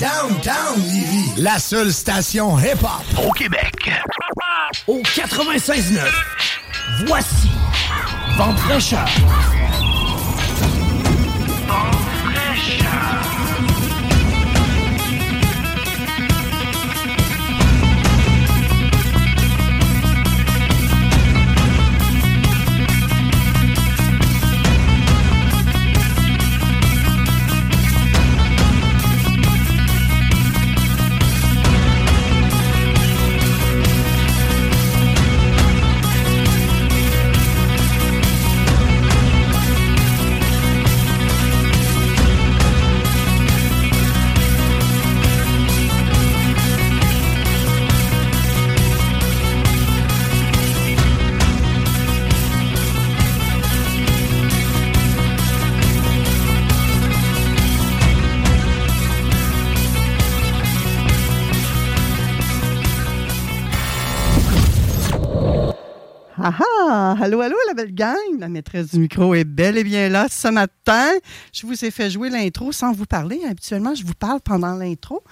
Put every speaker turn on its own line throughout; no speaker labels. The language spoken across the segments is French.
Downtown Lévis, la seule station hip-hop
au Québec.
Au 96.9, voici Vente fraîcheur.
Ah ah! Allô, allô, la belle gang! La maîtresse du micro est bel et bien là ce matin. Je vous ai fait jouer l'intro sans vous parler. Habituellement, je vous parle pendant l'intro.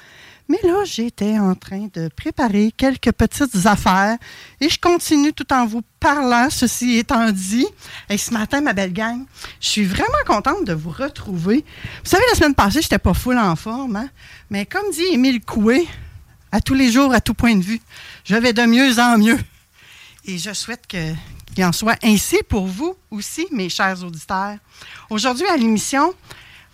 Mais là, j'étais en train de préparer quelques petites affaires et je continue tout en vous parlant, ceci étant dit. Et ce matin, ma belle gang, je suis vraiment contente de vous retrouver. Vous savez, la semaine passée, je n'étais pas full en forme, hein? mais comme dit Émile Coué, à tous les jours, à tout point de vue, je vais de mieux en mieux. Et je souhaite qu'il en soit ainsi pour vous aussi, mes chers auditeurs. Aujourd'hui, à l'émission,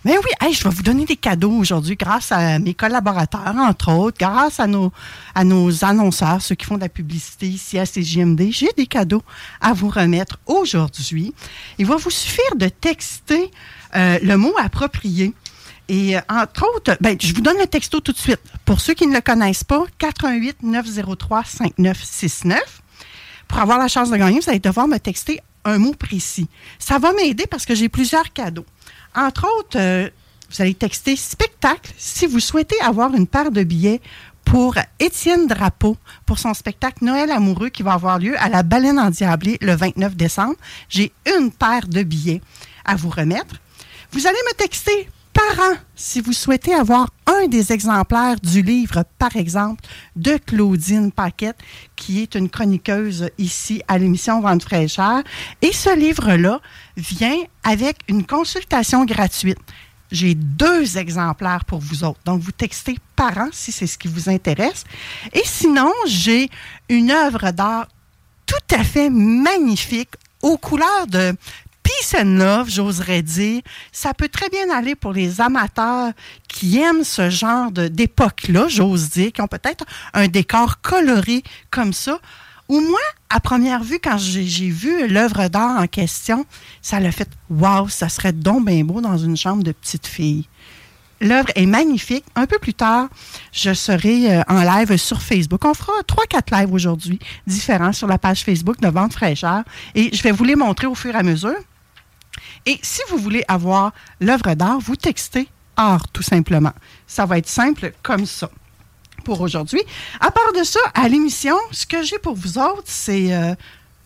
mais oui, je vais vous donner des cadeaux aujourd'hui grâce à mes collaborateurs, entre autres, grâce à nos, à nos annonceurs, ceux qui font de la publicité ici à CGMD. J'ai des cadeaux à vous remettre aujourd'hui. Il va vous suffire de texter euh, le mot approprié. Et euh, entre autres, ben, je vous donne le texto tout de suite. Pour ceux qui ne le connaissent pas, 88 903 5969 pour avoir la chance de gagner, vous allez devoir me texter un mot précis. Ça va m'aider parce que j'ai plusieurs cadeaux. Entre autres, euh, vous allez texter spectacle si vous souhaitez avoir une paire de billets pour Étienne Drapeau pour son spectacle Noël amoureux qui va avoir lieu à la Baleine Endiablée le 29 décembre. J'ai une paire de billets à vous remettre. Vous allez me texter par an, si vous souhaitez avoir un des exemplaires du livre, par exemple, de Claudine Paquette, qui est une chroniqueuse ici à l'émission Vente fraîcheur. Et ce livre-là vient avec une consultation gratuite. J'ai deux exemplaires pour vous autres. Donc, vous textez par an si c'est ce qui vous intéresse. Et sinon, j'ai une œuvre d'art tout à fait magnifique aux couleurs de love, j'oserais dire, ça peut très bien aller pour les amateurs qui aiment ce genre d'époque-là, j'ose dire, qui ont peut-être un décor coloré comme ça. Ou moi, à première vue, quand j'ai vu l'œuvre d'art en question, ça l'a fait Waouh, ça serait donc bien beau dans une chambre de petite fille. L'œuvre est magnifique. Un peu plus tard, je serai euh, en live sur Facebook. On fera trois, quatre lives aujourd'hui, différents sur la page Facebook de Vente Fraîcheur. Et je vais vous les montrer au fur et à mesure. Et si vous voulez avoir l'œuvre d'art, vous textez art tout simplement. Ça va être simple comme ça pour aujourd'hui. À part de ça, à l'émission, ce que j'ai pour vous autres, c'est euh,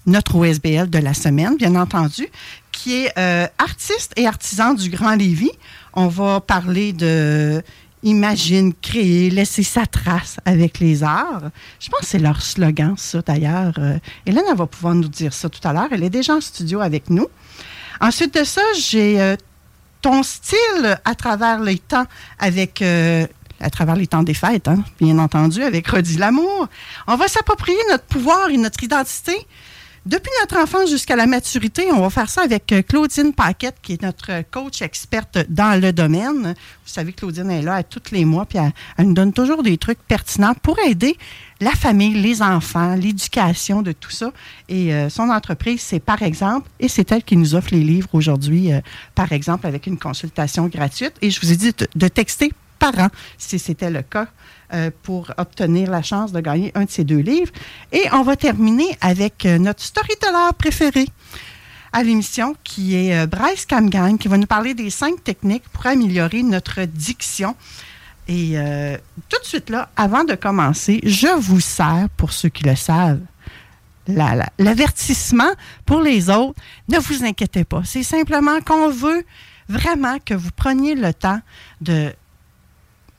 notre OSBL de la semaine, bien entendu, qui est euh, artiste et artisan du Grand Lévis. On va parler de Imagine, créer, laisser sa trace avec les arts. Je pense que c'est leur slogan, ça, d'ailleurs. Euh, Hélène, elle va pouvoir nous dire ça tout à l'heure. Elle est déjà en studio avec nous. Ensuite de ça, j'ai euh, ton style à travers les temps avec euh, à travers les temps des fêtes, hein, bien entendu, avec Rodi Lamour. On va s'approprier notre pouvoir et notre identité. Depuis notre enfance jusqu'à la maturité, on va faire ça avec euh, Claudine Paquette, qui est notre coach experte dans le domaine. Vous savez, Claudine est là à tous les mois, puis elle, nous donne toujours des trucs pertinents pour aider la famille, les enfants, l'éducation de tout ça. Et euh, son entreprise, c'est par exemple, et c'est elle qui nous offre les livres aujourd'hui, euh, par exemple, avec une consultation gratuite. Et je vous ai dit de, de texter par an, si c'était le cas, euh, pour obtenir la chance de gagner un de ces deux livres. Et on va terminer avec euh, notre storyteller préféré à l'émission, qui est euh, Bryce Camgang, qui va nous parler des cinq techniques pour améliorer notre diction. Et tout de suite là, avant de commencer, je vous sers, pour ceux qui le savent, la- la- l'avertissement pour les autres. Ne vous inquiétez pas. C'est simplement qu'on veut vraiment que vous preniez le temps de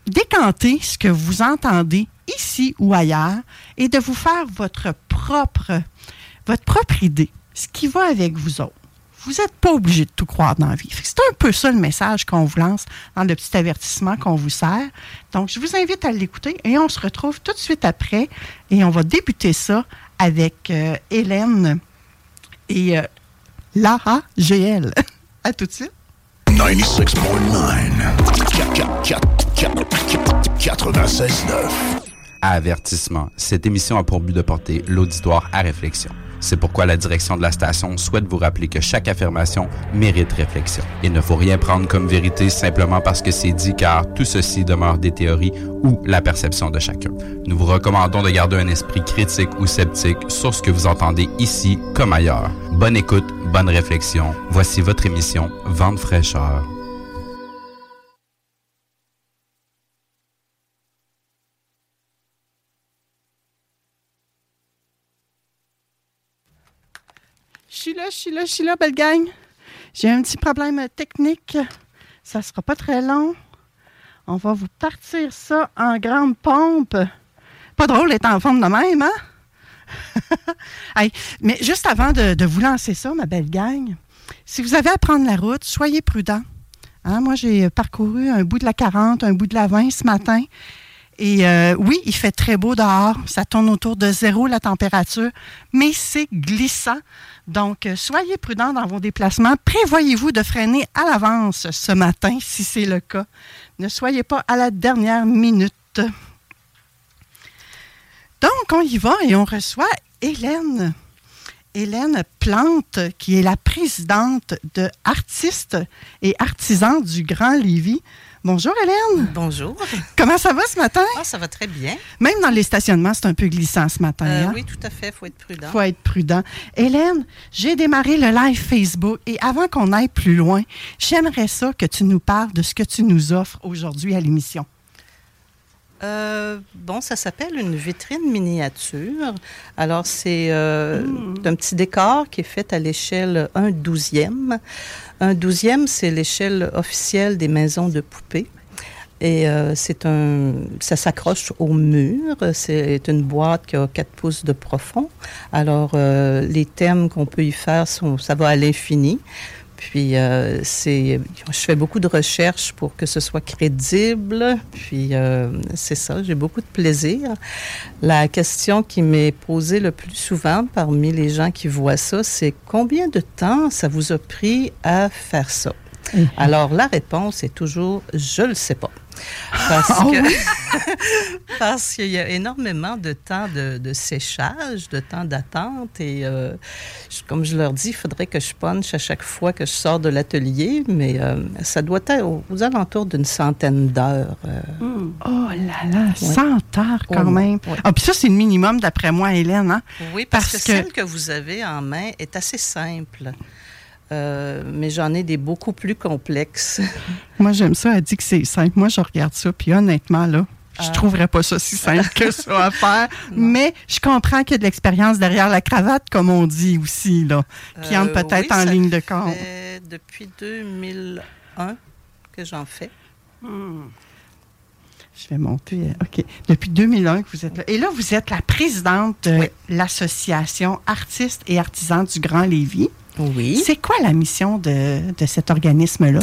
décanter ce que vous entendez ici ou ailleurs et de vous faire votre propre, votre propre idée, ce qui va avec vous autres. Vous n'êtes pas obligé de tout croire dans la vie. C'est un peu ça le message qu'on vous lance dans le petit avertissement qu'on vous sert. Donc, je vous invite à l'écouter et on se retrouve tout de suite après et on va débuter ça avec euh, Hélène et euh, Lara GL. à tout de suite.
96.9. 96.9.
Avertissement. Cette émission a pour but de porter l'auditoire à réflexion. C'est pourquoi la direction de la station souhaite vous rappeler que chaque affirmation mérite réflexion. Il ne faut rien prendre comme vérité simplement parce que c'est dit car tout ceci demeure des théories ou la perception de chacun. Nous vous recommandons de garder un esprit critique ou sceptique sur ce que vous entendez ici comme ailleurs. Bonne écoute, bonne réflexion. Voici votre émission Vente fraîcheur.
Suis là, je suis là, je suis là, belle gang. J'ai un petit problème technique. Ça sera pas très long. On va vous partir ça en grande pompe. Pas drôle d'être en forme de même, hein? Mais juste avant de, vous lancer ça, ma belle gang, si vous avez à prendre la route, soyez prudents. Hein, moi, j'ai parcouru un bout de la 40, un bout de la 20 ce matin. Et euh, oui, il fait très beau dehors. Ça tourne autour de zéro la température, mais c'est glissant. Donc, euh, soyez prudents dans vos déplacements. Prévoyez-vous de freiner à l'avance ce matin, si c'est le cas. Ne soyez pas à la dernière minute. Donc, on y va et on reçoit Hélène. Hélène Plante, qui est la présidente de Artistes et Artisans du Grand Lévis. Bonjour Hélène.
Bonjour.
Comment ça va ce matin?
Ah, ça va très bien.
Même dans les stationnements, c'est un peu glissant ce matin.
Euh,
hein?
oui, tout à fait. Il faut être prudent.
faut être prudent. Hélène, j'ai démarré le live Facebook et avant qu'on aille plus loin, j'aimerais ça que tu nous parles de ce que tu nous offres aujourd'hui à l'émission.
Euh, bon, ça s'appelle une vitrine miniature. Alors, c'est euh, un petit décor qui est fait à l'échelle 1 douzième. Un douzième, c'est l'échelle officielle des maisons de poupées. Et euh, c'est un, ça s'accroche au mur. C'est une boîte qui a 4 pouces de profond. Alors, les thèmes qu'on peut y faire, sont, ça va à l'infini. Puis, euh, c'est, je fais beaucoup de recherches pour que ce soit crédible. Puis, euh, c'est ça, j'ai beaucoup de plaisir. La question qui m'est posée le plus souvent parmi les gens qui voient ça, c'est combien de temps ça vous a pris à faire ça? Alors, la réponse est toujours je le sais pas. Parce
Ah
que
oui?
parce qu'il y a énormément de temps de, de séchage, de temps d'attente. Et euh, je- comme je leur dis, il faudrait que je punch à chaque fois que je sors de l'atelier, mais euh, ça doit être aux, aux alentours d'une centaine d'heures. euh.
Oh là là, 100 heures quand
Oh,
même.
ouais.
Ah, puis ça, c'est le minimum d'après moi, Hélène. Hein?
Oui, parce,
Parce
que,
que-
celle que vous avez en main est assez simple. Euh, mais j'en ai des beaucoup plus complexes.
Moi, j'aime ça. Elle dit que c'est simple. Moi, je regarde ça. Puis honnêtement, là, je
Ah.
trouverais pas ça si simple que ça à faire. Mais je comprends qu'il y a de l'expérience derrière la cravate, comme on dit aussi, là, qui entre
Euh,
peut-être
oui,
en ligne de compte.
depuis 2001 que j'en fais.
Je vais monter. euh, OK. Depuis 2001 que vous êtes là. Et là, vous êtes la présidente de
Oui.
l'Association Artistes et Artisans du Grand Lévis.
Oui.
C'est quoi la mission de, de cet organisme-là?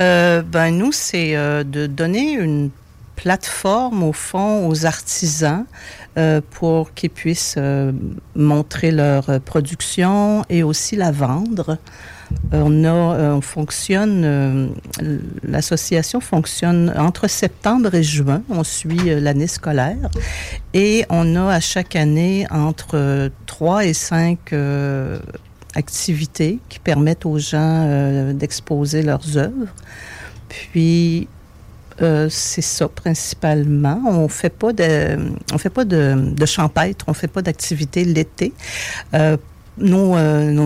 Euh, ben, nous, c'est euh, de donner une plateforme, au fond, aux artisans euh, pour qu'ils puissent euh, montrer leur production et aussi la vendre. On a, on fonctionne, euh, l'association fonctionne entre septembre et juin. On suit euh, l'année scolaire et on a à chaque année entre euh, trois et cinq euh, activités qui permettent aux gens euh, d'exposer leurs œuvres. Puis euh, c'est ça principalement. On fait pas de, on fait pas de, champêtre, on fait pas d'activité l'été. Euh, nos,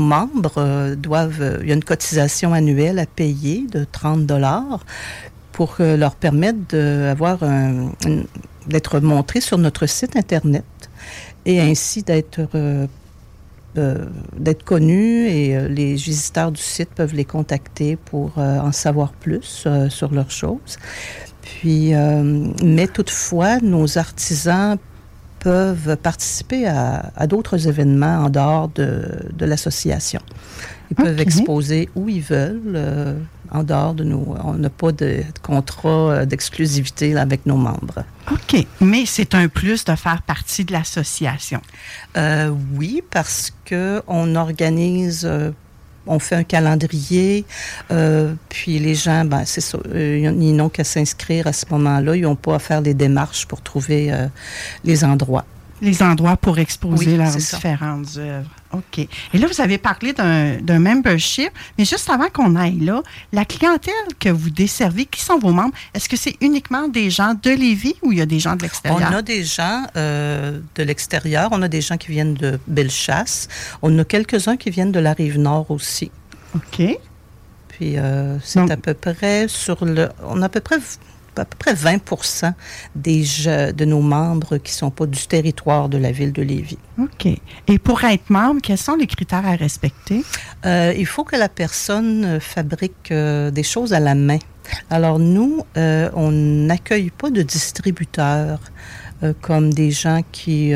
membres doivent, il y a une cotisation annuelle à payer de 30 dollars pour leur permettre d'avoir d'être montrés sur notre site internet et ainsi d'être euh, d'être connus et euh, les visiteurs du site peuvent les contacter pour euh, en savoir plus sur leurs choses. Puis, mais toutefois, nos artisans peuvent participer à, à d'autres événements en dehors de, de l'association. Ils peuvent exposer où ils veulent, en dehors de nous. On n'a pas de, de contrat euh, d'exclusivité avec nos membres.
OK. Mais c'est un plus de faire partie de l'association.
Euh, oui, parce que on organise, euh, on fait un calendrier, euh, puis les gens, ben c'est ça, ils n'ont qu'à s'inscrire à ce moment-là. Ils n'ont pas à faire des démarches pour trouver les endroits.
Les endroits pour exposer
Oui,
leurs
ça.
différentes œuvres. OK. Et là, vous avez parlé d'un membership, mais juste avant qu'on aille là, la clientèle que vous desservez, qui sont vos membres? Est-ce que c'est uniquement des gens de Lévis ou il y a des gens de
On
l'extérieur?
a des gens euh, de l'extérieur, on a des gens qui viennent de Bellechasse, on a quelques-uns qui viennent de la rive nord aussi.
OK.
Puis euh, c'est à peu près sur le, on a à peu près à peu près 20 des je- de nos membres qui sont pas du territoire de la ville de Lévis.
OK. Et pour être membre, quels sont les critères à respecter?
Euh, il faut que la personne euh, fabrique euh, des choses à la main. Alors nous, euh, on n'accueille pas de distributeurs comme des gens qui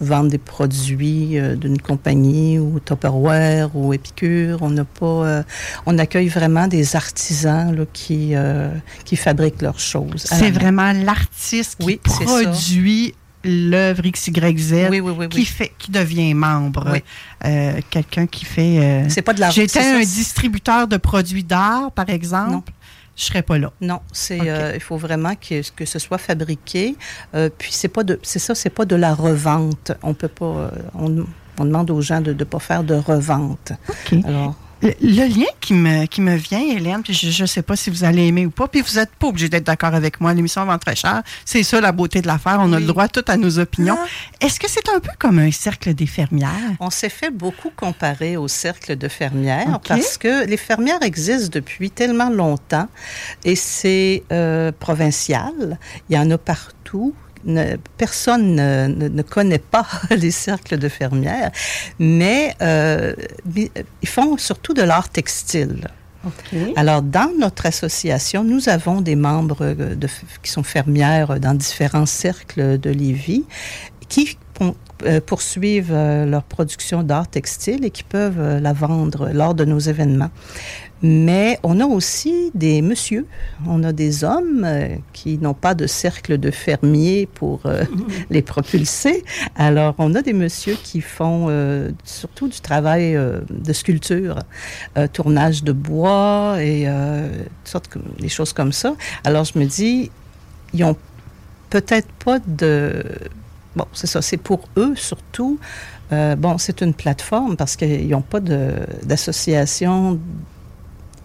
vendent des produits euh, d'une compagnie ou Tupperware ou Épicure. On n'a pas, euh, on accueille vraiment des artisans là, qui euh, qui fabriquent leurs choses.
C'est vraiment l'artiste qui
Oui,
produit l'œuvre XYZ
Oui, oui, oui,
qui fait qui devient membre.
Oui.
Euh, Quelqu'un qui fait. euh,
C'est pas de la
J'étais
ça,
un distributeur de produits d'art, par exemple.
Non.
Je serais pas là.
Non, c'est euh, il faut vraiment que, que ce soit fabriqué. Euh, puis c'est pas de c'est ça, c'est pas de la revente. On peut pas euh, on, on demande aux gens de ne pas faire de revente. Alors
Le, le lien qui me, qui me vient, Hélène, puis je ne sais pas si vous allez aimer ou pas, puis vous n'êtes pas obligé d'être d'accord avec moi, l'émission vend très cher. C'est ça la beauté de l'affaire, on a le droit tout à nos opinions.
Ah.
Est-ce que c'est un peu comme un cercle des fermières?
on s'est fait beaucoup comparer au cercle de fermières parce que les fermières existent depuis tellement longtemps et c'est euh, provincial. Il y en a partout. Ne- personne ne, ne- ne connaît pas les cercles de fermières, mais euh, ils font surtout de l'art textile. Alors, dans notre association, nous avons des membres euh, de, qui sont fermières dans différents cercles de Lévis qui euh, poursuivent leur production d'art textile et qui peuvent la vendre lors de nos événements. Mais on a aussi des messieurs, on a des hommes euh, qui n'ont pas de cercle de fermiers pour euh, les propulser. Alors, on a des messieurs qui font euh, surtout du travail de sculpture, tournage de bois et sortes de- des choses comme ça. Alors, je me dis, ils ont peut-être pas de... Bon, c'est ça, c'est pour eux surtout. Bon, c'est une plateforme parce qu'ils n'ont pas d'association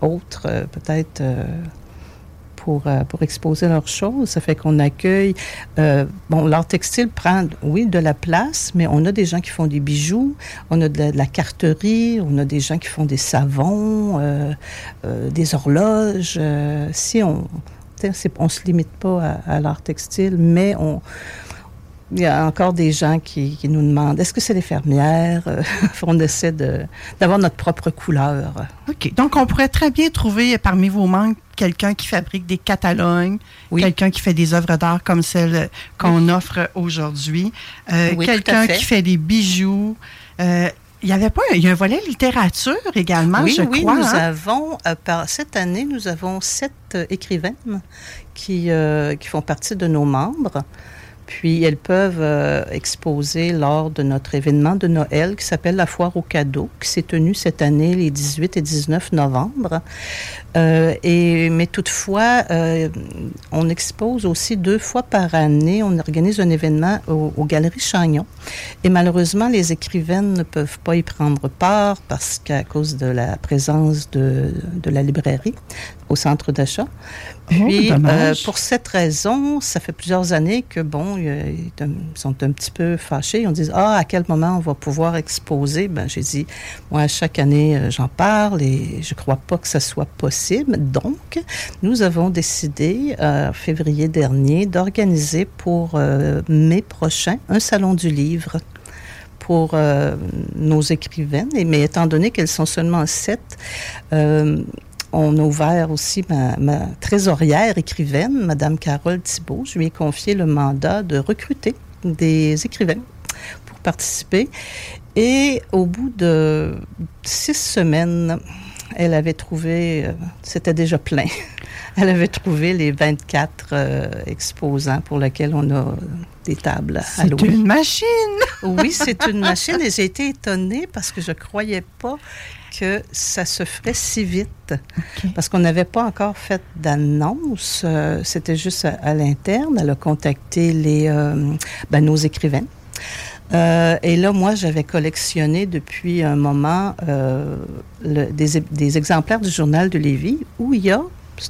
autre, euh, peut-être euh, pour, euh, pour exposer leurs choses. Ça fait qu'on accueille. bon, l'art textile prend, oui, de la place, mais on a des gens qui font des bijoux, on a de la, de carterie, on a des gens qui font des savons, des horloges. si on. On ne se limite pas à l'art textile, mais on. Il y a encore des gens qui, qui nous demandent est-ce que c'est des fermières? Euh, On essaie de- d'avoir notre propre couleur.
OK. Donc, on pourrait très bien trouver parmi vos membres quelqu'un qui fabrique des catalogues,
Oui.
quelqu'un qui fait des œuvres d'art comme celles qu'on offre aujourd'hui, euh,
Oui,
quelqu'un qui fait des bijoux. Euh, il y avait pas, il y a un volet littérature également,
oui,
je
oui,
crois.
nous
hein?
avons, euh, par, cette année, nous avons sept euh, écrivaines qui, euh, qui font partie de nos membres. Puis elles peuvent euh, exposer lors de notre événement de Noël qui s'appelle la Foire aux cadeaux, qui s'est tenu cette année les 18 et 19 novembre. Euh, et, mais toutefois, euh, on expose aussi deux fois par année. On organise un événement au, aux Galeries Chagnon. Et malheureusement, les écrivaines ne peuvent pas y prendre part parce qu'à cause de la présence de, de la librairie au centre d'achat. Puis,
Oh,
euh, pour cette raison, ça fait plusieurs années que, bon, ils sont un petit peu fâchés. On dit, ah, à quel moment on va pouvoir exposer? Ben, j'ai dit, moi, chaque année, euh, j'en parle et je crois pas que ça soit possible. Donc, nous avons décidé, euh, février dernier, d'organiser pour euh, mai prochain un salon du livre pour euh, nos écrivaines. Mais étant donné qu'elles sont seulement sept, euh, on a ouvert aussi ma, ma trésorière écrivaine, Madame Carole Thibault. Je lui ai confié le mandat de recruter des écrivains pour participer. Et au bout de six semaines, elle avait trouvé, euh, c'était déjà plein, elle avait trouvé les 24 euh, exposants pour lesquels on a des tables à
C'est une machine.
Oui, c'est une machine et j'ai été étonnée parce que je ne croyais pas que ça se ferait si vite. Parce qu'on n'avait pas encore fait d'annonce. euh, C'était juste à, à l'interne. Elle a contacté les, ben, nos écrivains. Euh, et là, moi, j'avais collectionné depuis un moment euh, le- des, des exemplaires du journal de Lévis où il y a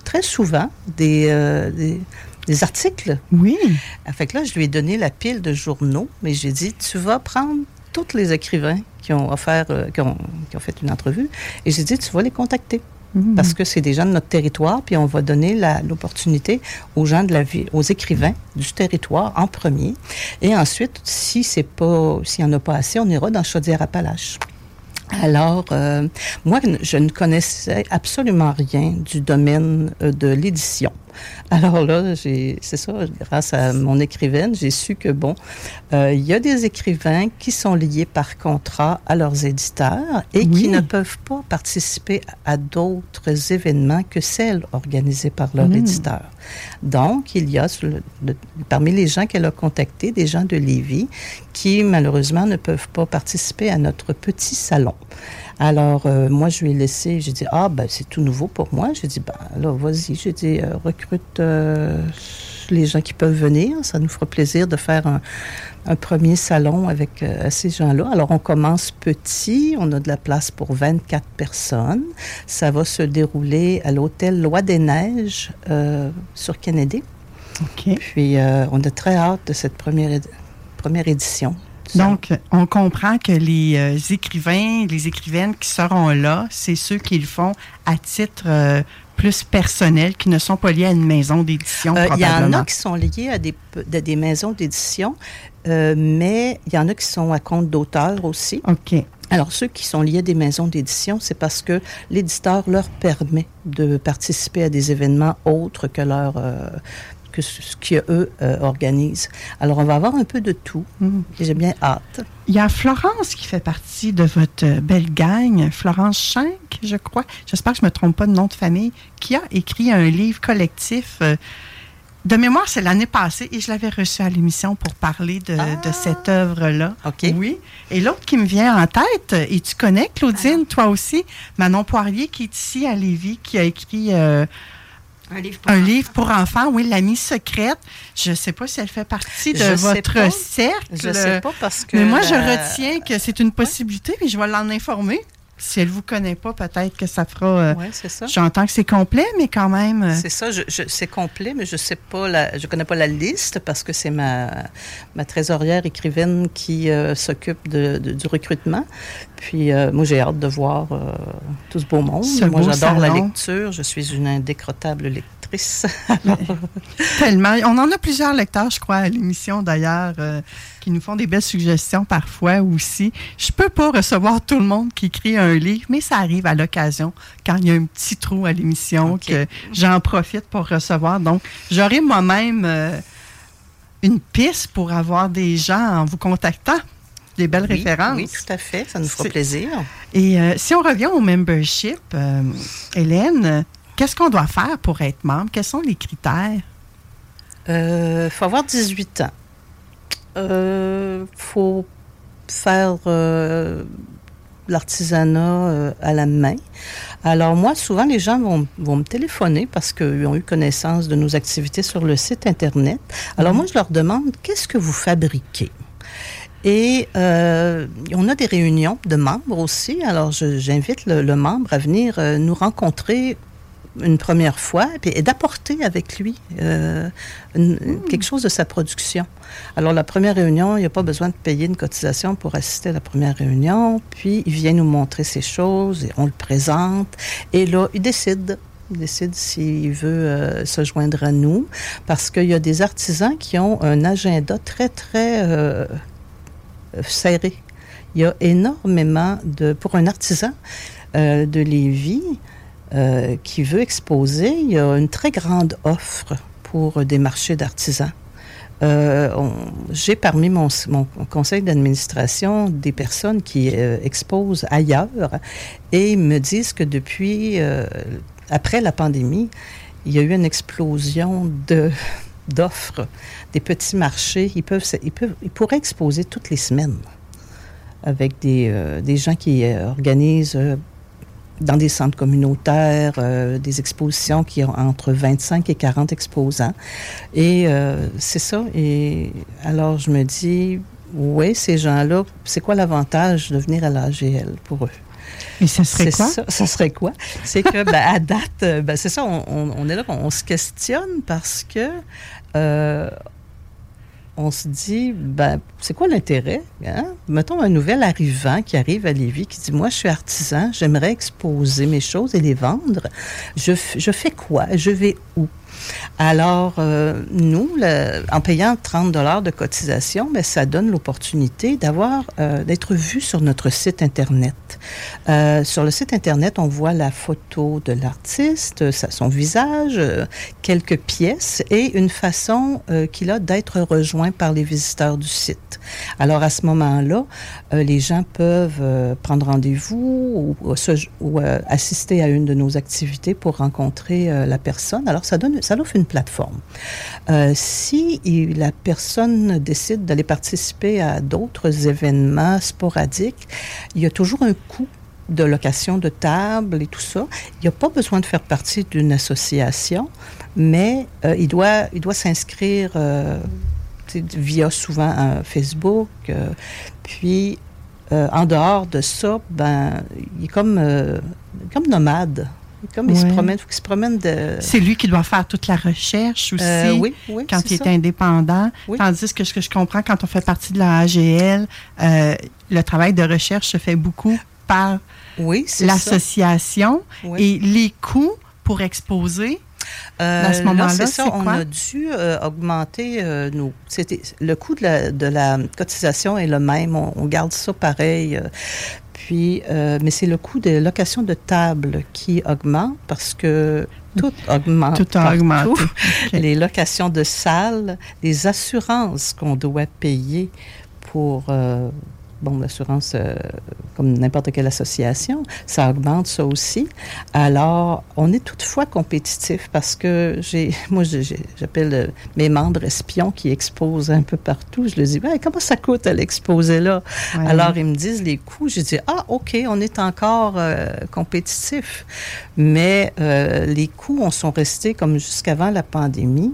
très souvent des, euh, des, des articles
Oui.
ah, Fait que là, je lui ai donné la pile de journaux, mais j'ai dit, tu vas prendre tous les écrivains qui ont offert, qui, ont, qui ont fait une entrevue, et j'ai dit, tu vas les contacter.
Mhm.
Parce que c'est des gens de notre territoire, puis on va donner l'opportunité aux gens de la ville, aux écrivains du territoire en premier. Et ensuite, si c'est pas, s'il n'y en a pas assez, on ira dans Chaudière-Appalaches. Alors, euh, moi, je ne connaissais absolument rien du domaine euh, de l'édition. Alors là, c'est ça, grâce à mon écrivaine, j'ai su que, bon, euh, il y a des écrivains qui sont liés par contrat à leurs éditeurs et qui ne peuvent pas participer à d'autres événements que celles organisées par leur
Mm.
éditeur. Donc, il y a sur le- le- parmi les gens qu'elle a contactés des gens de Lévis qui, malheureusement, ne peuvent pas participer à notre petit salon. Alors, euh, moi, je lui ai laissé, j'ai dit, ah, ben, c'est tout nouveau pour moi. J'ai dit, ben, là, vas-y, j'ai dit, euh, recrute euh, les gens qui peuvent venir. Ça nous fera plaisir de faire un, un premier salon avec ces gens-là. Alors, on commence petit. On a de la place pour 24 personnes. Ça va se dérouler à l'hôtel Loi des Neiges sur Kennedy.
OK.
Puis, on a très hâte de cette première, première édition.
Donc, on comprend que les euh, écrivains, les écrivaines qui seront là, c'est ceux qui le font à titre euh, plus personnel, qui ne sont pas liés à une maison d'édition,
Euh, Il y en a qui sont liés à des, des maisons d'édition, euh, mais il y en a qui sont à compte d'auteur aussi.
OK.
Alors, ceux qui sont liés à des maisons d'édition, c'est parce que l'éditeur leur permet de participer à des événements autres que leur... euh, que ce qu'eux euh, organisent. Alors, on va avoir un peu de tout. Et j'ai bien hâte.
Il y a Florence qui fait partie de votre euh, belle gang, Florence Schenck, je crois. J'espère que je ne me trompe pas de nom de famille, qui a écrit un livre collectif. euh, de mémoire, c'est l'année passée et je l'avais reçu à l'émission pour parler de, de cette œuvre-là.
OK.
Oui. Et l'autre qui me vient en tête, et tu connais, Claudine, toi aussi, Manon Poirier, qui est ici à Lévis, qui a écrit euh,
Un livre
un livre pour enfants, oui, L'amie secrète. Je ne sais pas si elle fait partie de
Je
votre
pas.
cercle.
Je sais pas parce que...
Mais moi, je retiens que c'est une possibilité, mais je vais l'en informer. Si elle ne vous connaît pas, peut-être que ça fera. euh,
Oui, c'est ça.
J'entends que c'est complet, mais quand même. euh,
C'est ça, je, je- c'est complet, mais je sais pas, la, je connais pas la liste parce que c'est ma, ma trésorière écrivaine qui euh, s'occupe de, de- du recrutement. Puis moi, j'ai hâte de voir tout ce beau monde.
Ce
moi, j'adore la lecture. Je suis une indécrottable lectrice.
Tellement. On en a plusieurs lecteurs, je crois, à l'émission d'ailleurs, euh, qui nous font des belles suggestions parfois aussi. Je peux pas recevoir tout le monde qui écrit un livre, mais ça arrive à l'occasion quand il y a un petit trou à l'émission que j'en profite pour recevoir. Donc, j'aurai moi-même euh, une piste pour avoir des gens en vous contactant. des belles
Oui,
références.
Oui, tout à fait. Ça nous fera plaisir.
Et euh, si on revient au membership, euh, Hélène, qu'est-ce qu'on doit faire pour être membre? Quels sont les critères?
Il Euh, faut avoir 18 ans. Il faut faire euh, l'artisanat euh, à la main. Alors moi, souvent, les gens vont, me téléphoner parce qu'ils ont eu connaissance de nos activités sur le site Internet. Alors moi, je leur demande, qu'est-ce que vous fabriquez? Et euh, on a des réunions de membres aussi. Alors, j'invite le, membre à venir euh, nous rencontrer une première fois et d'apporter avec lui euh, une- quelque chose de sa production. Alors, la première réunion, il n'y a pas besoin de payer une cotisation pour assister à la première réunion. Puis, il vient nous montrer ses choses et on le présente. Et là, il décide. Il décide s'il veut euh, se joindre à nous parce qu'il y a des artisans qui ont un agenda très, très euh, serré. Il y a énormément de... Pour un artisan de Lévis euh, qui veut exposer, il y a une très grande offre pour des marchés d'artisans. Euh, J'ai parmi mon, conseil d'administration des personnes qui euh, exposent ailleurs et me disent que depuis, après la pandémie, il y a eu une explosion d'offres, des petits marchés. Ils, peuvent, ils, peuvent, ils pourraient exposer toutes les semaines avec des, des gens qui organisent dans des centres communautaires, euh, des expositions qui ont entre 25 et 40 exposants. Et euh, c'est ça. Et alors, je me dis, oui, ces gens-là, c'est quoi l'avantage de venir à l'AGL pour eux?
Et ce serait quoi?
Ça, ça serait quoi? C'est que, ben, à date, ben, c'est ça, on, on- on est là, on, se questionne parce que euh, on se dit, ben, c'est quoi l'intérêt? hein? Mettons un nouvel arrivant qui arrive à Lévis qui dit, moi, je suis artisan, j'aimerais exposer mes choses et les vendre. Je, je fais quoi? Je vais où? Alors, euh, nous, en payant 30 dollars de cotisation, ben, ça donne l'opportunité d'avoir, euh, d'être vu sur notre site Internet. Euh, sur le site Internet, on voit la photo de l'artiste, son visage, quelques pièces et une façon qu'il a d'être rejoint par les visiteurs du site. Alors, à ce moment-là, les gens peuvent prendre rendez-vous ou, ou assister à une de nos activités pour rencontrer la personne. Alors, ça donne, ça offre une plateforme. Euh, si la personne décide d'aller participer à d'autres événements sporadiques, il y a toujours un coût de location de table et tout ça. Il n'y a pas besoin de faire partie d'une association, mais euh, il doit, il doit s'inscrire euh, via souvent un Facebook. puis, en dehors de ça, ben, il est comme, comme nomade. Comme il se promène, faut qu'il se promène de...
C'est lui qui doit faire toute la recherche aussi.
Euh, oui, oui,
quand il
ça.
est indépendant.
Oui.
Tandis que ce que je comprends, quand on fait partie de la AGL, euh, le travail de recherche se fait beaucoup par
Oui,
l'association et les coûts pour exposer.
Euh,
à ce
là,
moment-là,
c'est ça, on
quoi?
a dû euh, augmenter euh, nos. C'était le coût de la, de la cotisation est le même. On, on garde ça pareil. Puis, euh, mais c'est le coût de location de table qui augmente parce que tout augmente.
Tout a augmenté.
Les locations de salles, les assurances qu'on doit payer pour. euh, Bon, l'assurance, euh, comme n'importe quelle association, ça augmente ça aussi. Alors, on est toutefois compétitif parce que j'ai, moi, j'appelle euh, mes membres espions qui exposent un peu partout. Je leur dis, Ouais, comment ça coûte à l'exposer là?
Ouais.
Alors, ils me disent les coûts. Je dis, ah, OK, on est encore euh, compétitif. Mais euh, les coûts, on sont restés comme jusqu'avant la pandémie.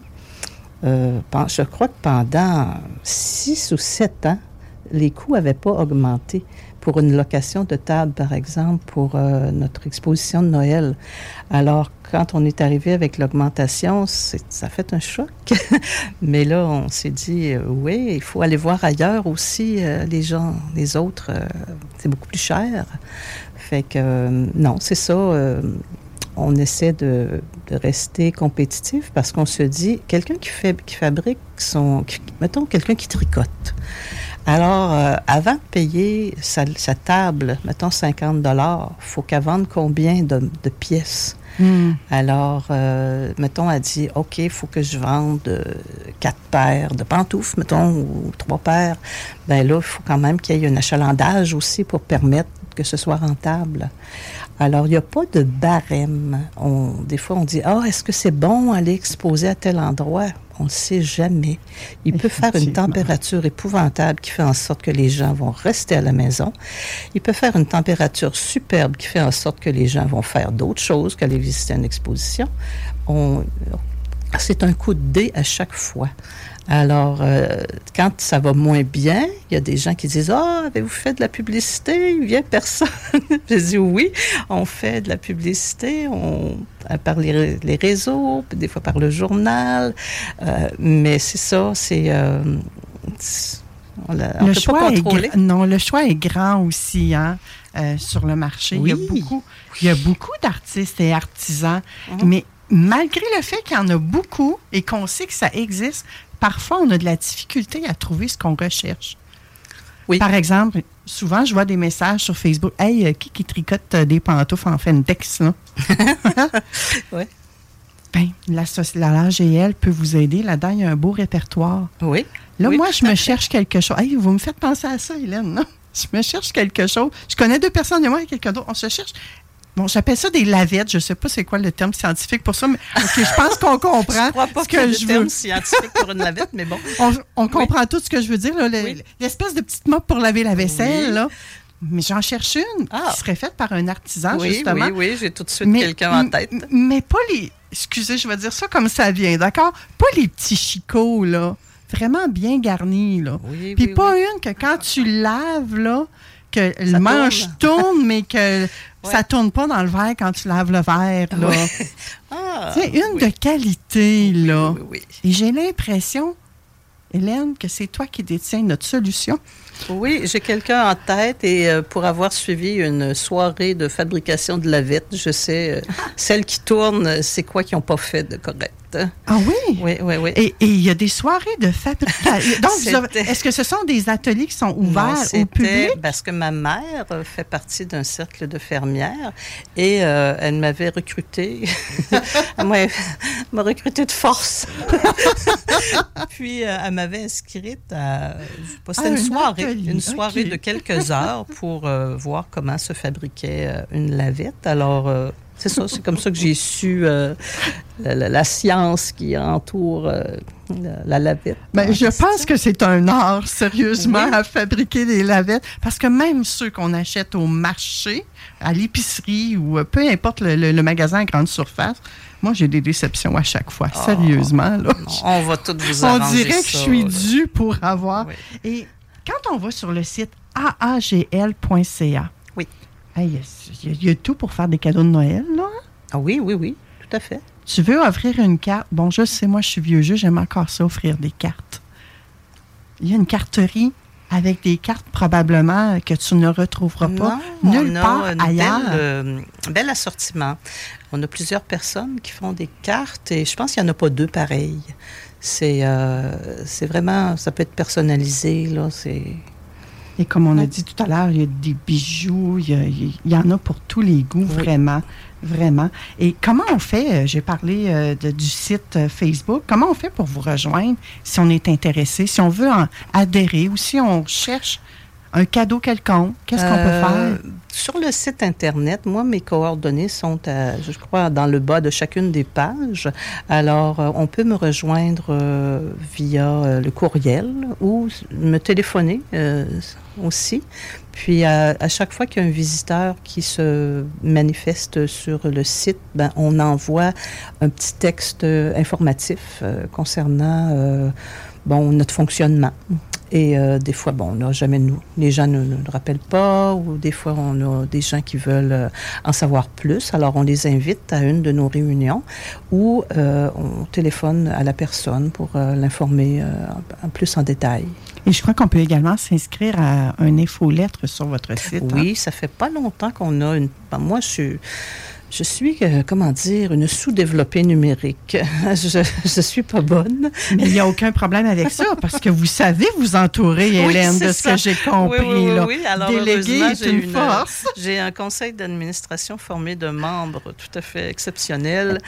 Je crois que pendant six ou sept ans, les coûts n'avaient pas augmenté pour une location de table, par exemple, pour euh, notre exposition de Noël. Alors, quand on est arrivé avec l'augmentation, ça fait un choc. Mais là, on s'est dit, euh, oui, il faut aller voir ailleurs aussi, euh, les gens, les autres, c'est beaucoup plus cher. Fait que, non, c'est ça. on essaie de, rester compétitif parce qu'on se dit, quelqu'un qui, fabrique son... mettons, quelqu'un qui tricote. Alors, euh, avant de payer sa, sa table, mettons 50 dollars, faut qu'elle vende combien de, de pièces?
Hmm.
Alors, euh, mettons, elle dit, OK, il faut que je vende euh, quatre paires de pantoufles, mettons, ou trois paires. Ben là, il faut quand même qu'il y ait un achalandage aussi pour permettre que ce soit rentable. Alors, il n'y a pas de barème. On, des fois, on dit, ah, est-ce que c'est bon aller exposer à tel endroit? On ne sait jamais. Il peut faire une température épouvantable qui fait en sorte que les gens vont rester à la maison. Il peut faire une température superbe qui fait en sorte que les gens vont faire d'autres choses qu'aller visiter une exposition. On, c'est un coup de dé à chaque fois. Alors, euh, quand ça va moins bien, il y a des gens qui disent Ah, avez-vous fait de la publicité? Il vient personne. Je dis Oui, on fait de la publicité on, euh, par les, les réseaux, des fois par le journal. Euh, mais c'est ça, c'est. euh, on on
le
peut
choix
pas
est
contrôler.
non, le choix est grand aussi hein, euh, sur le marché. Il, y a
Oui.
beaucoup, il y a beaucoup d'artistes et artisans,
Mhm.
mais malgré le fait qu'il y en a beaucoup et qu'on sait que ça existe, parfois on a de la difficulté à trouver ce qu'on recherche.
Oui.
Par exemple, souvent je vois des messages sur Facebook Hey, euh, qui qui tricote euh, des pantoufles en Fentex là?
Ouais.
Ben, la, la peut vous aider. Là-dedans, il y a un beau répertoire.
Oui.
Là,
Oui,
moi, je me cherche quelque chose. Hey, vous me faites penser à ça, Hélène, non? Je me cherche quelque chose. Je connais deux personnes, et moi et quelqu'un d'autre. On se cherche. Bon, j'appelle ça des lavettes. Je ne sais pas c'est quoi le terme scientifique pour ça, mais je pense qu'on comprend
Je crois pas
ce que je
terme
veux.
scientifique pour une lavette, mais bon.
On, on comprend tout ce que je veux dire.
Oui.
L'espèce de petite mop pour laver la vaisselle,
Oui.
là. Mais j'en cherche une
Ah.
qui serait faite par un artisan,
oui,
justement.
oui, oui, j'ai tout de suite quelqu'un en tête.
Mais pas les. Excusez, je vais dire ça comme ça vient, d'accord? Pas les petits chicots, là. Vraiment bien garnis, là.
Oui,
Puis
oui,
pas une que quand tu laves, là, que le manche
tourne,
mais que ça tourne pas dans le verre quand tu laves le verre, là.
Ah,
sais, une
oui.
de qualité, là.
Oui, oui,
Et j'ai l'impression, Hélène, que c'est toi qui détiens notre solution.
Oui, j'ai quelqu'un en tête et euh, pour avoir suivi une soirée de fabrication de lavettes, je sais, euh, celles qui tournent, c'est quoi qu'ils n'ont pas fait de correct.
Ah oui?
Oui, oui, oui.
Et il y a des soirées de fabrication. Donc, est-ce que ce sont des ateliers qui sont
Non,
ouverts au
c'était
public?
parce que ma mère euh, fait partie d'un cercle de fermières et euh, elle m'avait recruté. elle m'a m'a recruté de force. Puis elle m'avait inscrite à. C'était
Ah,
une
un
soirée, une soirée de quelques heures pour euh, voir comment se fabriquait euh, une lavette. Alors. euh, c'est ça, c'est comme ça que j'ai su euh, la, la- la science qui entoure euh, la, la lavette.
Ben,
en
je pense que c'est un art, sérieusement,
Oui.
à fabriquer des lavettes. Parce que même ceux qu'on achète au marché, à l'épicerie ou peu importe le, le- le magasin à grande surface, moi, j'ai des déceptions à chaque fois. Sérieusement, là.
On va tout vous
On dirait que je suis
là.
due pour avoir.
Oui.
Et quand on va sur le site aagl.ca,
Oui.
hey, il y a- il y, a tout pour faire des cadeaux de Noël, là.
Ah oui, oui, oui, tout à fait.
Tu veux offrir une carte? Bon, je sais, moi, je suis vieux jeu, j'aime encore ça, offrir des cartes. Il y a une carterie avec des cartes probablement que tu ne retrouveras pas
Non,
nulle
on a
part
un
ailleurs.
Bel, euh, bel assortiment. On a plusieurs personnes qui font des cartes et je pense qu'il n'y en a pas deux pareilles. C'est euh, c'est vraiment, ça peut être personnalisé, là, c'est...
Et comme on a dit tout à l'heure, il y a des bijoux, il y, a- il y en a pour tous les goûts,
Oui.
vraiment, vraiment. Et comment on fait, euh, j'ai parlé euh, de- du site Facebook, comment on fait pour vous rejoindre si on est intéressé, si on veut en adhérer ou si on cherche un cadeau quelconque, qu'est-ce qu'on peut
Euh,
faire?
Sur le site Internet, moi, mes coordonnées sont, à, je crois, dans le bas de chacune des pages. Alors, euh, on peut me rejoindre euh, via le courriel ou me téléphoner aussi. Puis, à, chaque fois qu'il y a un visiteur qui se manifeste sur le site, ben, on envoie un petit texte informatif concernant bon, notre fonctionnement. Et euh, des fois, bon, on n'a jamais nous, les gens ne nous rappellent pas, ou des fois, on a des gens qui veulent euh, en savoir plus. Alors, on les invite à une de nos réunions où euh, on téléphone à la personne pour euh, l'informer en, plus en détail.
Et je crois qu'on peut également s'inscrire à un infolettre sur votre site. hein?
Oui, ça fait pas longtemps qu'on a une. ben, moi, je suis. Je suis, euh, comment dire, une sous-développée numérique. je ne suis pas bonne.
Mais il n'y a aucun problème avec ça, parce que vous savez vous entourer, Hélène, de ce que j'ai compris. Oui,
oui, oui. Alors, Déléguer est une, une force. J'ai un conseil d'administration formé de membres tout à fait exceptionnels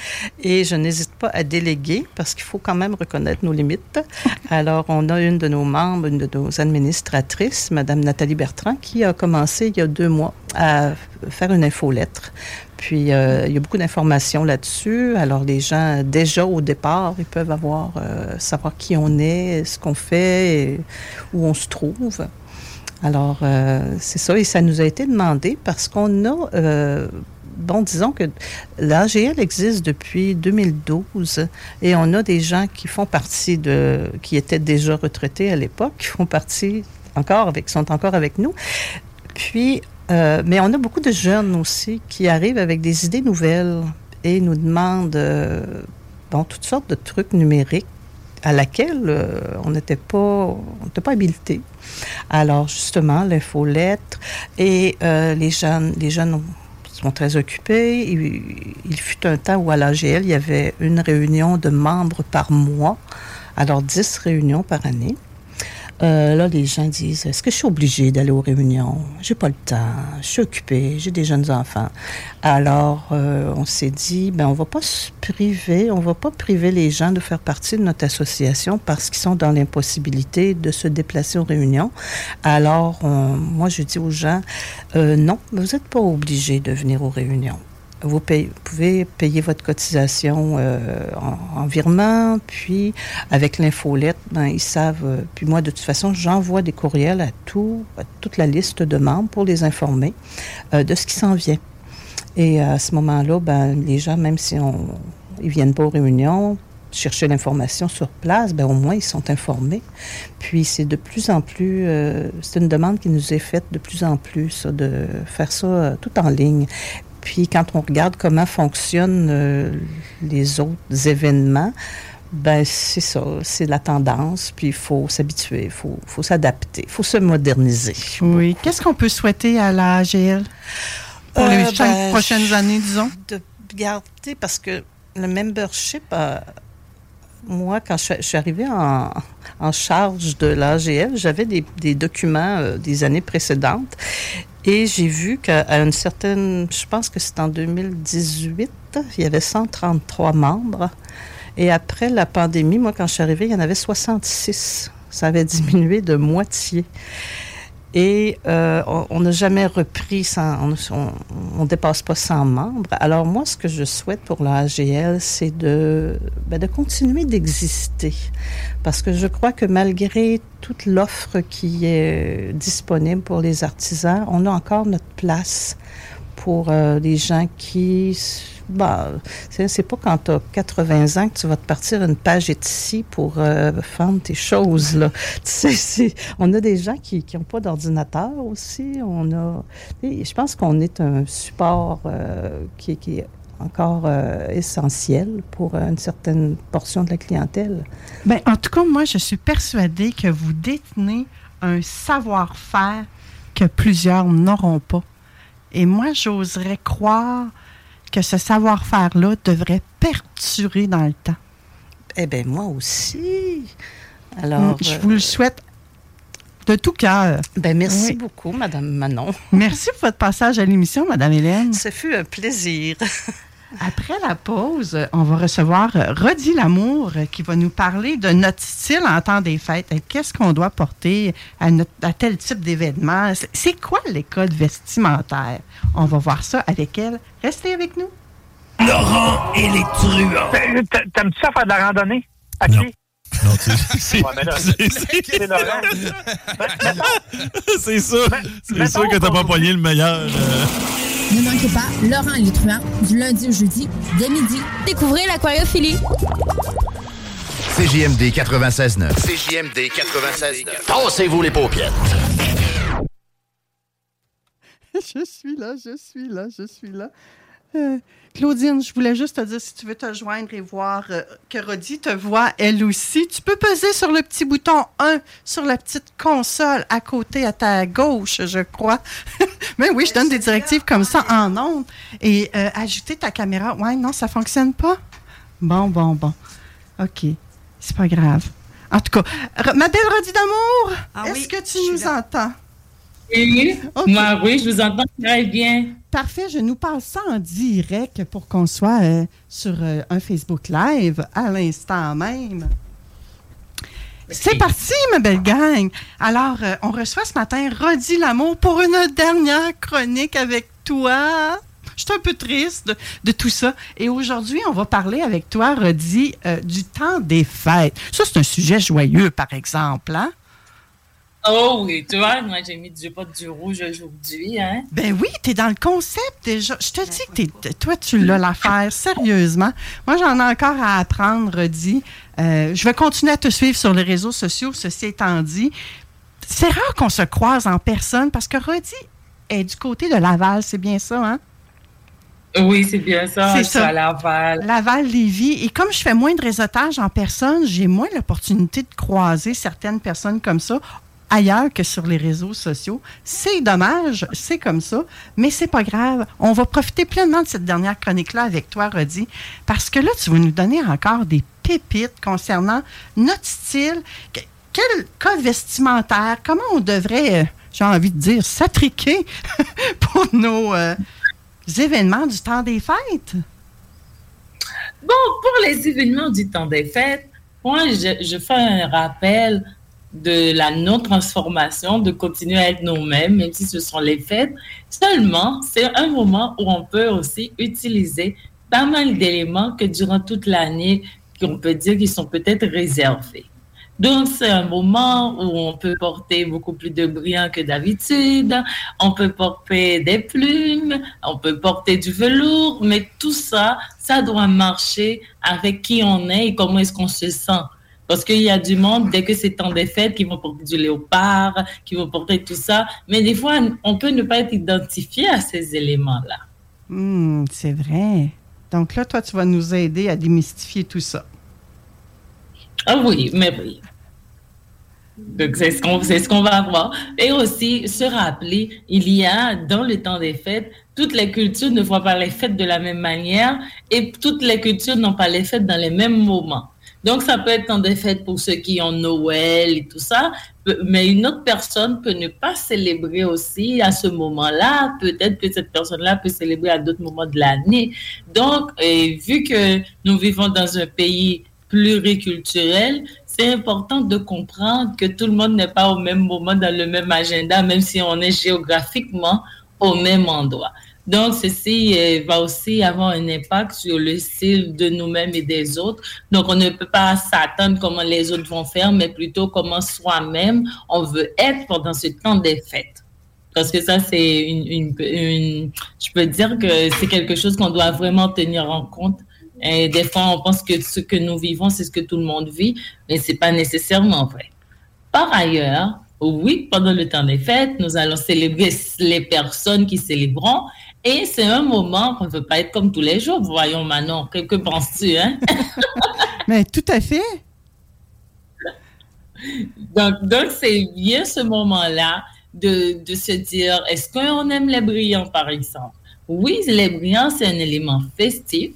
et je n'hésite pas à déléguer parce qu'il faut quand même reconnaître nos limites. Alors, on a une de nos membres, une de nos administratrices, Madame Nathalie Bertrand, qui a commencé il y a deux mois à faire une infolettre puis, euh, il y a beaucoup d'informations là-dessus. Alors, les gens, déjà au départ, ils peuvent avoir, euh, savoir qui on est, ce qu'on fait, où on se trouve. Alors, euh, c'est ça. Et ça nous a été demandé parce qu'on a, bon, disons que l'AGL existe depuis 2012 et on a des gens qui font partie de, qui étaient déjà retraités à l'époque, qui font partie encore avec, sont encore avec nous. Puis, euh, mais on a beaucoup de jeunes aussi qui arrivent avec des idées nouvelles et nous demandent euh, bon, toutes sortes de trucs numériques à laquelle euh, on n'était pas, pas habilité. Alors justement, l'infolettre et les jeunes, les jeunes sont très occupés. Il, il, fut un temps où à l'AGL, il y avait une réunion de membres par mois, alors dix réunions par année. Euh, là, les gens disent Est-ce que je suis obligée d'aller aux réunions? J'ai pas le temps, je suis occupée, j'ai des jeunes enfants. Alors, euh, on s'est dit ben, on va pas se priver, on va pas priver les gens de faire partie de notre association parce qu'ils sont dans l'impossibilité de se déplacer aux réunions. Alors, moi, je dis aux gens euh, Non, vous n'êtes pas obligés de venir aux réunions. Vous, pouvez payer votre cotisation euh, en, virement, puis avec l'infolette, ben, ils savent. Euh, puis moi, de toute façon, j'envoie des courriels à, tout, toute la liste de membres pour les informer euh, de ce qui s'en vient. Et à ce moment-là, ben, les gens, même si on, ils viennent pas aux réunions, chercher l'information sur place, ben au moins ils sont informés. Puis c'est de plus en plus, c'est une demande qui nous est faite de plus en plus de faire ça tout en ligne. Puis quand on regarde comment fonctionnent euh, les autres événements, ben c'est ça, c'est la tendance, puis il faut s'habituer, il faut, faut s'adapter, il faut se moderniser.
Oui. Qu'est-ce qu'on peut souhaiter à la AGL pour les euh, ben, prochaines années, disons?
De garder, parce que le membership, euh, moi, quand je, suis arrivée en, en, charge de l'AGL, j'avais des, des documents des années précédentes et j'ai vu qu'à une certaine, je pense que c'est en 2018, il y avait 133 membres. Et après la pandémie, moi, quand je suis arrivée, il y en avait 66. Ça avait diminué de moitié. Et euh, on n'a jamais repris sans, on, ne dépasse pas 100 membres. Alors moi, ce que je souhaite pour l'AGL, c'est de, ben, de continuer d'exister. Parce que je crois que malgré toute l'offre qui est disponible pour les artisans, on a encore notre place pour euh, les gens qui bah, c'est pas quand tu as 80 ans que tu vas te partir une page ici pour euh, tes choses. Là. Tu sais, on a des gens qui n'ont pas d'ordinateur aussi. On a, je pense qu'on est un support euh, qui, qui, est encore euh, essentiel pour une certaine portion de la clientèle.
Bien, en tout cas, moi, je suis persuadée que vous détenez un savoir-faire que plusieurs n'auront pas. Et moi, j'oserais croire que ce savoir-faire-là devrait perdurer dans le temps.
Eh bien, moi aussi. Alors,
je vous le souhaite de tout cœur.
Ben, merci beaucoup, Madame Manon.
Merci pour votre passage à l'émission, Madame Hélène.
Ce fut un plaisir.
Après la pause, on va recevoir Rodi Lamour qui va nous parler de notre style en temps des fêtes. Qu'est-ce qu'on doit porter à, à tel type d'événement? C'est quoi l'école vestimentaire? On va voir ça avec elle. Restez avec nous.
Laurent et les truands.
Ben, t'aimes-tu ça faire de la randonnée? À pied?
Non, tu c'est C'est sûr. C'est sûr que t'as pas poigné le meilleur. Euh.
Ne manquez pas Laurent et les truands du lundi au jeudi dès midi. Découvrez l'aquariophilie.
CJMD 96.9. CJMD 96.9. Tassez-vous les paupières.
je suis là, je suis là, je suis là. Euh, Claudine, je voulais juste te dire si tu veux te joindre et voir euh, que Rodi te voit elle aussi, tu peux peser sur le petit bouton 1 sur la petite console à côté à ta gauche, je crois. Mais oui, je donne des directives comme ça en ondes. Et euh, ajouter ta caméra. Ouais, non, ça fonctionne pas? Bon, bon, bon. OK. C'est pas grave. En tout cas, ma belle Rodi d'amour,
Ah
est-ce
oui,
que tu nous
là.
entends?
Oui, moi, oui, je vous entends très bien.
Parfait, je nous parle ça en direct pour qu'on soit euh, sur euh, un Facebook Live à l'instant même. C'est parti, ma belle gang. Alors, euh, on reçoit ce matin Rodi Lamour pour une dernière chronique avec toi. Je suis un peu triste de, de tout ça. Et aujourd'hui, on va parler avec toi, Rodi, du temps des fêtes. Ça, c'est un sujet joyeux, par exemple. Hein?
Oh oui, tu vois, moi j'ai mis du pot du rouge aujourd'hui, hein.
Ben oui, t'es dans le concept déjà. Je te dis que t'es- toi, tu l'as l'affaire, sérieusement. Moi, j'en ai encore à apprendre, Rodi. Euh, je vais continuer à te suivre sur les réseaux sociaux, ceci étant dit. C'est rare qu'on se croise en personne parce que Rodi est du côté de Laval, c'est bien ça, hein?
Oui, c'est bien ça,
C'est ça.
à Laval.
Laval-Lévis. Et comme je fais moins de réseautage en personne, j'ai moins l'opportunité de croiser certaines personnes comme ça ailleurs que sur les réseaux sociaux. C'est dommage, c'est comme ça, mais c'est pas grave. On va profiter pleinement de cette dernière chronique-là avec toi, Rodi, parce que là, tu vas nous donner encore des pépites concernant notre style. Que- Quel code vestimentaire, comment on devrait, euh, j'ai envie de dire, s'attriquer pour nos euh, événements du temps des fêtes?
Bon, pour les événements du temps des fêtes, moi, je fais un rappel de la non-transformation, de continuer à être nous-mêmes, même si ce sont les fêtes. Seulement, c'est un moment où on peut aussi utiliser pas mal d'éléments que durant toute l'année, qu'on peut dire qu'ils sont peut-être réservés. Donc, c'est un moment où on peut porter beaucoup plus de brillants que d'habitude, on peut porter des plumes, on peut porter du velours, mais tout ça, ça doit marcher avec qui on est et comment est-ce qu'on se sent. Parce qu'il y a du monde, dès que c'est temps des fêtes, qui vont porter du léopard, qui vont porter tout ça. Mais des fois, on peut ne pas être identifié à ces éléments-là.
Hmm, c'est vrai. Donc là, toi, tu vas nous aider à démystifier tout ça.
Ah oui, mais oui. Donc, c'est ce qu'on c'est ce qu'on va avoir. Et aussi, se rappeler, il y a, dans le temps des fêtes, toutes les cultures ne voient pas les fêtes de la même manière et toutes les cultures n'ont pas les fêtes dans les mêmes moments. Donc, ça peut être des fêtes pour ceux qui ont Noël et tout ça, mais une autre personne peut ne pas célébrer aussi à ce moment-là. Peut-être que cette personne-là peut célébrer à d'autres moments de l'année. Donc, vu que nous vivons dans un pays pluriculturel, c'est important de comprendre que tout le monde n'est pas au même moment dans le même agenda, même si on est géographiquement au même endroit. Donc, ceci euh, va aussi avoir un impact sur le style de nous-mêmes et des autres. Donc, on ne peut pas s'attendre comment les autres vont faire, mais plutôt comment soi-même on veut être pendant ce temps des fêtes. Parce que ça, c'est une, je peux dire que c'est quelque chose qu'on doit vraiment tenir en compte. Et des fois, on pense que ce que nous vivons, c'est ce que tout le monde vit, mais c'est pas nécessairement vrai. Par ailleurs, oui, pendant le temps des fêtes, nous allons célébrer les personnes qui célébreront. Et c'est un moment qu'on ne veut pas être comme tous les jours. Voyons, Manon, que, que penses-tu, hein?
Mais tout à fait.
Donc, donc c'est bien ce moment-là de, de se dire, est-ce qu'on aime les brillants, par exemple? Oui, les brillants, c'est un élément festif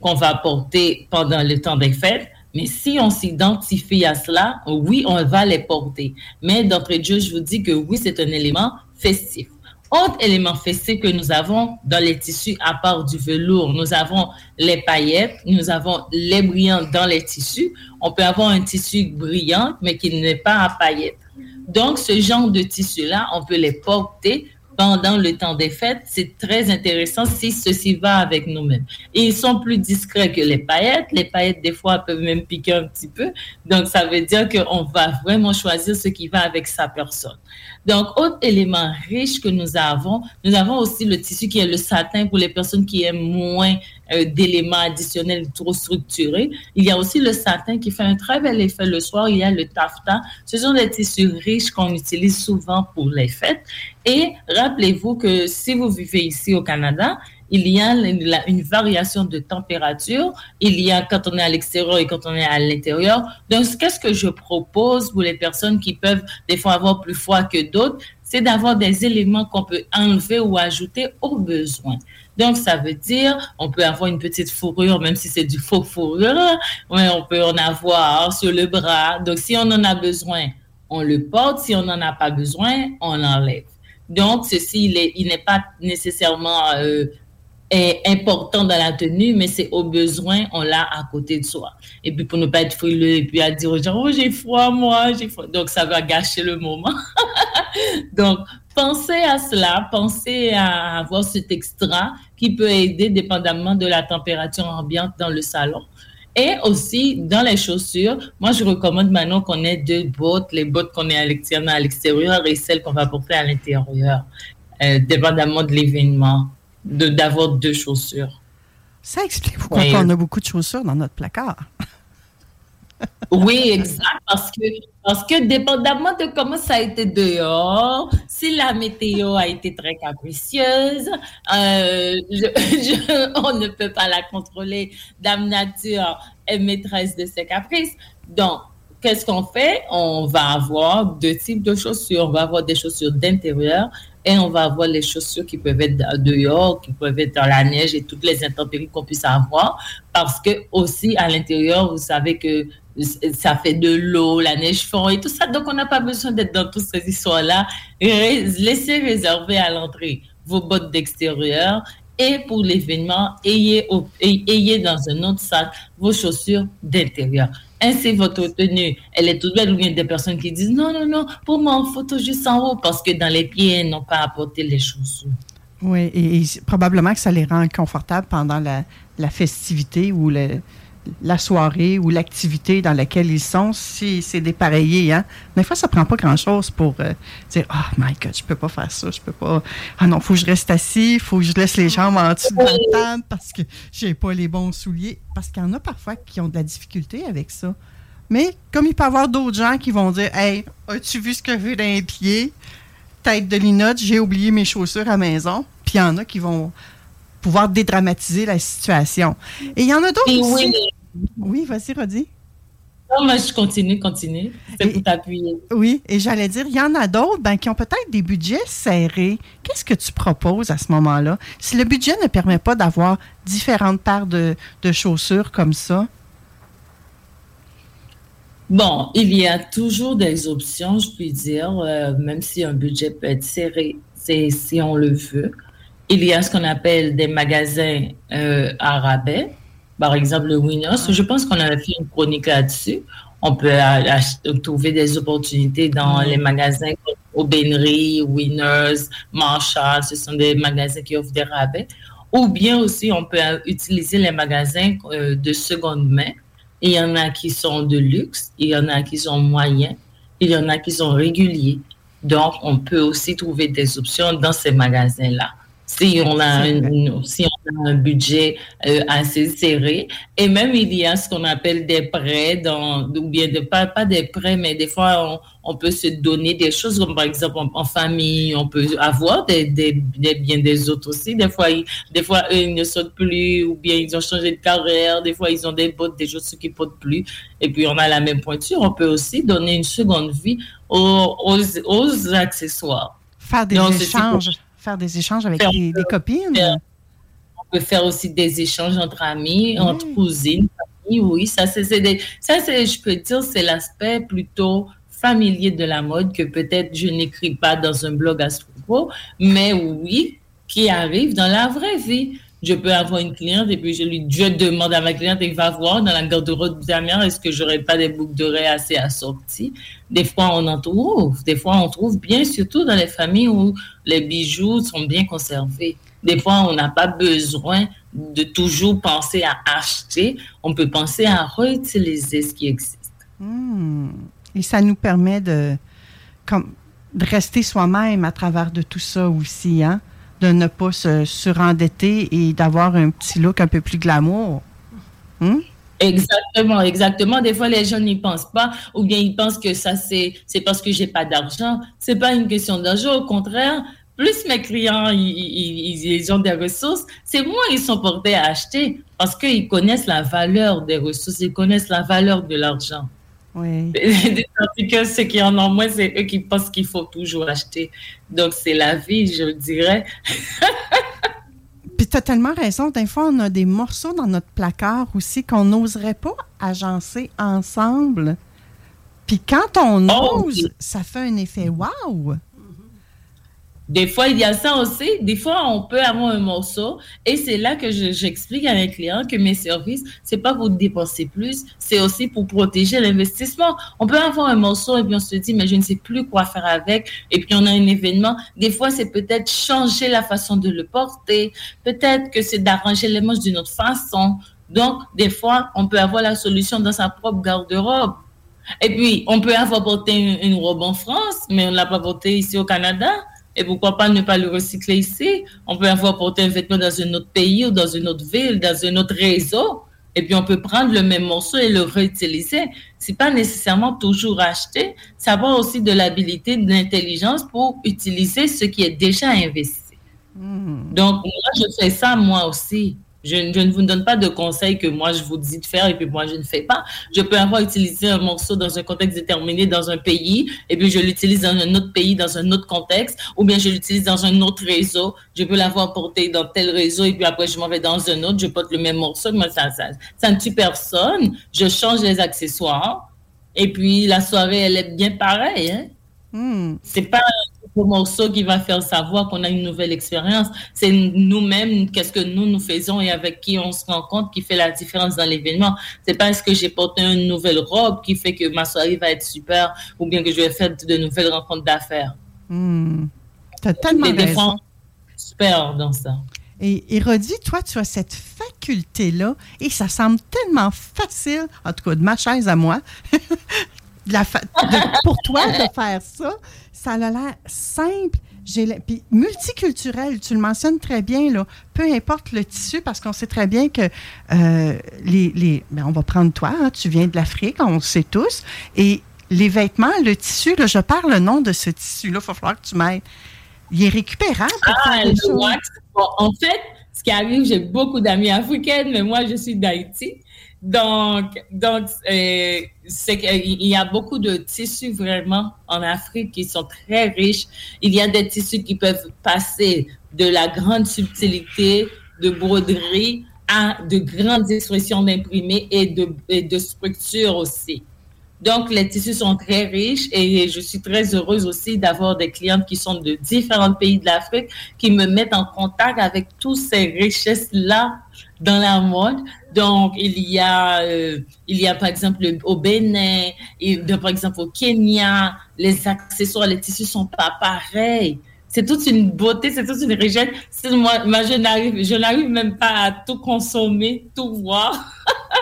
qu'on va porter pendant le temps des fêtes. Mais si on s'identifie à cela, oui, on va les porter. Mais d'entrée de jeu, je vous dis que oui, c'est un élément festif. Autre élément festif que nous avons dans les tissus, à part du velours, nous avons les paillettes, nous avons les brillants dans les tissus. On peut avoir un tissu brillant, mais qui n'est pas à paillettes. Donc, ce genre de tissu-là, on peut les porter pendant le temps des fêtes. C'est très intéressant si ceci va avec nous-mêmes. Ils sont plus discrets que les paillettes. Les paillettes, des fois, peuvent même piquer un petit peu. Donc, ça veut dire qu'on va vraiment choisir ce qui va avec sa personne. Donc, autre élément riche que nous avons, nous avons aussi le tissu qui est le satin pour les personnes qui aiment moins euh, d'éléments additionnels trop structurés. Il y a aussi le satin qui fait un très bel effet le soir. Il y a le taffetas. Ce sont des tissus riches qu'on utilise souvent pour les fêtes. Et rappelez-vous que si vous vivez ici au Canada, il y a une variation de température. Il y a quand on est à l'extérieur et quand on est à l'intérieur. Donc, qu'est-ce que je propose pour les personnes qui peuvent des fois avoir plus froid que d'autres? C'est d'avoir des éléments qu'on peut enlever ou ajouter au besoin. Donc, ça veut dire, on peut avoir une petite fourrure, même si c'est du faux fourrure, mais on peut en avoir sur le bras. Donc, si on en a besoin, on le porte. Si on n'en a pas besoin, on l'enlève. Donc, ceci, il n'est pas nécessairement euh, important dans la tenue, mais c'est au besoin, on l'a à côté de soi. Et puis, pour ne pas être frileux et puis à dire aux gens, oh, j'ai froid, moi, j'ai froid. Donc, ça va gâcher le moment. Donc, pensez à cela, pensez à avoir cet extra qui peut aider dépendamment de la température ambiante dans le salon. Et aussi, dans les chaussures, moi, je recommande maintenant qu'on ait deux bottes, les bottes qu'on est à l'extérieur et celles qu'on va porter à l'intérieur, euh, dépendamment de l'événement, d'avoir deux chaussures.
Ça explique pourquoi on a beaucoup de chaussures dans notre placard.
Oui, exact. Parce que, parce que dépendamment de comment ça a été dehors, si la météo a été très capricieuse, euh, on ne peut pas la contrôler. Dame Nature est maîtresse de ses caprices. Donc, qu'est-ce qu'on fait? On va avoir deux types de chaussures. On va avoir des chaussures d'intérieur et on va avoir les chaussures qui peuvent être dehors, qui peuvent être dans la neige et toutes les intempéries qu'on puisse avoir. Parce que aussi à l'intérieur, vous savez que ça fait de l'eau, la neige fond et tout ça. Donc, on n'a pas besoin d'être dans toutes ces histoires-là. Laissez réserver à l'entrée vos bottes d'extérieur et pour l'événement, ayez, ayez dans un autre sac vos chaussures d'intérieur. Ainsi, votre tenue, elle est toute belle. Ou bien des personnes qui disent non, non, non, pour moi, on photo juste en haut parce que dans les pieds, elles n'ont pas apporté les chaussures.
Oui, et, probablement que ça les rend confortables pendant la, la festivité ou le, la soirée ou l'activité dans laquelle ils sont, si c'est dépareillé. Hein? Des fois, ça prend pas grand-chose pour euh, dire « Oh my God, je peux pas faire ça, je peux pas... Ah non, faut que je reste assis, faut que je laisse les jambes en dessous de la table parce que j'ai pas les bons souliers. » Parce qu'il y en a parfois qui ont de la difficulté avec ça. Mais comme il peut y avoir d'autres gens qui vont dire « Hey, as-tu vu ce que j'ai dans les pieds? Tête de linotte, j'ai oublié mes chaussures à maison. » Puis il y en a qui vont pouvoir dédramatiser la situation. Et il y en a d'autres aussi. Oui, vas-y, Rodi.
Non, je continue, continue. C'est pour t'appuyer.
Oui, et j'allais dire, il y en a d'autres ben, qui ont peut-être des budgets serrés. Qu'est-ce que tu proposes à ce moment-là? Si le budget ne permet pas d'avoir différentes paires de, chaussures comme ça?
Bon, il y a toujours des options, je puis dire, euh, même si un budget peut être serré, c'est si on le veut. Il y a ce qu'on appelle des magasins euh, à rabais par exemple le Winners. Je pense qu'on a fait une chronique là-dessus. On peut trouver des opportunités dans les magasins comme Aubainerie, Winners, Marshall. Ce sont des magasins qui offrent des rabais. Ou bien aussi, on peut utiliser les magasins euh, de seconde main. Il y en a qui sont de luxe, il y en a qui sont moyens, il y en a qui sont réguliers. Donc, on peut aussi trouver des options dans ces magasins-là si on a, un, si on a un budget euh, assez serré. Et même, il y a ce qu'on appelle des prêts, dans, ou bien de, pas, pas des prêts, mais des fois, on, peut se donner des choses, comme par exemple en, famille, on peut avoir des, des, biens des autres aussi. Des fois, ils, des fois, eux, ils ne sautent plus, ou bien ils ont changé de carrière. Des fois, ils ont des bottes, des choses qui ne portent plus. Et puis, on a la même pointure. On peut aussi donner une seconde vie aux, aux, accessoires.
Faire des échanges faire des échanges avec des, copines?
on peut faire aussi des échanges entre amis, entre cousines, familles, oui. Ça, c'est, ça, c'est, je peux dire, c'est l'aspect plutôt familier de la mode que peut-être je n'écris pas dans un blog Astropro, mais oui, qui arrive dans la vraie vie. Je peux avoir une cliente et puis je lui demande à ma cliente, elle va voir dans la garde-robe de la est-ce que j'aurais pas des boucles d'oreilles assez assorties? Des fois, on en trouve. Des fois, on trouve bien, surtout dans les familles où les bijoux sont bien conservés. Des fois, on n'a pas besoin de toujours penser à acheter. On peut penser à réutiliser ce qui existe.
Hmm. Et ça nous permet de, de rester soi-même à travers de tout ça aussi, hein? De ne pas se surendetter et d'avoir un petit look un peu plus glamour.
Hmm? Exactement, exactement. Des fois, les gens n'y pensent pas, ou bien ils pensent que ça, c'est, c'est parce que j'ai pas d'argent. C'est pas une question d'argent. Au contraire, plus mes clients ils, ont des ressources, c'est moins ils sont portés à acheter parce qu'ils connaissent la valeur des ressources, ils connaissent la valeur de l'argent.
Oui.
Tandis que ceux qui en ont moins, c'est eux qui pensent qu'il faut toujours acheter. Donc, c'est la vie, je dirais.
Puis tu as tellement raison. Des fois, on a des morceaux dans notre placard aussi qu'on n'oserait pas agencer ensemble. Puis quand on
Oh,
ose,
oui.
ça fait un effet wow.
Des fois, il y a ça aussi. Des fois, on peut avoir un morceau. Et c'est là que je- j'explique à mes clients que mes services, c'est pas pour dépenser plus, c'est aussi pour protéger l'investissement. On peut avoir un morceau et puis on se dit, mais je ne sais plus quoi faire avec. Et puis on a un événement. Des fois, c'est peut-être changer la façon de le porter. Peut-être que c'est d'arranger les manches d'une autre façon. Donc, des fois, on peut avoir la solution dans sa propre garde-robe. Et puis, on peut avoir porté une, une robe en France, mais on ne l'a pas portée ici au Canada. Et pourquoi pas ne pas le recycler ici? On peut avoir porté un vêtement dans un autre pays ou dans une autre ville, dans un autre réseau. Et puis, on peut prendre le même morceau et le réutiliser. C'est pas nécessairement toujours acheter. Va aussi de l'habilité, de l'intelligence pour utiliser ce qui est déjà investi. Donc, moi, je fais ça moi aussi. Je, je ne vous donne pas de conseils que moi, je vous dis de faire et puis moi, je ne fais pas. Je peux avoir utilisé un morceau dans un contexte déterminé dans un pays et puis je l'utilise dans un autre pays, dans un autre contexte, ou bien je l'utilise dans un autre réseau. Je peux l'avoir porté dans tel réseau et puis après, je m'en vais dans un autre, je porte le même morceau, ça, ça, ça ne tue personne. Je change les accessoires et puis la soirée, elle est bien pareille. Hein?
Hmm.
C'est pas le morceau qui va faire savoir qu'on a une nouvelle expérience. C'est nous-mêmes, qu'est-ce que nous nous faisons et avec qui on se rencontre qui fait la différence dans l'événement. C'est pas est-ce que j'ai porté une nouvelle robe qui fait que ma soirée va être super ou bien que je vais faire de nouvelles rencontres d'affaires.
Hmm. Tu as tellement
Et
raison.
super dans ça.
Et Érodi, toi, tu as cette faculté-là et ça semble tellement facile, en tout cas de ma chaise à moi, de la fa- de- pour toi de faire ça. Ça a l'air simple. Puis multiculturel, tu le mentionnes très bien, là. peu importe le tissu, parce qu'on sait très bien que euh, les, les- ben, on va prendre toi, hein, tu viens de l'Afrique, on le sait tous, et les vêtements, le tissu, là, je parle le nom de ce tissu-là, il va falloir que tu m'aides. Il est récupérable
Ah, le
choses.
wax. Bon, en fait, ce qui arrive, j'ai beaucoup d'amis africaines, mais moi, je suis d'Haïti. Donc, donc euh, y a beaucoup de tissus vraiment en Afrique qui sont très riches. Il y a des tissus qui peuvent passer de la grande subtilité de broderie à de grandes expressions d'imprimés et de, et de structure aussi. Donc, les tissus sont très riches et je suis très heureuse aussi d'avoir des clientes qui sont de différents pays de l'Afrique qui me mettent en contact avec toutes ces richesses-là dans la mode. Donc, il y a, euh, il y a par exemple au Bénin, et par exemple au Kenya, les accessoires, les tissus sont pas pareils. C'est toute une beauté, c'est toute une richesse. Moi, moi, je n'arrive, je n'arrive même pas à tout consommer, tout voir.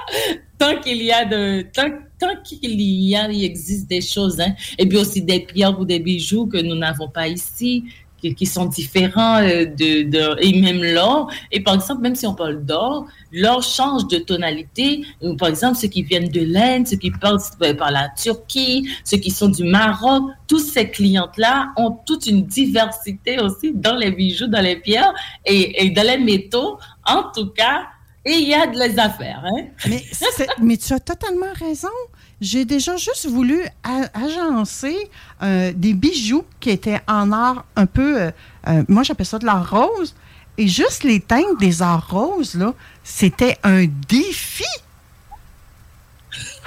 tant qu'il y a de, tant, tant qu'il y a, il existe des choses, hein. Et puis aussi des pierres ou des bijoux que nous n'avons pas ici, qui, sont différents euh, de, et même l'or. Et par exemple, même si on parle d'or, l'or change de tonalité. Par exemple, ceux qui viennent de l'Inde, ceux qui passent par la Turquie, ceux qui sont du Maroc, tous ces clientes-là ont toute une diversité aussi dans les bijoux, dans les pierres et, et dans les métaux. En tout cas, il y a de les affaires. Hein?
Mais tu as totalement raison. J'ai déjà juste voulu agencer euh, des bijoux qui étaient en or un peu, euh, euh, moi j'appelle ça de l'or rose, et juste les teintes des or roses, là, c'était un défi.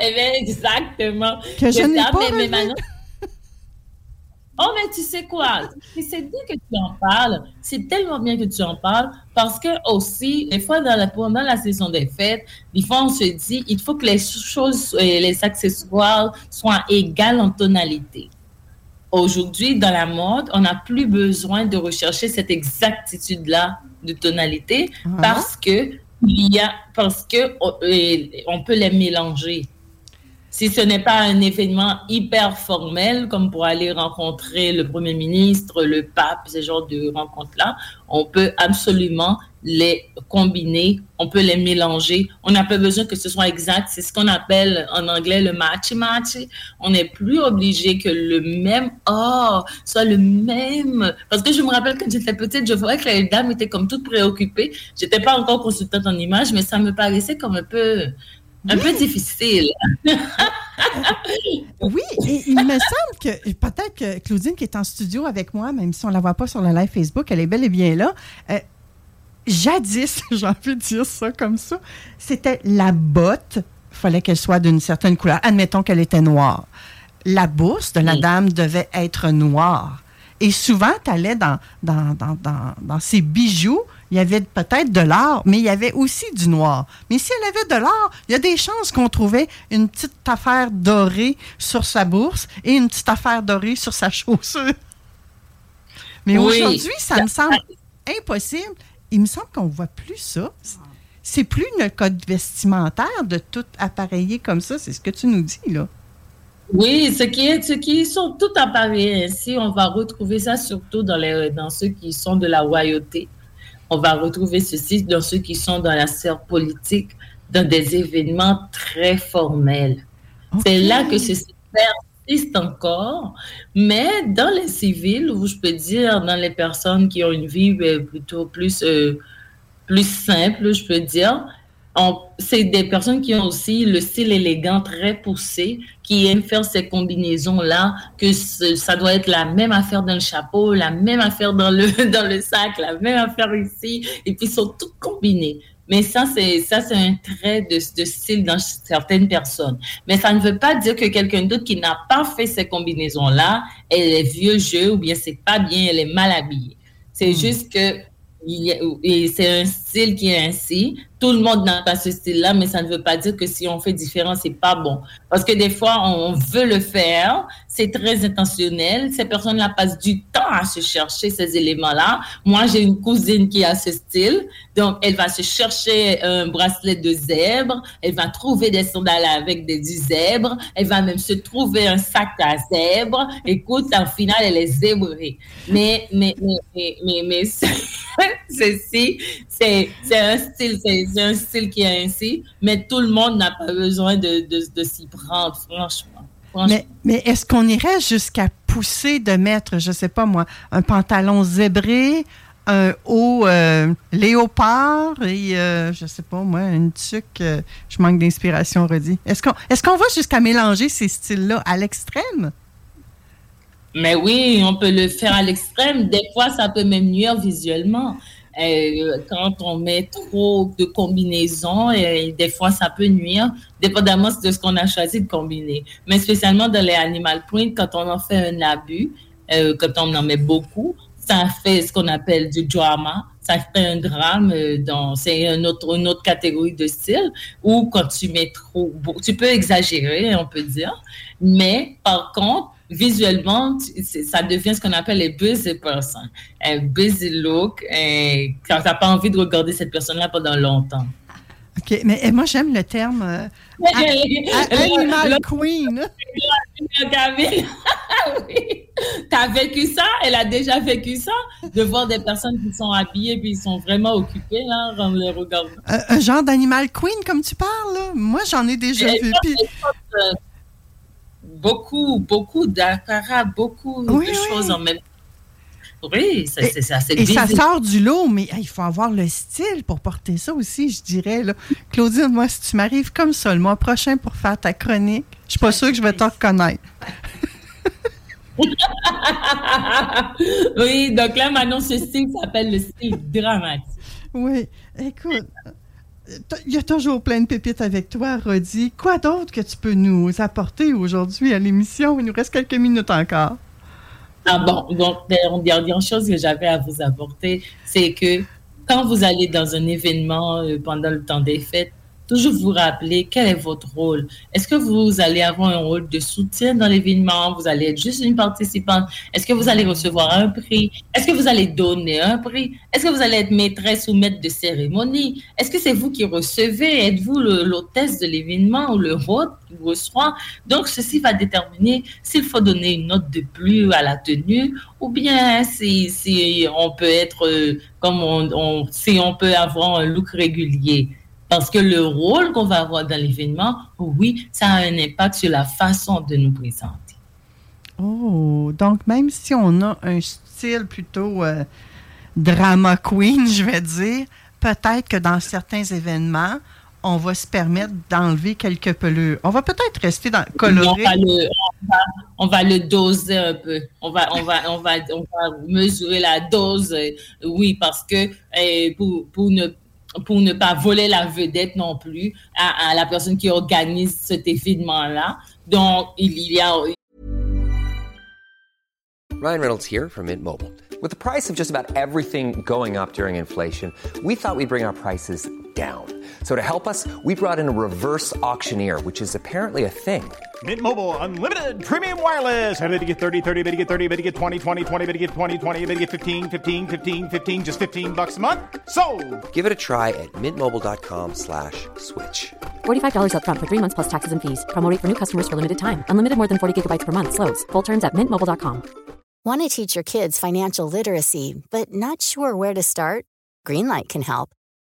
eh bien, exactement.
Que je n'ai pas
mais- mais maintenant- Oh, mais tu sais quoi? C'est bien que tu en parles. C'est tellement bien que tu en parles parce que aussi, des fois, dans la, pendant la saison des fêtes, des fois, on se dit, il faut que les choses, et les accessoires soient égales en tonalité. Aujourd'hui, dans la mode, on n'a plus besoin de rechercher cette exactitude-là de tonalité
Ah.
parce que il y a, parce que on, euh, on peut les mélanger. Si ce n'est pas un événement hyper formel, comme pour aller rencontrer le Premier ministre, le pape, ce genre de rencontres-là, on peut absolument les combiner, on peut les mélanger. On n'a pas besoin que ce soit exact. C'est ce qu'on appelle en anglais le match-match. On n'est plus obligé que le même or soit le même. Parce que je me rappelle quand j'étais petite, je voyais que les dames étaient comme toutes préoccupées. J'étais pas encore consultante en image, mais ça me paraissait comme un peu, un peu difficile.
oui, et il me semble que peut-être que Claudine qui est en studio avec moi, même si on la voit pas sur le live Facebook, elle est bel et bien là. Euh, jadis, j'ai envie de dire ça comme ça, c'était la botte, fallait qu'elle soit d'une certaine couleur. Admettons qu'elle était noire. La bourse de la dame devait être noire. Et souvent, tu allais dans, dans, dans, dans, dans ces bijoux, il y avait peut-être de l'or, mais il y avait aussi du noir. Mais si elle avait de l'or, il y a des chances qu'on trouvait une petite affaire dorée sur sa bourse et une petite affaire dorée sur sa chaussure. Mais aujourd'hui, ça me semble impossible il me semble qu'on ne voit plus ça. C'est plus le code vestimentaire de tout appareillé comme ça. C'est ce que tu nous dis, là.
Oui, ce qui, est, ce qui sont tout appareillés ainsi, on va retrouver ça surtout dans, les, dans ceux qui sont de la royauté. On va retrouver ceci dans ceux qui sont dans la sphère politique, dans des événements très formels. C'est là que ceci persiste encore, mais dans les civils, ou je peux dire dans les personnes qui ont une vie ben, plutôt plus, euh, plus simple, je peux dire, c'est des personnes qui ont aussi le style élégant très poussé, qui aiment faire ces combinaisons-là, que ça doit être la même affaire dans le chapeau, la même affaire dans le, dans le sac, la même affaire ici, et puis ils sont toutes combinées. Mais ça, c'est ça, c'est un trait de, de, style dans certaines personnes. Mais ça ne veut pas dire que quelqu'un d'autre qui n'a pas fait ces combinaisons-là, elle est vieux jeu ou bien c'est pas bien, elle est mal habillée. C'est hmm. juste que c'est un style qui est ainsi. Tout le monde n'a pas ce style-là, mais ça ne veut pas dire que si on fait différent, c'est pas bon. Parce que des fois, on veut le faire, c'est très intentionnel. Ces personnes-là passent du temps à se chercher ces éléments-là. Moi, j'ai une cousine qui a ce style, donc elle va se chercher un bracelet de zèbre, elle va trouver des sandales avec des du zèbre, elle va même se trouver un sac à zèbre. Écoute, en final, elle est zébrée. Mais, mais, mais, mais, mais, ceci, c'est un style, c'est un style qui est ainsi, mais tout le monde n'a pas besoin de, de, s'y prendre, franchement.
Mais, mais est-ce qu'on irait jusqu'à pousser de mettre, je sais pas moi, un pantalon zébré, un haut euh, léopard et, euh, je sais pas moi, une tuque, euh, je manque d'inspiration, redit. Est-ce qu'on est qu'on va jusqu'à mélanger ces styles-là à l'extrême?
Mais oui, on peut le faire à l'extrême. Des fois, ça peut même nuire visuellement. Euh, quand on met trop de combinaisons, des fois, ça peut nuire, dépendamment de ce qu'on a choisi de combiner. Mais spécialement dans les animal print, quand on en fait un abus, euh, quand on en met beaucoup, ça fait ce qu'on appelle du drama. Ça fait un drame. Euh, dans, c'est une autre, une autre catégorie de style. Ou quand tu mets trop, tu peux exagérer, on peut dire. Mais par contre, visuellement, ça devient ce qu'on appelle les busy person, un busy look, et quand tu n'as pas envie de regarder cette personne-là pendant longtemps.
OK, mais moi, j'aime le terme euh, animal queen.
oui. Tu as vécu ça? Elle a déjà vécu ça? De voir des personnes qui sont habillées puis ils sont vraiment occupées, là, en les regardant.
Euh, un genre d'animal queen, comme tu parles, là? Moi, j'en ai déjà vu. Puis
beaucoup, beaucoup d'apparat, beaucoup de choses en même temps. Oui, c'est assez
Et ça sort du lot, mais il faut avoir le style pour porter ça aussi, je dirais. Là. Claudine, moi, si tu m'arrives comme ça le mois prochain pour faire ta chronique, je suis pas sûre que je vais te reconnaître.
oui, donc là, maintenant, ce style s'appelle le style dramatique.
Oui, écoute, il y a toujours plein de pépites avec toi, Rodi. Quoi d'autre que tu peux nous apporter aujourd'hui à l'émission? Il nous reste quelques minutes encore.
Ah bon, donc, la dernière chose que j'avais à vous apporter, c'est que quand vous allez dans un événement euh, pendant le temps des fêtes, toujours vous rappeler quel est votre rôle? Est-ce que vous allez avoir un rôle de soutien dans l'événement? Vous allez être juste une participante? Est-ce que vous allez recevoir un prix? Est-ce que vous allez donner un prix? Est-ce que vous allez être maîtresse ou maître de cérémonie? Est-ce que c'est vous qui recevez? Êtes-vous l'hôtesse de l'événement ou le hôte qui reçoit? Donc, ceci va déterminer s'il faut donner une note de plus à la tenue ou bien si, si on peut être, euh, comme on, si on peut avoir un look régulier. Parce que le rôle qu'on va avoir dans l'événement, oui, ça a un impact sur la façon de nous présenter.
Oh, donc même si on a un style plutôt euh, drama queen, je vais dire, peut-être que dans certains événements, on va se permettre d'enlever quelques pelures. On va peut-être rester dans coloré.
On va, le, doser un peu. On va, on va, on va, on va mesurer la dose. Euh, oui, parce que eh, pour, pour ne pour ne pas voler la vedette non plus à, à la personne qui organise cet événement-là. Donc, il y a...
Ryan Reynolds here from Mint Mobile. With the price of just about everything going up during inflation, we thought we'd bring our prices down. So to help us, we brought in a reverse auctioneer, which is apparently a thing.
Mint Mobile unlimited premium wireless. Ready to get 30, 30, bit to get 30, bit to get 20, 20, 20, bit to get 20, 20, bit to get 15, 15, 15, 15 just 15 bucks a month. So,
Give it a try at mintmobile.com/switch. slash
$45 up front for 3 months plus taxes and fees. Promo for new customers for limited time. Unlimited more than 40 gigabytes per month slows. Full terms at mintmobile.com.
Want to teach your kids financial literacy but not sure where to start? Greenlight can help.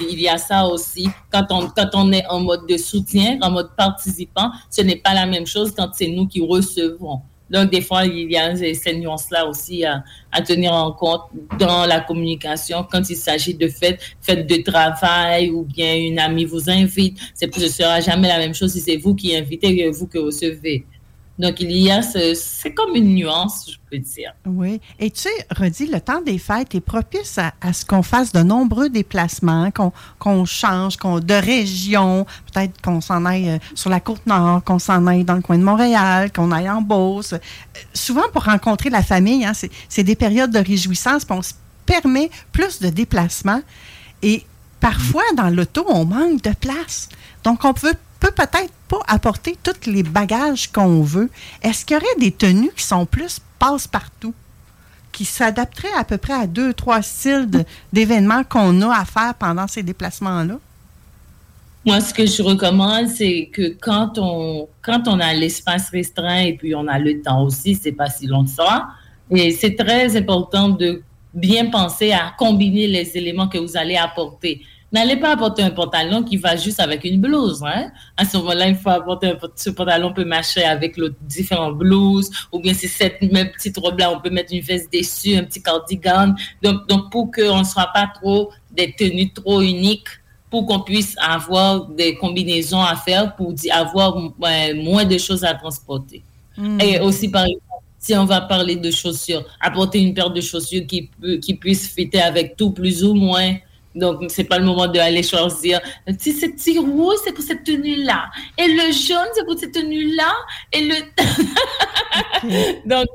Il y a ça aussi. Quand on, quand on est en mode de soutien, en mode participant, ce n'est pas la même chose quand c'est nous qui recevons. Donc, des fois, il y a ces nuances-là aussi à, à, tenir en compte dans la communication quand il s'agit de fêtes, fêtes de travail ou bien une amie vous invite. Ce ne sera jamais la même chose si c'est vous qui invitez que vous qui recevez. Donc, il y a ce, c'est comme une nuance, je peux dire.
Oui. Et tu sais, Redi, le temps des fêtes est propice à, à ce qu'on fasse de nombreux déplacements, qu'on, qu'on change, qu'on, de région, peut-être qu'on s'en aille euh, sur la côte nord, qu'on s'en aille dans le coin de Montréal, qu'on aille en Beauce. Euh, souvent, pour rencontrer la famille, hein, c'est, c'est des périodes de réjouissance, puis on se permet plus de déplacements. Et parfois, dans l'auto, on manque de place. Donc, on peut peut peut-être pas apporter tous les bagages qu'on veut. Est-ce qu'il y aurait des tenues qui sont plus passe-partout, qui s'adapteraient à peu près à deux, trois styles d'événements qu'on a à faire pendant ces déplacements-là?
Moi, ce que je recommande, c'est que quand on, quand on a l'espace restreint et puis on a le temps aussi, c'est pas si long que ça, et c'est très important de bien penser à combiner les éléments que vous allez apporter. N'allez pas apporter un pantalon qui va juste avec une blouse. Hein? À ce moment-là, il faut apporter un, ce pantalon peut marcher avec différentes blouses, ou bien si cette même petite robe-là, on peut mettre une veste dessus, un petit cardigan. Donc, donc pour qu'on ne soit pas trop des tenues trop uniques, pour qu'on puisse avoir des combinaisons à faire, pour avoir moins de choses à transporter. Mmh. Et aussi, par exemple, si on va parler de chaussures, apporter une paire de chaussures qui, qui puisse fitter avec tout plus ou moins. Donc, c'est pas le moment d'aller choisir. Si ce petit rouge, c'est pour cette tenue-là. Et le jaune, c'est pour cette tenue-là. Et le. donc,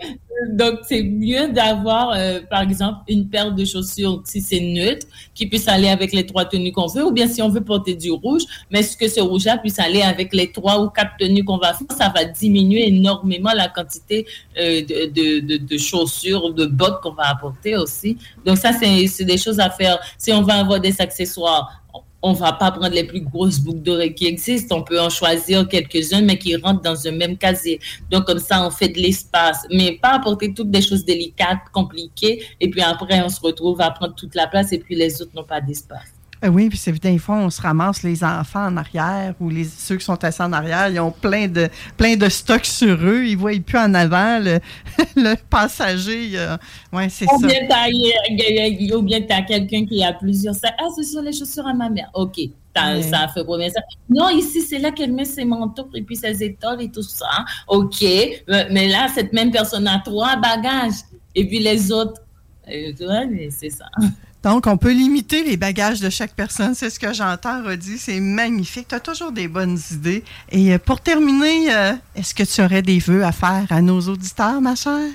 donc, c'est mieux d'avoir, euh, par exemple, une paire de chaussures, si c'est neutre, qui puisse aller avec les trois tenues qu'on veut. Ou bien si on veut porter du rouge, mais ce que ce rouge-là puisse aller avec les trois ou quatre tenues qu'on va faire, ça va diminuer énormément la quantité euh, de, de, de, chaussures ou de bottes qu'on va apporter aussi. Donc, ça, c'est des choses à faire. Si on va des accessoires. On va pas prendre les plus grosses boucles d'oreilles qui existent. On peut en choisir quelques-uns, mais qui rentrent dans un même casier. Donc, comme ça, on fait de l'espace. Mais pas apporter toutes des choses délicates, compliquées. Et puis après, on se retrouve à prendre toute la place et puis les autres n'ont pas d'espace.
Euh, oui, puis c'est des fois, on se ramasse les enfants en arrière ou les, ceux qui sont assis en arrière, ils ont plein de, plein de stocks sur eux. Ils ne voient plus en avant le, le passager. Euh, oui, c'est ça.
Ou bien tu as quelqu'un qui a plusieurs sacs. Ah, ce sont les chaussures à ma mère. OK. Ça,
Ouais.
fait premier ça. Non, ici, c'est là qu'elle met ses manteaux et puis ses étoiles et tout ça. OK. Mais mais là, cette même personne a trois bagages. Et puis les autres, euh, tu vois, mais c'est ça.
Donc, on peut limiter les bagages de chaque personne. C'est ce que j'entends, Rodi. C'est magnifique. Tu as toujours des bonnes idées. Et euh, pour terminer, euh, est-ce que tu aurais des vœux à faire à nos auditeurs, ma chère?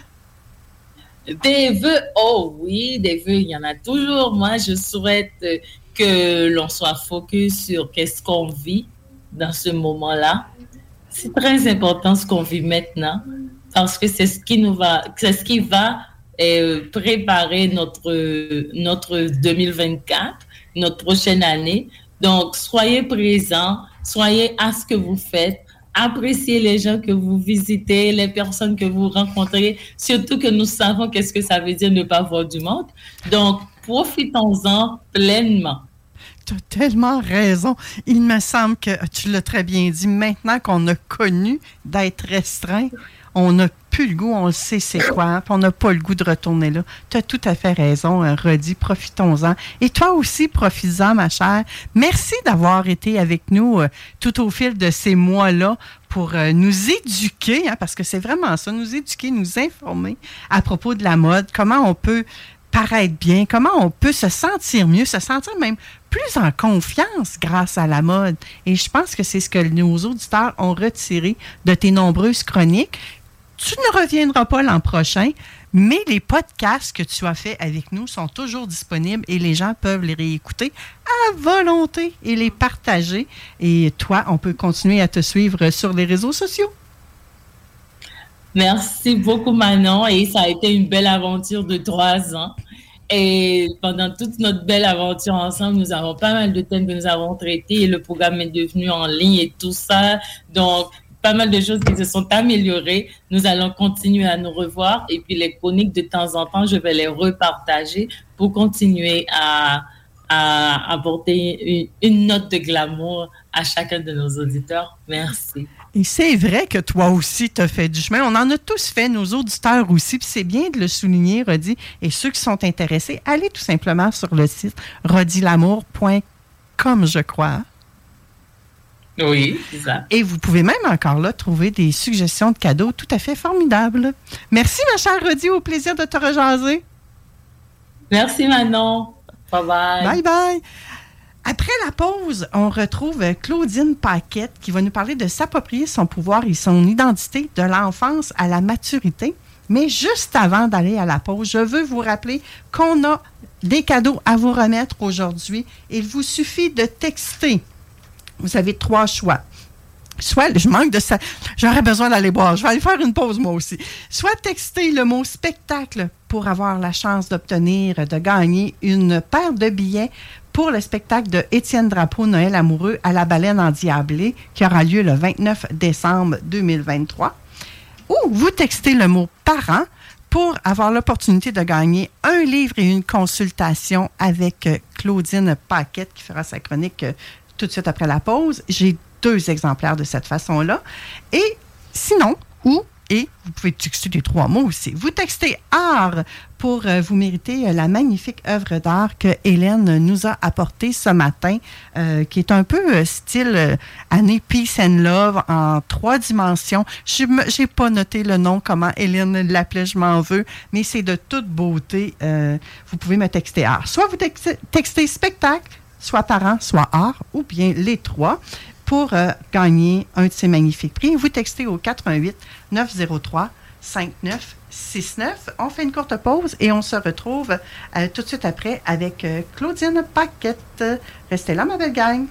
Des vœux, oh oui, des vœux, il y en a toujours. Moi, je souhaite euh, que l'on soit focus sur qu'est-ce qu'on vit dans ce moment-là. C'est très important ce qu'on vit maintenant parce que c'est ce qui nous va, c'est ce qui va euh, préparer notre notre 2024, notre prochaine année. Donc, soyez présents, soyez à ce que vous faites, appréciez les gens que vous visitez, les personnes que vous rencontrez, surtout que nous savons qu'est-ce que ça veut dire ne pas voir du monde. Donc, profitons-en pleinement.
Tu as tellement raison. Il me semble que tu l'as très bien dit. Maintenant qu'on a connu d'être restreint, on n'a plus le goût, on le sait c'est quoi, puis on n'a pas le goût de retourner là. Tu as tout à fait raison, hein, Rodi. Profitons-en. Et toi aussi, profites-en, ma chère. Merci d'avoir été avec nous euh, tout au fil de ces mois-là pour euh, nous éduquer, hein, parce que c'est vraiment ça, nous éduquer, nous informer à propos de la mode, comment on peut paraître bien, comment on peut se sentir mieux, se sentir même plus en confiance grâce à la mode. Et je pense que c'est ce que nos auditeurs ont retiré de tes nombreuses chroniques. Tu ne reviendras pas l'an prochain, mais les podcasts que tu as faits avec nous sont toujours disponibles et les gens peuvent les réécouter à volonté et les partager. Et toi, on peut continuer à te suivre sur les réseaux sociaux.
Merci beaucoup, Manon. Et ça a été une belle aventure de trois ans. Et pendant toute notre belle aventure ensemble, nous avons pas mal de thèmes que nous avons traités et le programme est devenu en ligne et tout ça. Donc, pas mal de choses qui se sont améliorées. Nous allons continuer à nous revoir et puis les chroniques de temps en temps, je vais les repartager pour continuer à, à apporter une, note de glamour à chacun de nos auditeurs. Merci.
Et c'est vrai que toi aussi, tu as fait du chemin. On en a tous fait, nos auditeurs aussi. Puis c'est bien de le souligner, Rodi. Et ceux qui sont intéressés, allez tout simplement sur le site rodilamour.com, je crois.
Oui, c'est ça.
Et vous pouvez même encore là trouver des suggestions de cadeaux tout à fait formidables. Merci, ma chère Rodi. Au plaisir de te rejaser.
Merci, Manon. Bye bye.
Bye bye. Après la pause, on retrouve Claudine Paquette qui va nous parler de s'approprier son pouvoir et son identité de l'enfance à la maturité. Mais juste avant d'aller à la pause, je veux vous rappeler qu'on a des cadeaux à vous remettre aujourd'hui. Il vous suffit de texter. Vous avez trois choix. Soit, je manque de ça. J'aurais besoin d'aller boire. Je vais aller faire une pause moi aussi. Soit texter le mot spectacle pour avoir la chance d'obtenir, de gagner une paire de billets pour le spectacle de Étienne Drapeau Noël amoureux à la baleine endiablée qui aura lieu le 29 décembre 2023. Ou vous textez le mot parent pour avoir l'opportunité de gagner un livre et une consultation avec euh, Claudine Paquette qui fera sa chronique euh, tout de suite après la pause. J'ai deux exemplaires de cette façon-là. Et sinon, ou et vous pouvez texter les trois mots aussi. Vous textez art pour euh, vous mériter euh, la magnifique œuvre d'art que Hélène nous a apportée ce matin, euh, qui est un peu style année Peace and Love en trois dimensions. Je n'ai pas noté le nom, comment Hélène l'appelait, je m'en veux, mais c'est de toute beauté. Vous pouvez me texter art. Soit vous textez spectacle, soit parent, soit art, ou bien les trois pour euh, gagner un de ces magnifiques prix. Vous textez au 88 903 5969. On fait une courte pause et on se retrouve euh, tout de suite après avec euh, Claudine Paquette. Restez là, ma belle gang.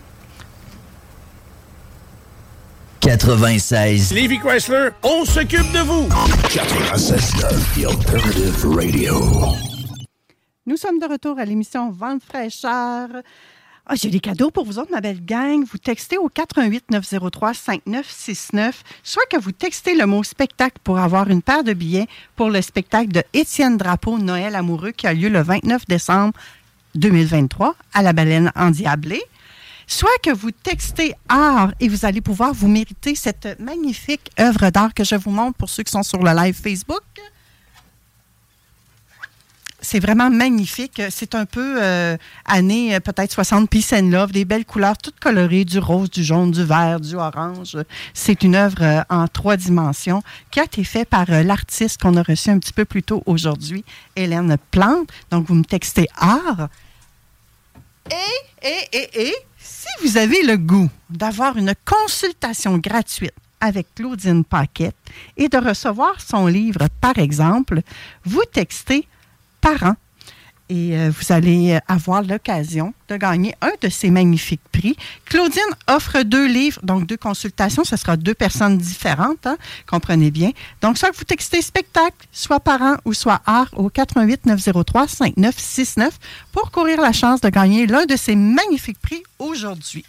96.
Lévi Chrysler, on s'occupe de vous.
96 The Alternative Radio.
Nous sommes de retour à l'émission Vente fraîcheur. Ah, j'ai des cadeaux pour vous autres, ma belle gang. Vous textez au 88 903 5969, soit que vous textez le mot spectacle pour avoir une paire de billets pour le spectacle de Étienne Drapeau Noël amoureux qui a lieu le 29 décembre 2023 à la baleine endiablée. Soit que vous textez art et vous allez pouvoir vous mériter cette magnifique œuvre d'art que je vous montre pour ceux qui sont sur le live Facebook. C'est vraiment magnifique. C'est un peu euh, année euh, peut-être 60 Peace and Love, des belles couleurs toutes colorées, du rose, du jaune, du vert, du orange. C'est une œuvre euh, en trois dimensions qui a été faite par l'artiste qu'on a reçu un petit peu plus tôt aujourd'hui, Hélène Plante. Donc, vous me textez art. Et, et, et, et, si vous avez le goût d'avoir une consultation gratuite avec Claudine Paquette et de recevoir son livre, par exemple, vous textez parents et euh, vous allez avoir l'occasion de gagner un de ces magnifiques prix. Claudine offre deux livres, donc deux consultations. Ce sera deux personnes différentes, hein, comprenez bien. Donc, soit vous textez spectacle, soit parent ou soit art au 88 903 5969 pour courir la chance de gagner l'un de ces magnifiques prix aujourd'hui.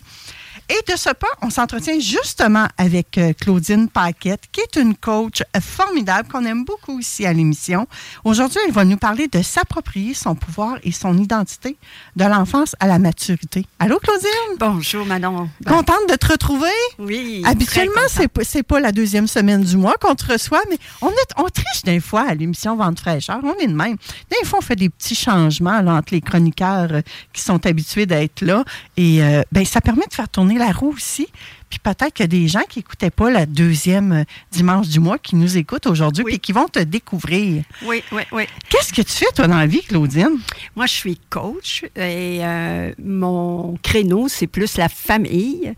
Et de ce pas, on s'entretient justement avec euh, Claudine Paquette, qui est une coach formidable qu'on aime beaucoup ici à l'émission. Aujourd'hui, elle va nous parler de s'approprier son pouvoir et son identité de l'enfance à la maturité. Allô, Claudine?
Bonjour, Manon.
Contente de te retrouver?
Oui.
Habituellement, c'est c'est pas la deuxième semaine du mois qu'on te reçoit, mais on, est, on triche des fois à l'émission Vente fraîcheur. On est de même. Des fois, on fait des petits changements là, entre les chroniqueurs euh, qui sont habitués d'être là. Et euh, ben, ça permet de faire tourner la roue aussi. Puis peut-être qu'il y a des gens qui n'écoutaient pas la deuxième euh, dimanche du mois qui nous écoutent aujourd'hui et qui vont te découvrir.
Oui, oui, oui.
Qu'est-ce que tu fais, toi, dans la vie, Claudine?
Moi, je suis coach et euh, mon créneau, c'est plus la famille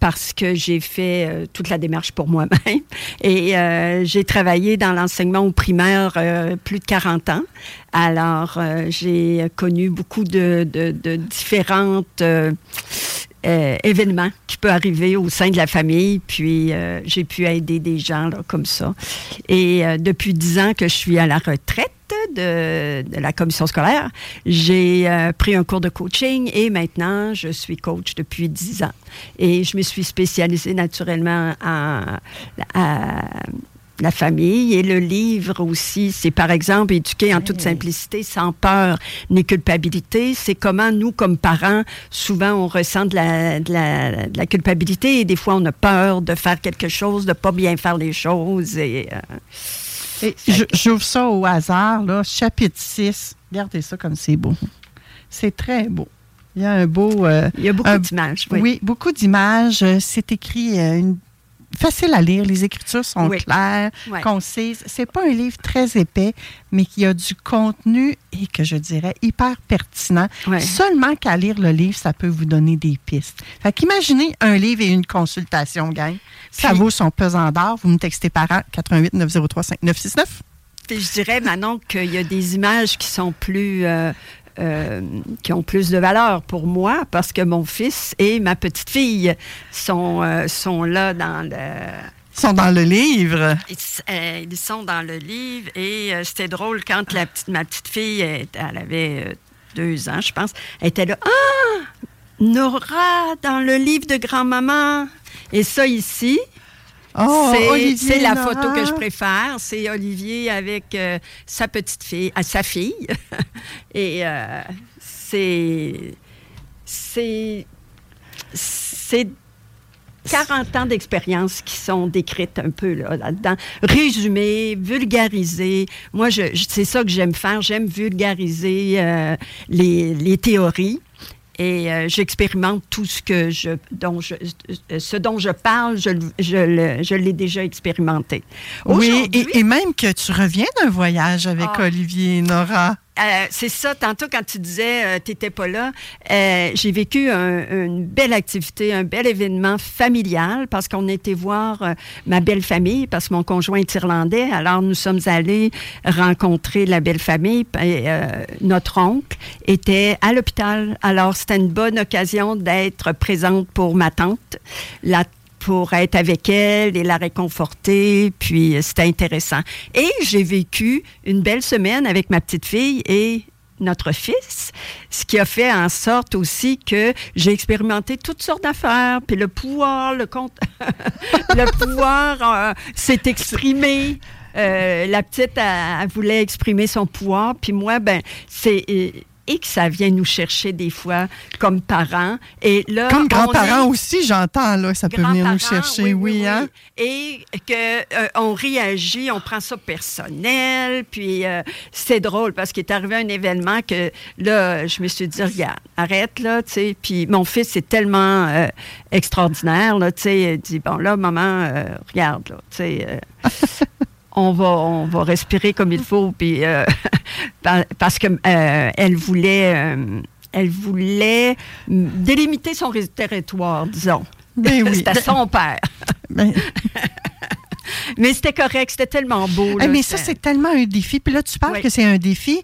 parce que j'ai fait euh, toute la démarche pour moi-même et euh, j'ai travaillé dans l'enseignement au primaire plus de 40 ans. Alors, j'ai connu beaucoup de, de, de différentes euh, événements qui peuvent arriver au sein de la famille. Puis euh, j'ai pu aider des gens comme ça. Et euh, depuis dix ans que je suis à la retraite de, la commission scolaire, j'ai pris un cours de coaching et maintenant je suis coach depuis dix ans. Et je me suis spécialisée naturellement en, la famille et le livre aussi, c'est par exemple éduquer en toute simplicité, sans peur ni culpabilité. C'est comment nous, comme parents, souvent on ressent de la, de la, de la culpabilité et des fois on a peur de faire quelque chose, de pas bien faire les choses. Et, euh,
Et J'ouvre ça au hasard, là, chapitre 6. Regardez ça comme c'est beau. C'est très beau. Il y a un beau. euh,
Il y a beaucoup d'images, oui.
Oui, beaucoup d'images. Euh, C'est écrit euh, une- facile à lire. Les écritures sont
Oui.
claires,
Ouais.
concises. C'est pas un livre très épais, mais qui a du contenu et que je dirais hyper pertinent. Seulement qu'à lire le livre, ça peut vous donner des pistes. Fait qu'imaginez un livre et une consultation, gang. Ça
Puis-
vaut son pesant d'or. Vous me textez par an, 88 903 5969.
Puis je dirais, Manon, qu'il y a des images qui sont plus. euh, euh, qui ont plus de valeur pour moi parce que mon fils et ma petite fille sont, euh, sont là dans le.
sont dans le livre.
Ils, euh, ils sont dans le livre et c'était drôle quand la petite, ma petite fille, elle, elle avait deux ans, je pense, elle était là. Ah! Nora, dans le livre de grand-maman. Et ça ici,
Oh,
c'est- la
Nora.
photo que je préfère. C'est Olivier avec euh, sa petite fille, à sa fille. Et euh, c'est. C'est. C'est 40 ans d'expérience qui sont décrites un peu là, là-dedans. Résumées, vulgarisées. Moi, je, je- c'est ça que j'aime faire. J'aime vulgariser euh, les, les théories. Et euh, j'expérimente tout ce que je, dont je, ce dont je parle, je, l'ai déjà expérimenté.
Oui, et même que tu reviens d'un voyage avec
Ah.
Olivier et Nora.
Euh, c'est ça, tantôt quand tu disais tu n'étais pas là, euh, j'ai vécu un- une belle activité, un bel événement familial parce qu'on était voir euh, ma belle famille parce que mon conjoint est irlandais. Alors nous sommes allés rencontrer la belle famille. Euh, notre oncle était à l'hôpital. Alors c'était une bonne occasion d'être présente pour ma tante. Pour être avec elle et la réconforter. Puis euh, c'était intéressant. Et j'ai vécu une belle semaine avec ma petite fille et notre fils, ce qui a fait en sorte aussi que j'ai expérimenté toutes sortes d'affaires, puis le pouvoir, le compte, le pouvoir euh, s'est exprimé. Euh, la petite, elle, voulait exprimer son pouvoir, puis moi, ben, c'est, et que ça vient nous chercher des fois comme parents. Et là,
Comme grands-parents
est-
aussi, j'entends, là, ça peut venir nous chercher, oui, hein?
Et qu'on réagit, on prend ça personnel, puis euh, c'est drôle parce qu'il est arrivé un événement que là, je me suis dit, regarde, arrête, là, tu sais. Puis mon fils est tellement euh, extraordinaire, là, tu sais, il dit, bon, là, maman, euh, regarde, là, tu sais. on va, on va respirer comme il faut, puis euh, pa- parce que euh, elle voulait, euh, elle voulait délimiter son territoire, disons.
Ben oui.
c'était son père. Mais c'était correct, c'était tellement beau.
Eh,
là,
mais ça, c'est tellement un défi. Puis là, tu parles que c'est un défi.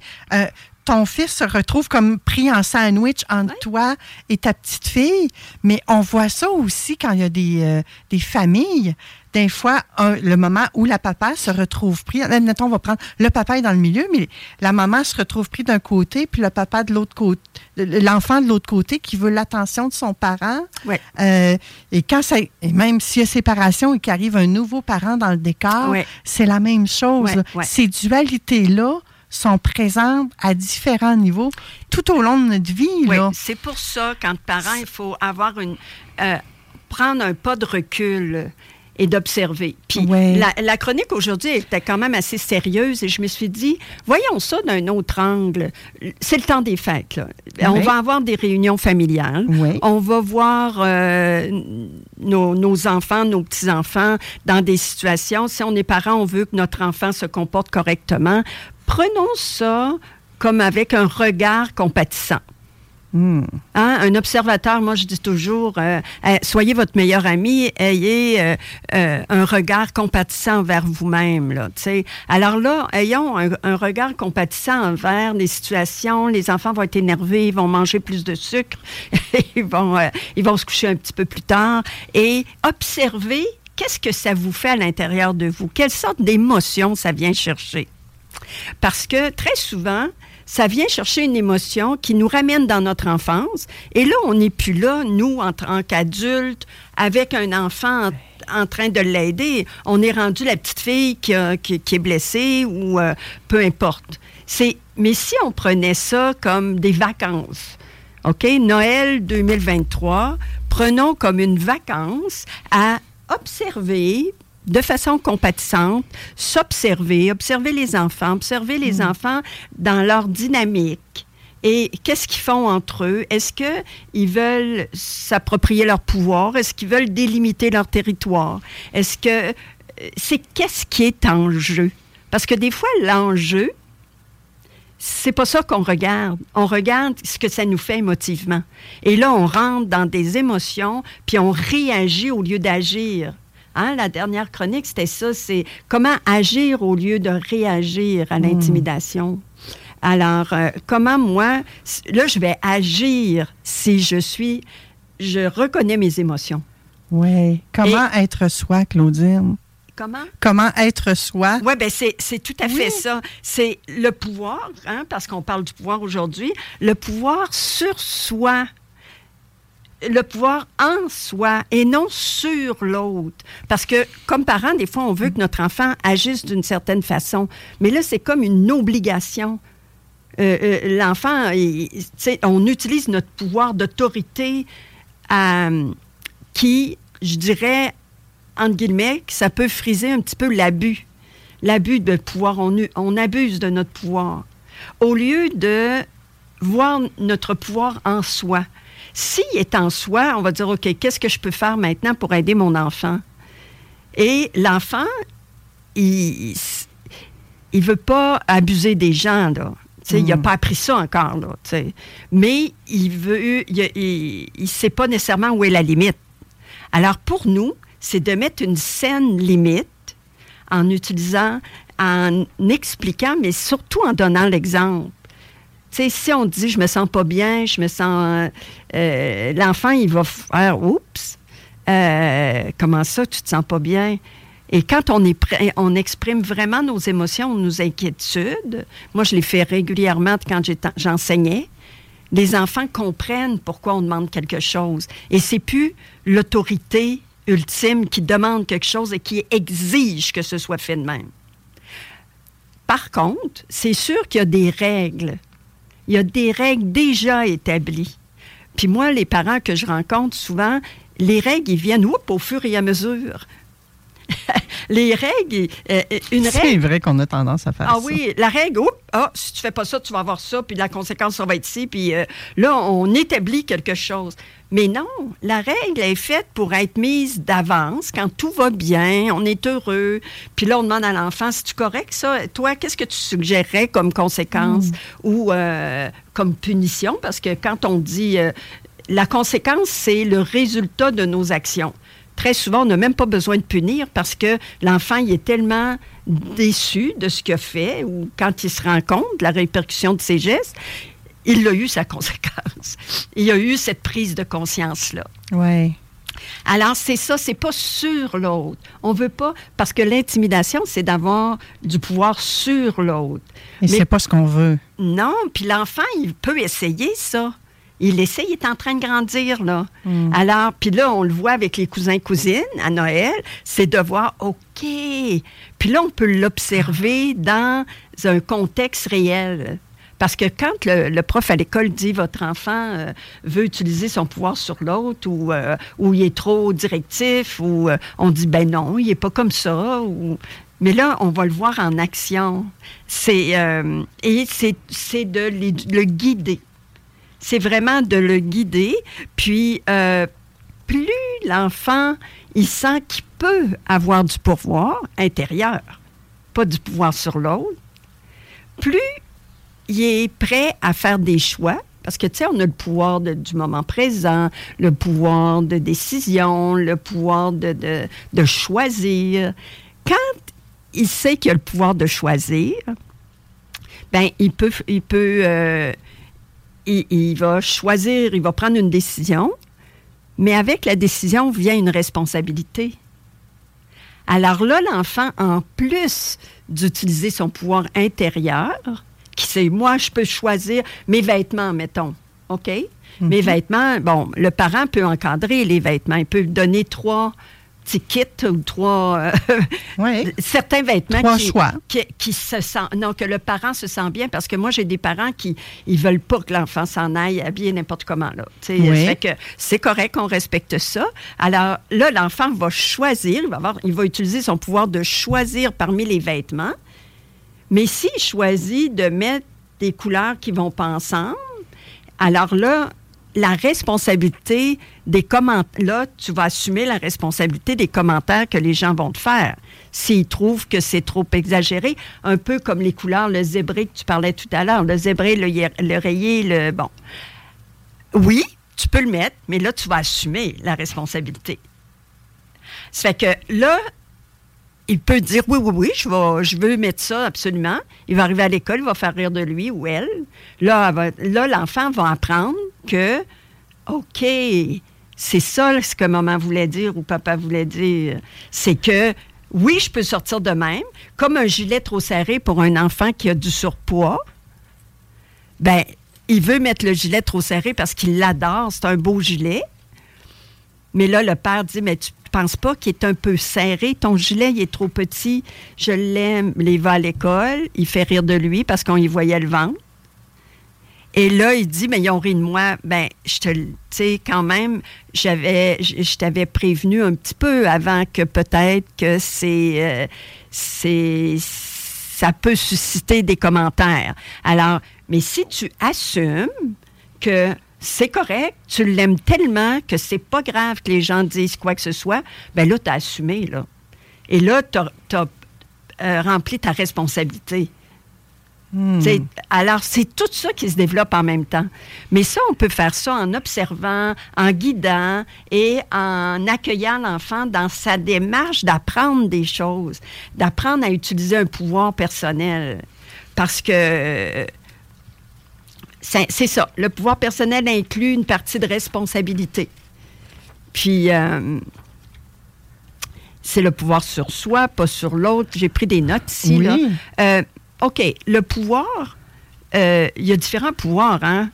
Ton fils se retrouve comme pris en sandwich entre toi et ta petite fille. Mais on voit ça aussi quand il y a des, euh, des familles. Des fois, un- le moment où la papa se retrouve pris, admettons, on va prendre, le papa est dans le milieu, mais la maman se retrouve pris d'un côté, puis le papa de l'autre côté, l'enfant de l'autre côté qui veut l'attention de son parent. Euh, et quand ça, et même s'il y a séparation et qu'arrive un nouveau parent dans le décor,
Ouais.
c'est la même chose.
Ouais, ouais.
Ces dualités-là sont présentes à différents niveaux tout au long de notre vie.
Oui, c'est pour ça, quand parent, il faut avoir une. euh, prendre un pas de recul et d'observer. Puis
Ouais.
la, la chronique aujourd'hui était quand même assez sérieuse et je me suis dit, voyons ça d'un autre angle. C'est le temps des fêtes. Là. On va avoir des réunions familiales. On va voir euh, nos, nos enfants, nos petits-enfants dans des situations. Si on est parent, on veut que notre enfant se comporte correctement. Prenons ça comme avec un regard compatissant.
Hmm.
Hein, un observateur, moi je dis toujours, euh, soyez votre meilleur ami, ayez euh, euh, un regard compatissant envers vous-même. Alors là, ayons un, regard compatissant envers les situations. Les enfants vont être énervés, ils vont manger plus de sucre, ils, vont, ils vont se coucher un petit peu plus tard. Et observez qu'est-ce que ça vous fait à l'intérieur de vous, quelle sorte d'émotion ça vient chercher. Parce que très souvent, ça vient chercher une émotion qui nous ramène dans notre enfance. Et là, on n'est plus là, nous, en tant qu'adultes, avec un enfant en, train de l'aider. On est rendu la petite fille qui- qui est blessée ou euh, peu importe. C'est, mais si on prenait ça comme des vacances, OK? Noël 2023, prenons comme une vacance à observer de façon compatissante, s'observer, observer les enfants, observer les enfants dans leur dynamique. Et qu'est-ce qu'ils font entre eux? Est-ce qu'ils veulent s'approprier leur pouvoir? Est-ce qu'ils veulent délimiter leur territoire? Est-ce que euh, c'est qu'est-ce qui est en jeu? Parce que des fois, l'enjeu, c'est pas ça qu'on regarde. On regarde ce que ça nous fait émotivement. Et là, on rentre dans des émotions, puis on réagit au lieu d'agir. Hein, la dernière chronique, c'était ça, c'est comment agir au lieu de réagir à l'intimidation. Alors, euh, comment moi, là, je vais agir si je suis, je reconnais mes émotions.
Oui. Comment être soi, Claudine?
Comment?
Comment être soi?
Oui, bien, c'est, c'est tout à fait ça. C'est le pouvoir, hein, parce qu'on parle du pouvoir aujourd'hui, le pouvoir sur soi. Le pouvoir en soi et non sur l'autre. Parce que, comme parents, des fois, on veut que notre enfant agisse d'une certaine façon. Mais là, c'est comme une obligation. Euh, euh, L'enfant, on utilise notre pouvoir d'autorité euh, qui, je dirais, entre guillemets, ça peut friser un petit peu l'abus. L'abus de pouvoir. On abuse de notre pouvoir. Au lieu de voir notre pouvoir en soi. S'il est en soi, on va dire, OK, qu'est-ce que je peux faire maintenant pour aider mon enfant? Et l'enfant, il ne veut pas abuser des gens, là. Il n'a
Mm.
pas appris ça encore, là. Mais il veut, il ne sait pas nécessairement où est la limite. Alors, pour nous, c'est de mettre une saine limite en utilisant, en expliquant, mais surtout en donnant l'exemple. Si on dit je me sens pas bien, je me sens. euh, L'enfant, il va faire oups, euh, comment ça, tu te sens pas bien? Et quand on, exprime vraiment nos émotions, nos inquiétudes, moi je les fais régulièrement quand j'enseignais, les enfants comprennent pourquoi on demande quelque chose. Et c'est plus l'autorité ultime qui demande quelque chose et qui exige que ce soit fait de même. Par contre, c'est sûr qu'il y a des règles Il y a des règles déjà établies. Puis moi, les parents que je rencontre souvent, les règles, ils viennent oups, au fur et à mesure. les règles, euh, euh, une
C'est
règle.
vrai qu'on a tendance à faire
Ah
ça.
oui, la règle, oups, ah, si tu fais pas ça, tu vas avoir ça, puis la conséquence, ça va être ci, puis euh, là, on établit quelque chose. Mais non, la règle est faite pour être mise d'avance quand tout va bien, on est heureux. Puis là, on demande à l'enfant, si tu correct ça? Toi, qu'est-ce que tu suggérerais comme conséquence ou euh, comme punition? Parce que quand on dit euh, la conséquence, c'est le résultat de nos actions. Très souvent, on n'a même pas besoin de punir parce que l'enfant, il est tellement déçu de ce qu'il a fait ou quand il se rend compte de la répercussion de ses gestes, il a eu sa conséquence. Il a eu cette prise de conscience-là.
Oui.
Alors, c'est ça, c'est pas sur l'autre. On veut pas, parce que l'intimidation, c'est d'avoir du pouvoir sur l'autre.
Et c'est pas ce qu'on veut.
Non, puis l'enfant, il peut essayer ça. Il essaie, il est en train de grandir, là.
Mm.
Alors, puis là, on le voit avec les cousins-cousines à Noël, c'est de voir, OK. Puis là, on peut l'observer dans un contexte réel. Parce que quand le, prof à l'école dit votre enfant euh, veut utiliser son pouvoir sur l'autre ou, euh, ou il est trop directif ou euh, on dit ben non, il n'est pas comme ça. Ou... Mais là, on va le voir en action. C'est, et c'est, de le guider. C'est vraiment de le guider. Puis, plus l'enfant, il sent qu'il peut avoir du pouvoir intérieur, pas du pouvoir sur l'autre, plus il est prêt à faire des choix. Parce que, tu sais, on a le pouvoir du moment présent, le pouvoir de décision, le pouvoir de, de- de choisir. Quand il sait qu'il a le pouvoir de choisir, ben il peut, il peut, euh, il va choisir, il va prendre une décision, mais avec la décision vient une responsabilité. Alors là, l'enfant, en plus d'utiliser son pouvoir intérieur, qui c'est moi, je peux choisir mes vêtements, mettons, OK? Mes vêtements, bon, le parent peut encadrer les vêtements. Il peut donner trois petits kits ou trois... euh, certains vêtements
Trois
qui,
choix.
qui, qui se sent... Non, que le parent se sent bien, parce que moi, j'ai des parents qui ils veulent pas que l'enfant s'en aille habillé n'importe comment, là.
Oui.
ça fait que c'est correct qu'on respecte ça. Alors là, l'enfant va choisir, il va, avoir, il va utiliser son pouvoir de choisir parmi les vêtements. Mais s'il choisit de mettre des couleurs qui vont pas ensemble, alors là, la responsabilité des commentaires, là, tu vas assumer la responsabilité des commentaires que les gens vont te faire. S'ils trouvent que c'est trop exagéré, un peu comme les couleurs, le zébré que tu parlais tout à l'heure, le zébré, le, le le... Bon. Oui, tu peux le mettre, mais là, tu vas assumer la responsabilité. Ça fait que là, il peut dire oui, oui, oui, je, vais, veux mettre ça absolument. Il va arriver à l'école, il va faire rire de lui ou elle. Là, l'enfant va apprendre que, OK, c'est ça ce que maman voulait dire ou papa voulait dire. C'est que, oui, je peux sortir de même, comme un gilet trop serré pour un enfant qui a du surpoids. Ben, il veut mettre le gilet trop serré parce qu'il l'adore, c'est un beau gilet. Mais là, le père dit, mais tu penses pas qu'il est un peu serré? Ton gilet, il est trop petit. Je l'aime. Il va à l'école. Il fait rire de lui parce qu'on y voyait le ventre. Et là, il dit, mais ils ont ri de moi. Ben, je te, tu sais, quand même, j'avais, je, je t'avais prévenu un petit peu avant que peut-être que c'est, euh, c'est, ça peut susciter des commentaires. Alors, mais si tu assumes que c'est correct, tu l'aimes tellement que c'est pas grave que les gens disent quoi que ce soit, ben là, tu as assumé, là. Et là, tu as, rempli ta responsabilité.
Hmm.
Alors, c'est tout ça qui se développe en même temps. Mais ça, on peut faire ça en observant, en guidant et en accueillant l'enfant dans sa démarche d'apprendre des choses, d'apprendre à utiliser un pouvoir personnel. Parce que euh, c'est ça, le pouvoir personnel inclut une partie de responsabilité. Puis, euh, c'est le pouvoir sur soi, pas sur l'autre. J'ai pris des notes ici.
Oui.
là. Euh, OK, le pouvoir, euh, il y a différents pouvoirs. Hein?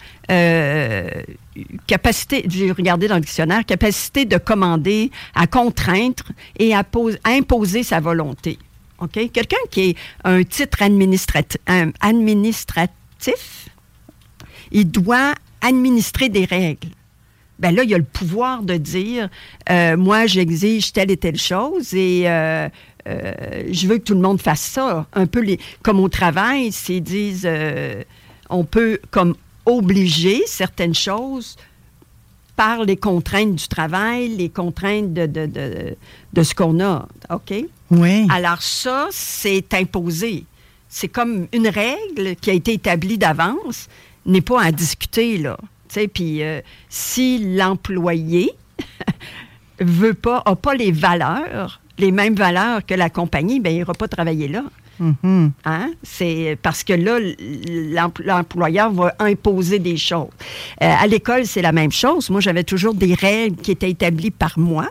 Capacité, j'ai regardé dans le dictionnaire, capacité de commander, à contraindre et à, pos- à imposer sa volonté. OK? Quelqu'un qui est un titre administrati- administratif, il doit administrer des règles. Ben là, il a le pouvoir de dire, euh, moi, j'exige telle et telle chose et euh, euh, je veux que tout le monde fasse ça. Un peu les, comme au travail, s'ils disent, on peut comme obliger certaines choses par les contraintes du travail, les contraintes de, de, de, de ce qu'on a. OK?
Oui.
Alors ça, c'est imposé. C'est comme une règle qui a été établie d'avance, n'est pas à discuter, là. Puis euh, si l'employé veut pas, a pas les valeurs, les mêmes valeurs que la compagnie, ben il n'ira pas travailler là.
Mhm.
Hein? C'est parce que là, l'empl- l'employeur va imposer des choses. Euh, à l'école, c'est la même chose. Moi, j'avais toujours des règles qui étaient établies par moi.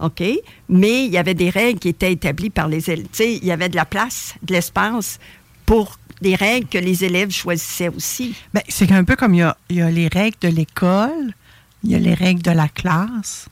OK? Mais il y avait des règles qui étaient établies par les élèves. Tu sais, il y avait de la place, de l'espace pour des règles que les élèves choisissaient aussi.
Ben, c'est un peu comme il y a, il y a les règles de l'école, il y a les règles de la classe.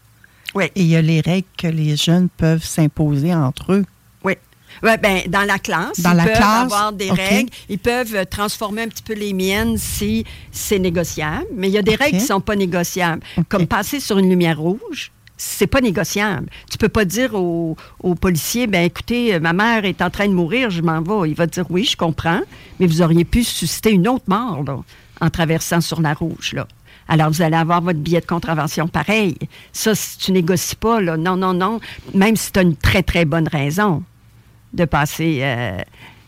Oui.
Et il y a les règles que les jeunes peuvent s'imposer entre eux.
Oui. Ouais, ben, dans la classe,
Dans
ils
la
peuvent
classe,
avoir des règles. Ils peuvent euh, transformer un petit peu les miennes si c'est négociable. Mais il y a des règles qui ne sont pas négociables. Comme passer sur une lumière rouge, c'est pas négociable. Tu peux pas dire au, au policier, ben écoutez, ma mère est en train de mourir, je m'en vais. Il va dire oui, je comprends, mais vous auriez pu susciter une autre mort là, en traversant sur la rouge là. Alors, vous allez avoir votre billet de contravention pareil. Ça, si tu négocies pas, là, non, non, non, même si tu as une très, très bonne raison de passer. euh,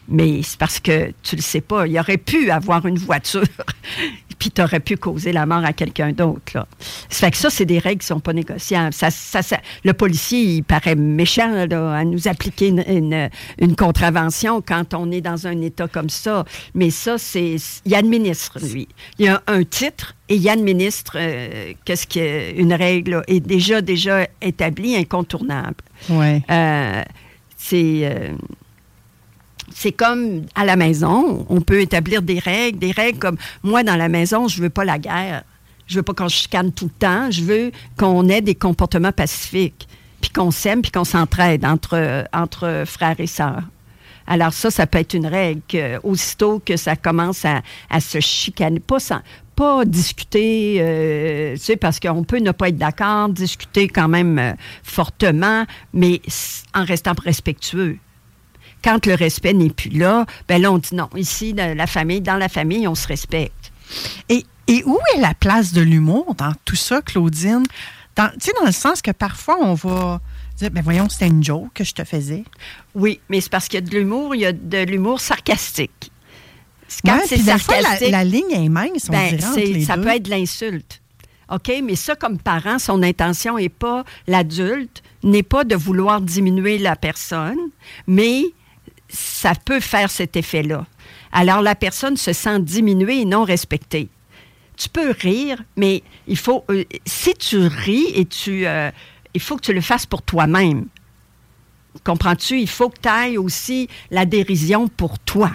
mais c'est parce que tu le sais pas. Il aurait pu avoir une voiture, puis tu aurais pu causer la mort à quelqu'un d'autre. Ça fait que ça, c'est des règles qui sont pas négociables. Ça, ça, ça- le policier, il paraît méchant là, à nous appliquer une, une- une contravention quand on est dans un état comme ça. Mais ça, c'est. Il administre, lui. Il y a un titre et il administre euh, qu'est-ce qu'une règle là, est déjà, déjà établie, incontournable.
Ouais.
Euh, c'est euh, c'est comme à la maison, on peut établir des règles, des règles comme moi dans la maison, je veux pas la guerre. Je veux pas qu'on chicane tout le temps, je veux qu'on ait des comportements pacifiques, puis qu'on s'aime, puis qu'on s'entraide entre frères et sœurs. Alors ça, ça peut être une règle aussitôt que ça commence à, se chicaner, pas sans, pas discuter, euh, tu sais, parce qu'on peut ne pas être d'accord, discuter quand même euh, fortement, mais en restant respectueux. Quand le respect n'est plus là, ben là, on dit non. Ici, dans la famille, dans la famille, on se respecte.
Et, et où est la place de l'humour dans tout ça, Claudine? Dans- Tu sais, dans le sens que parfois, on va dire, ben voyons, c'était une joke que je te faisais.
Oui, mais c'est parce qu'il y a de l'humour, il y a de l'humour sarcastique. Quand
Ouais,
c'est
des fois, la-
sarcastique,
la, ligne est mince, on
ben,
dirait, les
ça
deux.
peut être de l'insulte. OK? Mais ça, comme parent, son intention n'est pas, l'adulte, n'est pas de vouloir diminuer la personne, mais ça peut faire cet effet-là. Alors, la personne se sent diminuée et non respectée. Tu peux rire, mais il faut. euh, si tu ris et tu. euh, il faut que tu le fasses pour toi-même. Comprends-tu? Il faut que tu ailles aussi la dérision pour toi.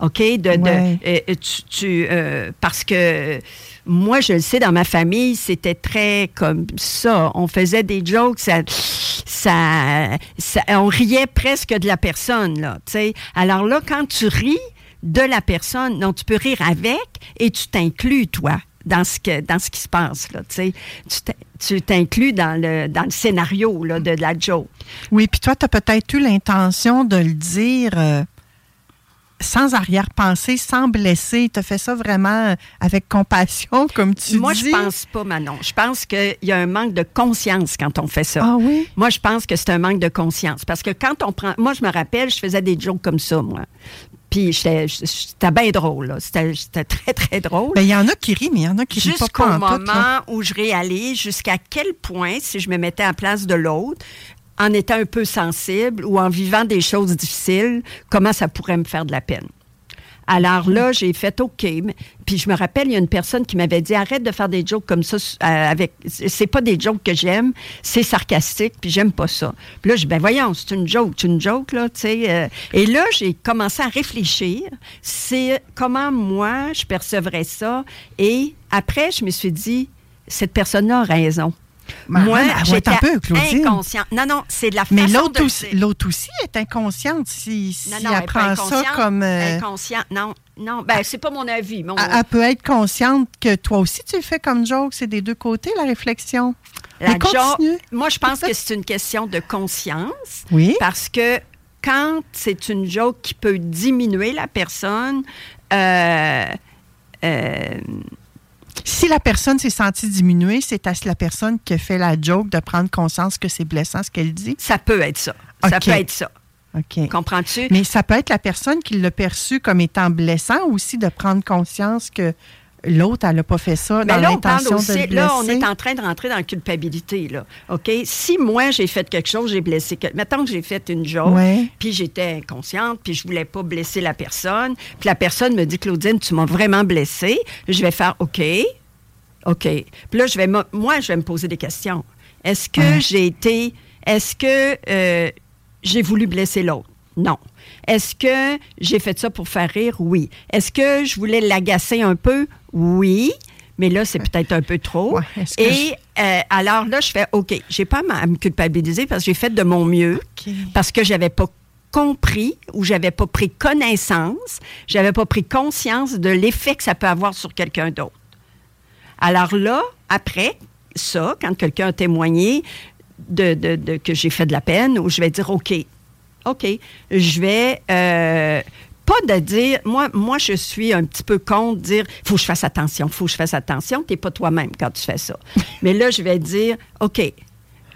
OK? De, de-
Ouais.
euh, tu, tu, euh, parce que moi, je le sais, dans ma famille, c'était très comme ça. On faisait des jokes, ça, ça, ça- on riait presque de la personne, là. tu sais. Alors là, quand tu ris de la personne, non, tu peux rire avec et tu t'inclus, toi. Dans ce, que, dans ce qui se passe. Là, tu sais. Tu t'in- tu t'inclus dans le, dans le scénario là, de, de la joke.
Oui, puis toi, tu as peut-être eu l'intention de le dire euh, sans arrière-pensée, sans blesser. Tu as fait ça vraiment euh, avec compassion, comme tu
Moi,
dis.
je pense pas, Manon. Je pense qu'il y a un manque de conscience quand on fait ça.
Ah oui?
Moi, je pense que c'est un manque de conscience. Parce que quand on prend. Moi, je me rappelle, je faisais des jokes comme ça, moi. Puis c'était bien drôle, là. C'était très, très drôle.
Ben, il y en a qui rient, mais il y en a qui rient pas
Jusqu'au
en
moment
tout,
où je réalise jusqu'à quel point, si je me mettais la place de l'autre, en étant un peu sensible ou en vivant des choses difficiles, comment ça pourrait me faire de la peine? Alors là, j'ai fait OK. Puis je me rappelle, il y a une personne qui m'avait dit arrête de faire des jokes comme ça euh, avec. C'est pas des jokes que j'aime, c'est sarcastique, puis j'aime pas ça. Puis là, je dis ben voyons, c'est une joke, c'est une joke là, tu sais. euh. et là, j'ai commencé à réfléchir. C'est comment moi je percevrais ça. Et après, je me suis dit cette personne-là a raison.
Mais
moi, j'étais
un peu, Claudine.
inconsciente. Non, non, c'est de la
Mais
façon
l'autre aussi, l'autre aussi est inconsciente si, si
non,
elle
non, elle
prend ça comme... euh,
Inconsciente, non. non, ben c'est pas mon avis. Mon...
Elle, elle peut être consciente que toi aussi tu fais comme joke. C'est des deux côtés, la réflexion.
La
Mais continue.
joke- moi, je pense que c'est une question de conscience.
Oui.
Parce que quand c'est une joke qui peut diminuer la personne, euh, euh,
Si la personne s'est sentie diminuée, c'est à la personne qui a fait la joke de prendre conscience que c'est blessant ce qu'elle dit?
ça peut être ça. Ça peut être ça.
OK.
Comprends-tu?
Mais ça peut être la personne qui l'a perçu comme étant blessant aussi de prendre conscience que l'autre, elle n'a pas fait ça dans
Mais là, on parle
l'intention de
aussi,
le
là, on
blesser.
est en train de rentrer dans la culpabilité, là. OK? Si moi, j'ai fait quelque chose, j'ai blessé quelqu'un. Mettons que j'ai fait une joke,
Ouais.
puis j'étais inconsciente, puis je voulais pas blesser la personne, puis la personne me dit, Claudine, tu m'as vraiment blessée. Je vais faire OK. OK. Puis là, je vais, moi, je vais me poser des questions. Est-ce que j'ai été. Est-ce que euh, j'ai voulu blesser l'autre? Non. Est-ce que j'ai fait ça pour faire rire? Oui. Est-ce que je voulais l'agacer un peu? Oui. Mais là, c'est peut-être un peu trop. Et euh, alors là, je fais OK. J'ai pas à me culpabiliser parce que j'ai fait de mon mieux, parce que j'avais pas compris ou j'avais pas pris connaissance, j'avais pas pris conscience de l'effet que ça peut avoir sur quelqu'un d'autre. Alors là, après ça, quand quelqu'un a témoigné de, de- de- que j'ai fait de la peine, où je vais dire OK, OK, je vais. euh, pas de dire, moi, moi, je suis un petit peu contre dire, faut que je fasse attention, faut que je fasse attention. Tu n'es pas toi-même quand tu fais ça. Mais là, je vais dire, OK,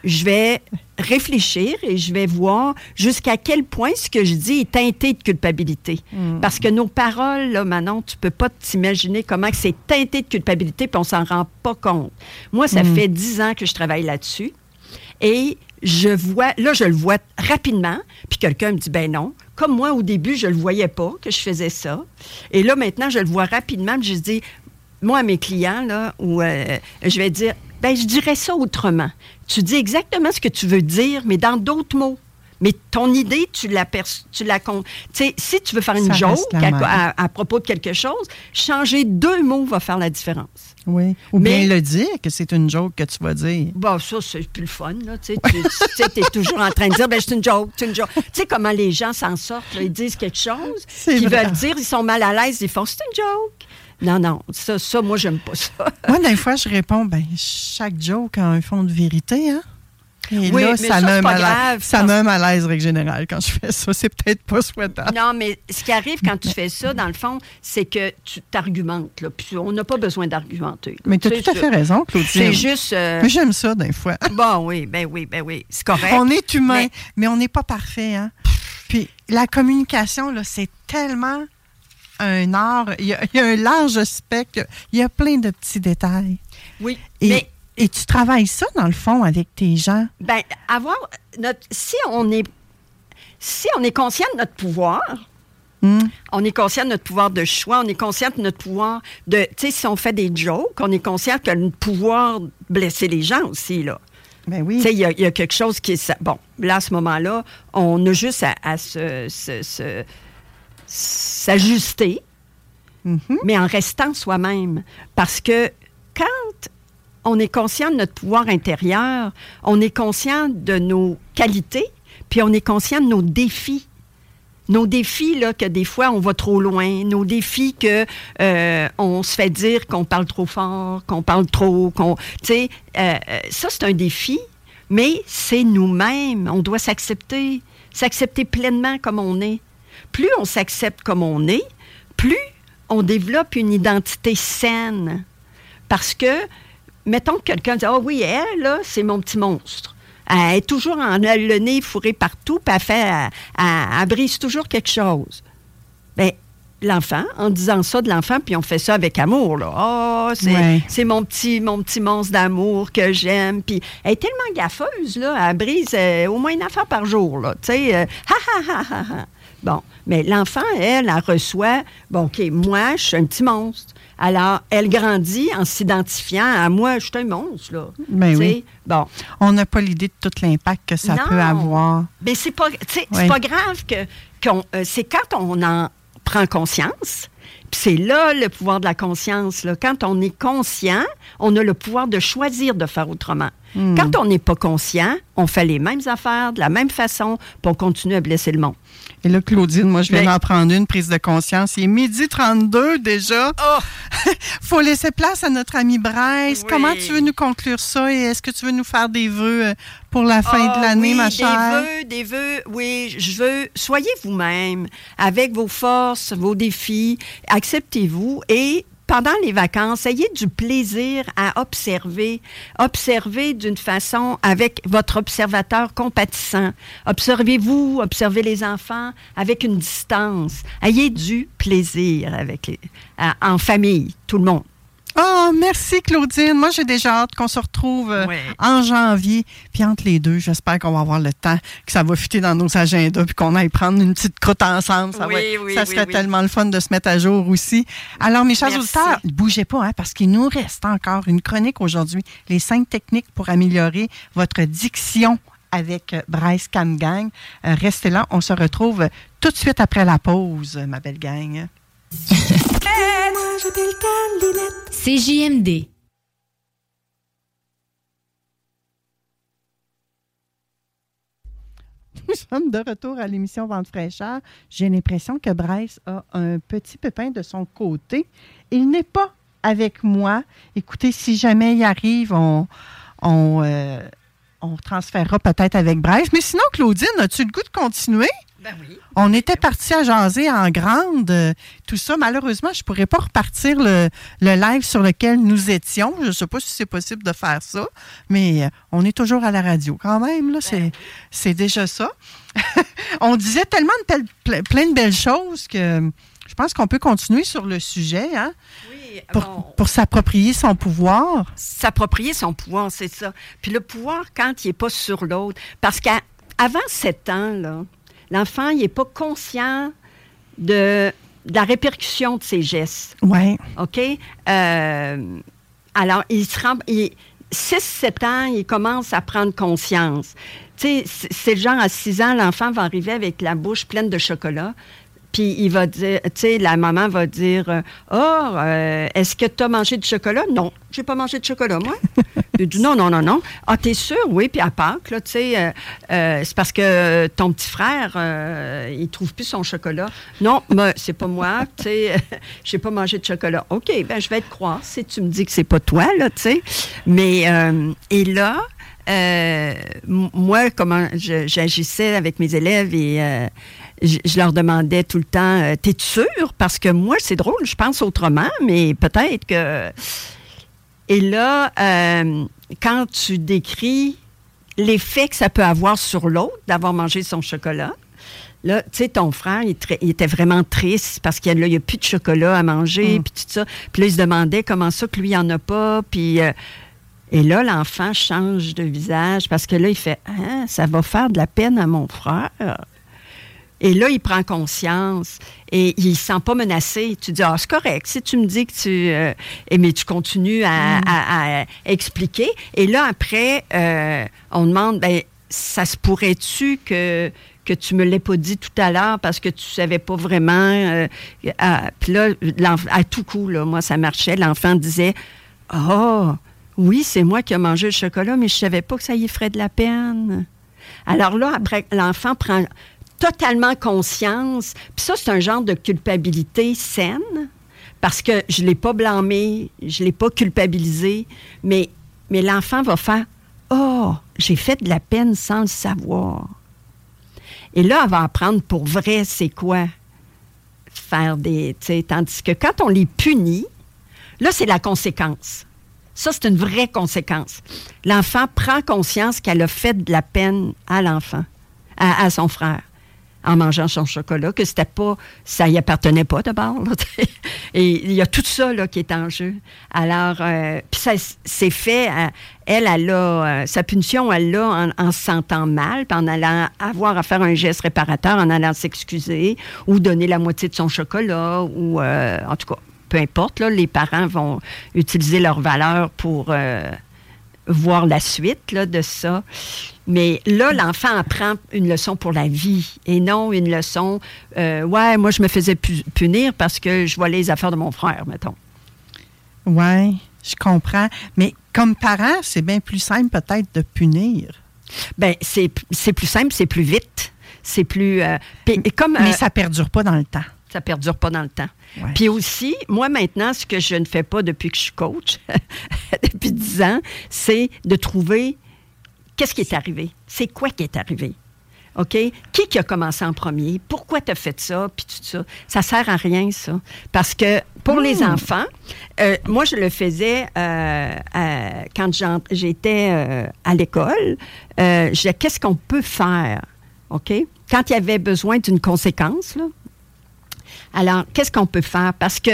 je vais réfléchir et je vais voir jusqu'à quel point ce que je dis est teinté de culpabilité. Parce que nos paroles, là, Manon, tu peux pas t'imaginer comment c'est teinté de culpabilité puis on s'en rend pas compte. Moi, ça
Mm.
fait dix ans que je travaille là-dessus et je vois, là, je le vois rapidement, puis quelqu'un me dit, ben non. Comme moi, au début, je le voyais pas que je faisais ça. Et là, maintenant, je le vois rapidement, puis je dis, moi, à mes clients, là, où euh, je vais dire, ben, je dirais ça autrement. Tu dis exactement ce que tu veux dire, mais dans d'autres mots. Mais ton idée, tu la tu la con- Tu sais, si tu veux faire une
Ça
joke à- à propos de quelque chose, changer deux mots va faire la différence.
Oui. Ou
Mais-
bien le dire que c'est une joke que tu vas dire.
Bon, ça, c'est plus le fun, là. Tu sais, tu tu es toujours en train de dire, ben, c'est une joke, c'est une joke. Tu sais comment les gens s'en sortent, là, ils disent quelque chose,
vrai.
veulent dire, ils sont mal à l'aise, ils font, c'est une joke. Non, non, ça, ça moi, j'aime pas ça.
Moi, des fois, je réponds, ben, chaque joke a un fond de vérité, hein? Et
Oui,
là,
mais
ça,
ça,
me
c'est
met
pas
mal à-
grave,
ça
parce-
me met à l'aise, règle générale, quand je fais ça. C'est peut-être pas souhaitable.
Non, mais ce qui arrive quand tu fais ça, dans le fond, c'est que tu t'argumentes, là. Puis on n'a pas besoin d'argumenter.
Mais tu as tout à fait raison, Claudine.
C'est juste. euh,
Mais J'aime ça, des fois.
Bon, oui, ben oui, ben oui. C'est correct.
On est humain,
Mais-
mais, on n'est pas parfait. Hein? Puis la communication, là, c'est tellement un art. Il y, a, il y a un large spectre. Il y a plein de petits détails.
Oui,
Et,
mais
et tu travailles ça, dans le fond, avec tes gens?
Ben, avoir notre. Si on est. Si on est conscient de notre pouvoir,
Hmm.
on est conscient de notre pouvoir de choix, on est conscient de notre pouvoir de. Tu sais, si on fait des jokes, on est conscient que le pouvoir de blesser les gens aussi, là.
Ben oui.
Tu sais, il y, a- il y a quelque chose qui est. Bon, là, à ce moment-là, on a juste à, à se- s'ajuster, mais en restant soi-même. Parce que quand on est conscient de notre pouvoir intérieur, on est conscient de nos qualités, puis on est conscient de nos défis. Nos défis, là, que des fois, on va trop loin. Nos défis que euh, on se fait dire qu'on parle trop fort, qu'on parle trop, qu'on... Tu sais, euh, euh, ça, c'est un défi, mais c'est nous-mêmes. On doit s'accepter, s'accepter pleinement comme on est. Plus on s'accepte comme on est, plus on développe une identité saine. Parce que, mettons que quelqu'un dit, ah oui, elle, là, c'est mon petit monstre. Elle est toujours en elle, le nez fourré partout, puis elle, fait, elle, elle- elle brise toujours quelque chose. Bien, l'enfant, en disant ça de l'enfant, puis on fait ça avec amour, là. Oh, c'est
Ouais.
c'est mon petit, mon petit monstre d'amour que j'aime. Puis elle est tellement gaffeuse, là. Elle brise euh, au moins une affaire par jour, là. Tu sais, euh, ha, ha, ha, ha, ha. Bon, mais l'enfant, elle, elle reçoit, bon, OK, moi, je suis un petit monstre. Alors, elle grandit en s'identifiant à moi, je suis un monstre, là.
Ben oui.
Bon.
On n'a pas l'idée de tout l'impact que ça
Non.
peut avoir.
Mais c'est pas, sais, c'est
Ouais.
pas grave que euh, c'est quand on en prend conscience. Puis c'est là le pouvoir de la conscience. Là. Quand on est conscient, on a le pouvoir de choisir de faire autrement.
Hmm.
Quand on n'est pas conscient, on fait les mêmes affaires de la même façon, puis on continue à blesser le monde.
Et là, Claudine, moi, je viens
Mais-
d'en prendre une prise de conscience. Il est midi 32 déjà.
Oh!
faut laisser place à notre ami Bryce.
Oui.
Comment tu veux nous conclure ça? Et est-ce que tu veux nous faire des vœux euh, pour la fin de
Ah
l'année,
oui,
ma
Des
chère?
vœux, des vœux, oui, je veux, soyez vous-même, avec vos forces, vos défis, acceptez-vous et pendant les vacances, ayez du plaisir à observer. Observez d'une façon avec votre observateur compatissant. Observez-vous, observez les enfants avec une distance. Ayez du plaisir avec en famille, tout le monde.
Oh, merci Claudine. Moi, j'ai déjà hâte qu'on se retrouve euh, en janvier. Puis entre les deux, j'espère qu'on va avoir le temps, que ça va fitter dans nos agendas, puis qu'on aille prendre une petite croûte ensemble. Ça,
Oui,
va-
oui,
ça
oui,
serait
oui.
tellement le fun de se mettre à jour aussi. Alors, mes chers auditeurs, ne bougez pas, hein, parce qu'il nous reste encore une chronique aujourd'hui. Les cinq techniques pour améliorer votre diction avec euh, Bryce Camgang. Euh, restez là, on se retrouve tout de suite après la pause, ma belle gang.
CJMD.
Nous sommes de retour à l'émission Vente fraîcheur. J'ai l'impression que Bryce a un petit pépin de son côté. Il n'est pas avec moi. Écoutez, si jamais il arrive, on, on, euh, on transférera peut-être avec Bryce. Mais sinon, Claudine, as-tu le goût de continuer?
Ben oui.
On était parti à jaser en grande, euh, tout ça. Malheureusement, je ne pourrais pas repartir le, le live sur lequel nous étions. Je ne sais pas si c'est possible de faire ça, mais euh, on est toujours à la radio quand même. Là, c'est, c'est déjà ça. on disait tellement de ple- ple- plein de belles choses que je pense qu'on peut continuer sur le sujet hein,
Oui,
pour,
bon,
pour s'approprier son pouvoir.
s'approprier son pouvoir, c'est ça. Puis le pouvoir, quand il n'est pas sur l'autre, parce qu'avant 7 ans, là, l'enfant, il n'est pas conscient de, de la répercussion de ses gestes.
Oui.
OK? Euh, alors, il se rend. 6-7 ans, il commence à prendre conscience. Tu sais, c'est- c'est le genre à 6 ans, l'enfant va arriver avec la bouche pleine de chocolat. Puis il va dire, tu sais, la maman va dire, euh, oh, euh, est-ce que tu as mangé du chocolat? Non, j'ai pas mangé de chocolat, moi. Il dit, non, non, non, non. Ah, t'es sûr? Oui, puis à Pâques, là, tu sais, euh, euh, c'est parce que ton petit frère, il trouve plus son chocolat. Non, mais c'est pas moi, tu sais, j'ai pas mangé de chocolat. OK, ben je vais te croire si tu me dis que c'est pas toi, là, tu sais. Mais, et là, moi, comment j'agissais avec mes élèves et je, je leur demandais tout le temps, euh, t'es sûr? Parce que moi, c'est drôle, je pense autrement, mais peut-être que... Et là, euh, quand tu décris l'effet que ça peut avoir sur l'autre d'avoir mangé son chocolat, Là, tu sais, ton frère, il, tra- il était vraiment triste parce qu'il n'y a, plus de chocolat à manger, puis tout ça. Puis là, il se demandait comment ça que lui, il en a pas. Puis, euh, et là, l'enfant change de visage parce que là, il fait Ah, ça va faire de la peine à mon frère. Et là, il prend conscience et il ne se sent pas menacé. Tu dis, ah, c'est correct. Si tu me dis que tu. euh, et mais tu continues à, à- à expliquer. Et là, après, euh, on demande, ben, ça se pourrait-tu que, que tu me l'aies pas dit tout à l'heure parce que tu savais pas vraiment. euh, à- Puis là, à tout coup, là, moi, ça marchait. L'enfant disait, ah, oui, c'est moi qui ai mangé le chocolat, mais je savais pas que ça y ferait de la peine. Alors là, après, l'enfant prend totalement conscience. Puis ça, c'est un genre de culpabilité saine, parce que je ne l'ai pas blâmé, je ne l'ai pas culpabilisé, mais, mais l'enfant va faire Oh, j'ai fait de la peine sans le savoir. Et là, elle va apprendre pour vrai c'est quoi faire des. Tandis que quand on les punit, là, c'est la conséquence. Ça, c'est une vraie conséquence. L'enfant prend conscience qu'elle a fait de la peine à l'enfant, à son frère, en mangeant son chocolat, que c'était pas, ça y appartenait pas tu sais. Et il y a tout ça là, qui est en jeu. Alors, euh, puis ça c'est fait. euh, elle, elle a, euh, sa punition, elle l'a en, en se sentant mal, puis en allant avoir à faire un geste réparateur, en allant s'excuser, ou donner la moitié de son chocolat, ou euh, en tout cas, peu importe, là, les parents vont utiliser leur valeur pour euh, voir la suite là, de ça. Mais là, l'enfant apprend une leçon pour la vie et non une leçon, euh, ouais, moi, je me faisais pu- punir parce que je vois les affaires de mon frère, mettons.
Oui, je comprends. Mais comme parent, c'est bien plus simple peut-être de punir.
Ben, c'est plus simple, c'est plus vite. C'est plus. euh, comme,
Mais
euh,
ça perdure pas dans le temps.
Ça perdure pas dans le temps. Puis aussi, moi maintenant, ce que je ne fais pas depuis que je suis coach, depuis 10 ans, c'est de trouver qu'est-ce qui est arrivé. C'est quoi qui est arrivé? OK? Qui qui a commencé en premier? Pourquoi tu as fait ça? Puis tout ça. Ça sert à rien, ça. Parce que pour les enfants, euh, moi, je le faisais euh, euh, quand j'étais euh, à l'école. Je disais, qu'est-ce qu'on peut faire? OK? Quand il y avait besoin d'une conséquence, là, alors, qu'est-ce qu'on peut faire? Parce que,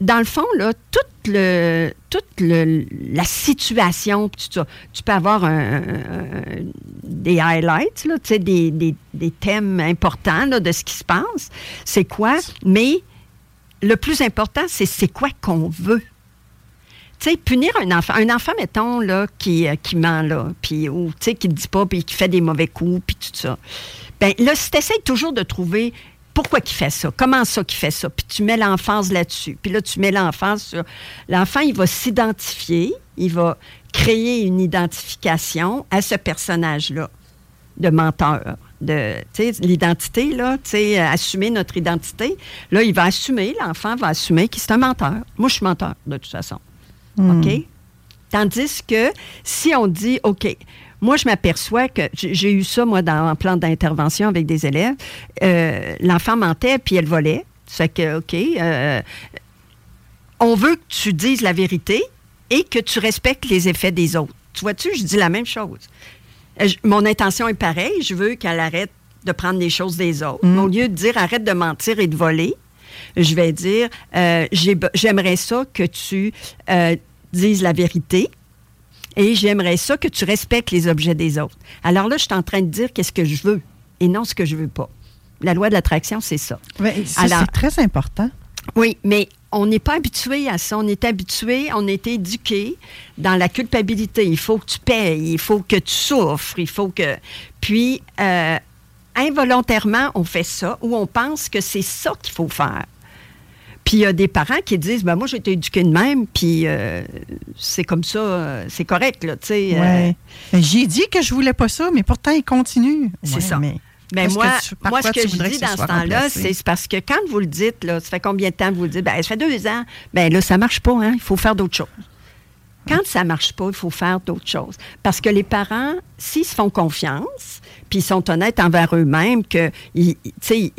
dans le fond, toute, la situation, tu peux avoir des highlights, des, des- thèmes importants de ce qui se passe. C'est quoi? Mais le plus important, c'est c'est quoi qu'on veut. Tu punir un enfant, un enfant, mettons, là, qui, euh, qui ment, là, ou, qui ne dit pas, puis qui fait des mauvais coups, puis tout ça. Bien, là, si tu essaies toujours de trouver pourquoi il fait ça, comment ça qu'il fait ça, puis tu mets l'enfance là-dessus, puis là, tu mets l'enfance sur... L'enfant, il va s'identifier, il va créer une identification à ce personnage-là de menteur. De, l'identité, là, tu sais, euh, assumer notre identité. Là, il va assumer, l'enfant va assumer qu'il est un menteur. Moi, je suis menteur, de toute façon.
Hmm.
OK? Tandis que si on dit, OK, moi, je m'aperçois que j'ai eu ça, moi, dans un plan d'intervention avec des élèves. Euh, L'enfant mentait, puis elle volait. C'est que, OK, euh, on veut que tu dises la vérité et que tu respectes les effets des autres. Tu vois-tu, je dis la même chose. Euh, je- mon intention est pareille. Je veux qu'elle arrête de prendre les choses des autres.
Mm.
Au lieu de dire arrête de mentir et de voler, je vais dire euh, j'aimerais ça que tu euh, dises la vérité et j'aimerais ça que tu respectes les objets des autres. Alors là, je suis en train de dire qu'est-ce que je veux et non ce que je veux pas. La loi de l'attraction, c'est ça. Alors-
c'est très important.
Oui, mais on n'est pas habitué à ça. On est habitué, on est éduqué dans la culpabilité. Il faut que tu payes, il faut que tu souffres, il faut que. Puis, euh, involontairement, on fait ça ou on pense que c'est ça qu'il faut faire. Puis il y a des parents qui disent ben moi j'ai été éduqué de même, puis euh, c'est comme ça, euh, c'est correct là, tu sais. euh,
Ouais. J'ai dit que je voulais pas ça, mais pourtant, il continue.
C'est
Ouais,
ça.
Mais,
Ben moi,
que tu-
moi, ce que je dis
ce
dans ce temps-là, c'est parce que quand vous le dites, là, ça fait combien de temps que vous le dites? Ben, ça fait deux ans. Ben là, ça marche pas, hein? Il faut faire d'autres choses. Quand ça marche pas, il faut faire d'autres choses. Parce que les parents, s'ils se font confiance, puis ils sont honnêtes envers eux-mêmes, que, ils- tu sais,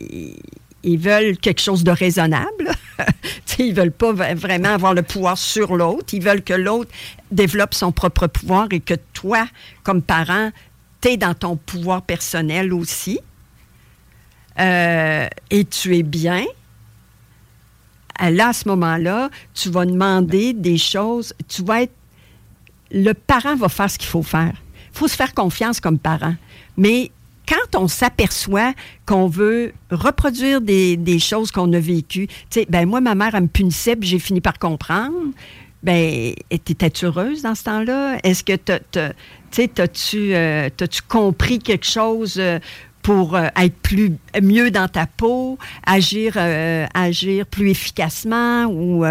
ils, veulent quelque chose de raisonnable. Ils veulent pas vraiment avoir le pouvoir sur l'autre. Ils veulent que l'autre développe son propre pouvoir et que toi, comme parent, tu es dans ton pouvoir personnel aussi. Euh, et tu es bien. À- Là, à ce moment-là, tu vas demander des choses. Tu vas être. Le parent va faire ce qu'il faut faire. Il faut se faire confiance comme parent. Mais quand on s'aperçoit qu'on veut reproduire des, choses qu'on a vécues, tu sais, ben moi, ma mère, elle me punissait, j'ai fini par comprendre. Ben, étais-tu heureuse dans ce temps-là? Est-ce que t'as-tu euh, t'as-tu compris quelque chose euh, pour euh, être plus mieux dans ta peau, agir euh, agir plus efficacement ou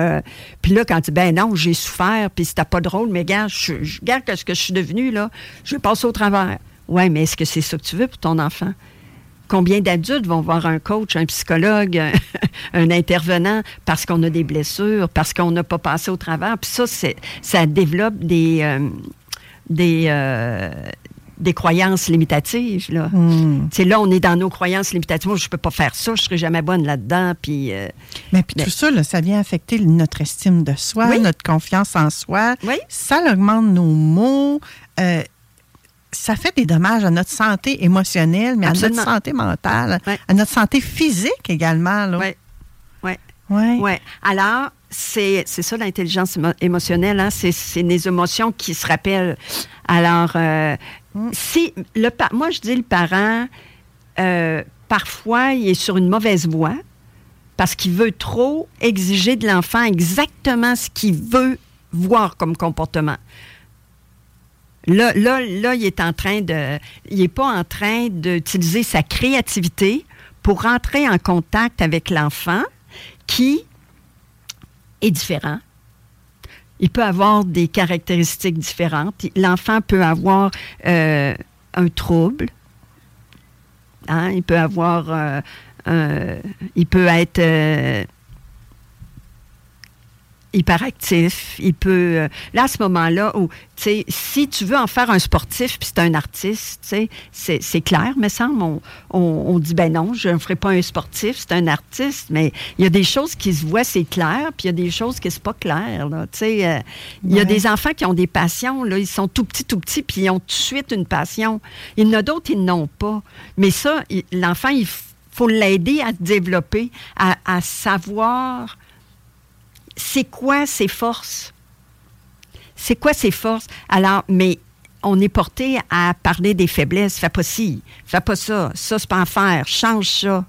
puis là quand tu dis ben non j'ai souffert puis c'était pas drôle mais je regarde ce que je suis devenue là? Je vais passer au travers ouais mais est-ce que c'est ça que tu veux pour ton enfant? Combien d'adultes vont voir un coach, un psychologue, un, un intervenant parce qu'on a des blessures, parce qu'on n'a pas passé au travers? Puis ça, c'est, ça développe des, euh, des, euh, des croyances limitatives. Là.
Hmm.
Là, on est dans nos croyances limitatives. Moi, je ne peux pas faire ça, je ne serai jamais bonne là-dedans. Puis, euh,
Mais puis tout ça, là, ça vient affecter notre estime de soi,
Oui.
notre confiance en soi.
Oui.
Ça augmente nos mots. Euh, ça fait des dommages à notre santé émotionnelle, mais à notre santé mentale, à notre santé physique également.
Oui. Oui.
Ouais.
Ouais. Alors, c'est c'est ça l'intelligence émo- émotionnelle, hein? c'est c'est des émotions qui se rappellent. Alors, euh, si le moi je dis le parent, euh, parfois il est sur une mauvaise voie parce qu'il veut trop exiger de l'enfant exactement ce qu'il veut voir comme comportement. Là, là, là, il est en train de. Il n'est pas en train d'utiliser sa créativité pour rentrer en contact avec l'enfant qui est différent. Il peut avoir des caractéristiques différentes. L'enfant peut avoir euh, un trouble. hein, il peut avoir, euh, il peut être euh, hyperactif, il peut... euh, là, à ce moment-là, où, si tu veux en faire un sportif, puis c'est un artiste, c'est, c'est clair, me semble. On, on, on dit, ben non, je ne ferai pas un sportif, c'est un artiste, mais il y a des choses qui se voient, c'est clair, puis il y a des choses qui c'est pas clair, euh, il y a des enfants qui ont des passions, là, ils sont tout petits, tout petits, puis ils ont tout de suite une passion. Il y en a d'autres, ils n'ont pas. Mais ça, l'enfant, il faut l'aider à se développer, à, à savoir c'est quoi ses forces? C'est quoi ses forces? Alors, mais on est porté à parler des faiblesses. Fais pas ci, fais pas ça, ça c'est pas à faire, change ça.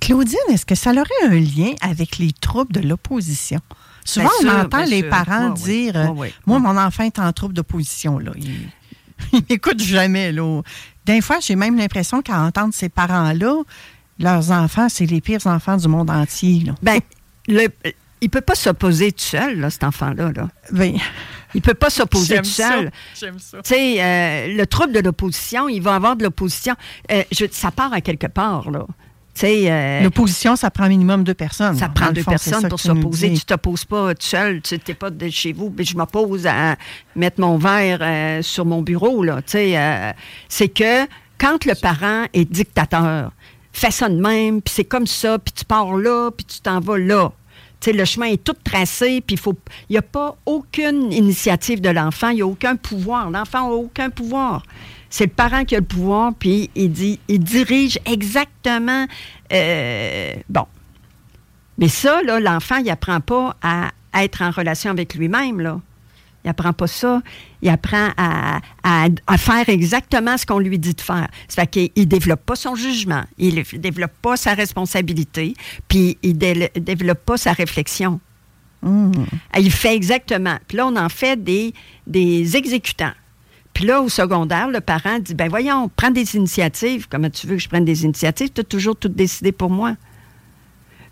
Claudine, est-ce que ça aurait un lien avec les troubles de l'opposition? Souvent,
Bien
on entend
bien
les
sûr.
parents dire
Ouais, ouais.
Moi, mon enfant est en trouble d'opposition. Là. Il, il m'écoute jamais. Là. Des fois, j'ai même l'impression qu'à entendre ces parents-là, leurs enfants, c'est les pires enfants du monde entier. Là.
Ben, le, il peut pas s'opposer tout seul, là, cet enfant-là. Là.
Ben,
il peut pas s'opposer tout
ça,
seul.
j'aime ça.
Tu sais, euh, le trouble de l'opposition, il va avoir de l'opposition. Euh, je- ça part à quelque part, là. Tu sais, euh,
L'opposition, ça prend un minimum deux personnes.
Ça prend deux
fond,
personnes pour s'opposer. Tu t'opposes pas tout seul. Tu n'es pas de chez vous. Puis je m'oppose à mettre mon verre euh, sur mon bureau. Là. Tu sais, euh, c'est que quand le parent est dictateur, fais ça de même, puis c'est comme ça, puis tu pars là, puis tu t'en vas là. Le chemin est tout tracé, puis il n'y a pas aucune initiative de l'enfant, il n'y a aucun pouvoir. L'enfant n'a aucun pouvoir. C'est le parent qui a le pouvoir, puis il dit, il dirige exactement. euh, bon, mais ça, l'enfant, il n'apprend pas à être en relation avec lui-même. Il n'apprend pas ça. Il apprend à, à- à faire exactement ce qu'on lui dit de faire. Ça fait qu'il ne développe pas son jugement. Il ne développe pas sa responsabilité. Puis il ne développe pas sa réflexion. Il fait exactement. Puis là, on en fait des, des exécutants. Puis là, au secondaire, le parent dit, ben voyons, prends des initiatives. Comment tu veux que je prenne des initiatives? Tu as toujours tout décidé pour moi.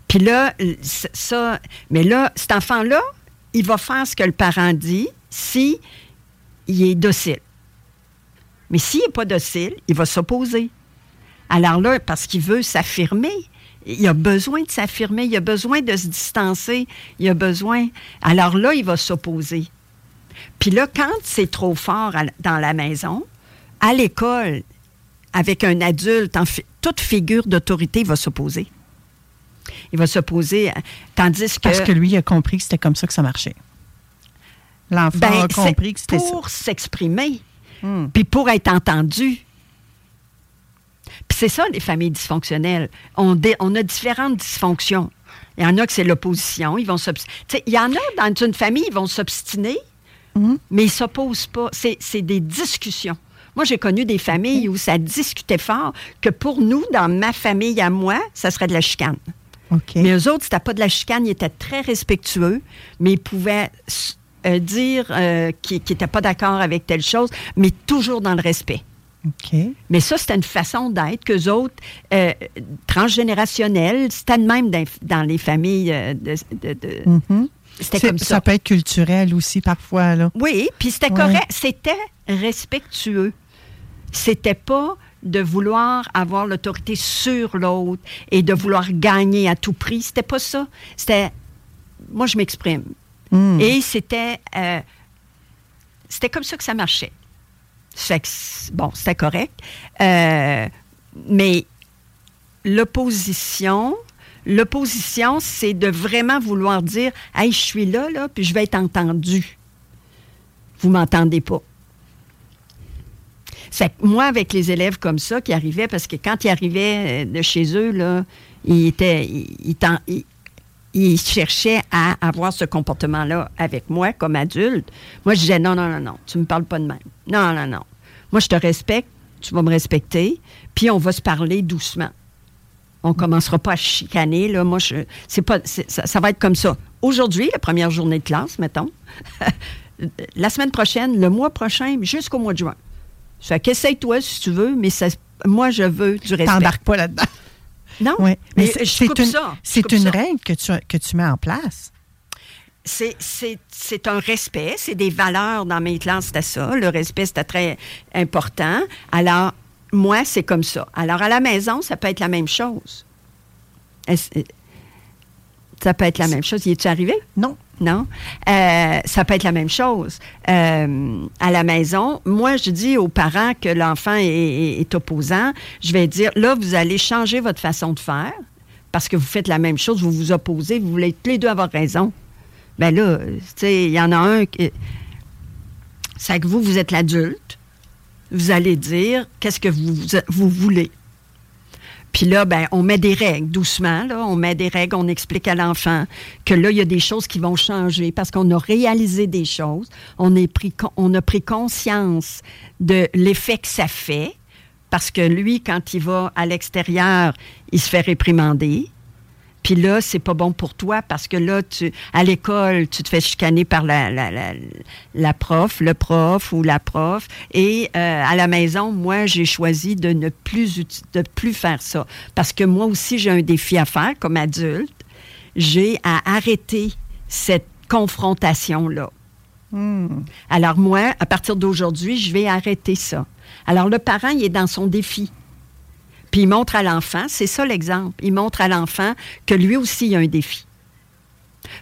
Puis là, ça, mais là, cet enfant-là, il va faire ce que le parent dit si il est docile. Mais s'il n'est pas docile, il va s'opposer. Alors là, parce qu'il veut s'affirmer, il a besoin de s'affirmer, il a besoin de se distancer, il a besoin. Alors là, il va s'opposer. Puis là, quand c'est trop fort dans la maison, à l'école, avec un adulte, toute figure d'autorité va s'opposer. Il va s'opposer, tandis que...
Parce que lui, il a compris que c'était comme ça que ça marchait. L'enfant
Ben,
a compris que c'était. Hmm.
pour s'exprimer, puis pour être entendu. Puis c'est ça, les familles dysfonctionnelles. On, dé- on a différentes dysfonctions. Il y en a que c'est l'opposition. Ils vont Il y en a dans une famille, ils vont s'obstiner,
Hmm.
mais ils ne s'opposent pas. C'est des discussions. Moi, j'ai connu des familles où ça discutait fort, que pour nous, dans ma famille à moi, ça serait de la chicane. Mais eux autres, c'était pas de la chicane, ils étaient très respectueux, mais ils pouvaient euh, dire euh, qu'ils n'étaient pas d'accord avec telle chose, mais toujours dans le respect. Mais ça, c'était une façon d'être qu'eux autres, euh, transgénérationnels, c'était de même dans, dans les familles euh, de... de- de-
Mhm.
C'était comme ça.
peut être culturel aussi parfois. Là.
Oui, puis c'était
Ouais.
correct. C'était respectueux. C'était pas de vouloir avoir l'autorité sur l'autre et de vouloir gagner à tout prix. C'était pas ça. C'était moi je m'exprime.
Mm.
Et c'était euh, c'était comme ça que ça marchait. Bon, c'était correct. Euh, mais l'opposition, l'opposition, c'est de vraiment vouloir dire Hey, je suis là, là, puis je vais être entendu. Vous m'entendez pas. Fait que moi, avec les élèves comme ça qui arrivaient, parce que quand ils arrivaient euh, de chez eux, là, ils, étaient, ils cherchaient à avoir ce comportement-là avec moi comme adulte. Moi, je disais non, non, non, non, tu me parles pas de même. Non, non, non. Moi, je te respecte, tu vas me respecter, puis on va se parler doucement. On commencera pas à chicaner, là. Moi, je, c'est pas, ça va être comme ça. Aujourd'hui, la première journée de classe, mettons. la semaine prochaine, le mois prochain, jusqu'au mois de juin. Fait qu'essaye-toi si tu veux, mais ça- moi, je veux du respect.
T'embarques pas là-dedans.
Non,
Ouais.
mais,
Mais c'est- une, c'est une
ça.
règle que tu, que tu mets en place.
C'est- un respect, c'est des valeurs dans mes classes, c'était ça. Le respect, c'était très important. Alors, moi, c'est comme ça. Alors, à la maison, ça peut être la même chose. Euh, Ça peut être la même chose. Y est-tu arrivé?
Non.
Non? Euh, ça peut être la même chose. Euh, à la maison, moi, je dis aux parents que l'enfant est, opposant. Je vais dire, là, vous allez changer votre façon de faire parce que vous faites la même chose, vous vous opposez, vous voulez tous les deux avoir raison. Ben là, tu sais, il y en a un qui... C'est que vous, vous êtes l'adulte. Vous allez dire qu'est-ce que vous voulez. Puis là, ben, on met des règles doucement. Là, on met des règles, on explique à l'enfant que là, il y a des choses qui vont changer parce qu'on a réalisé des choses. On, est pris, on a pris conscience de l'effet que ça fait parce que lui, quand il va à l'extérieur, il se fait réprimander. Puis là, c'est pas bon pour toi parce que là, tu, à l'école, tu te fais chicaner par la, la, la, la prof, le prof ou la prof. Et euh, à la maison, moi, j'ai choisi de ne plus, de plus faire ça. Parce que moi aussi, j'ai un défi à faire comme adulte. J'ai à arrêter cette confrontation-là. Alors moi, à partir d'aujourd'hui, je vais arrêter ça. Alors le parent, il est dans son défi. Puis il montre à l'enfant, c'est ça l'exemple, il montre à l'enfant que lui aussi, il a un défi.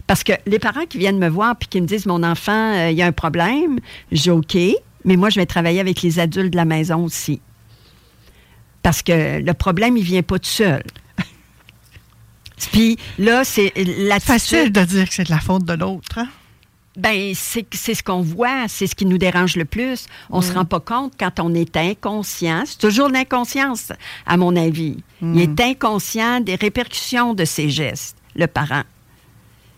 Parce que les parents qui viennent me voir puis qui me disent, mon enfant, euh, il y a un problème, dis OK, mais moi, je vais travailler avec les adultes de la maison aussi. Parce que le problème, il vient pas tout seul. Puis là, c'est
Facile de dire que c'est de la faute de l'autre. hein?
Ben, c'est ce qu'on voit, c'est ce qui nous dérange le plus. On se
Mm.
rend pas compte quand on est inconscient. C'est toujours l'inconscience, à mon avis. Il est inconscient des répercussions de ses gestes, le parent.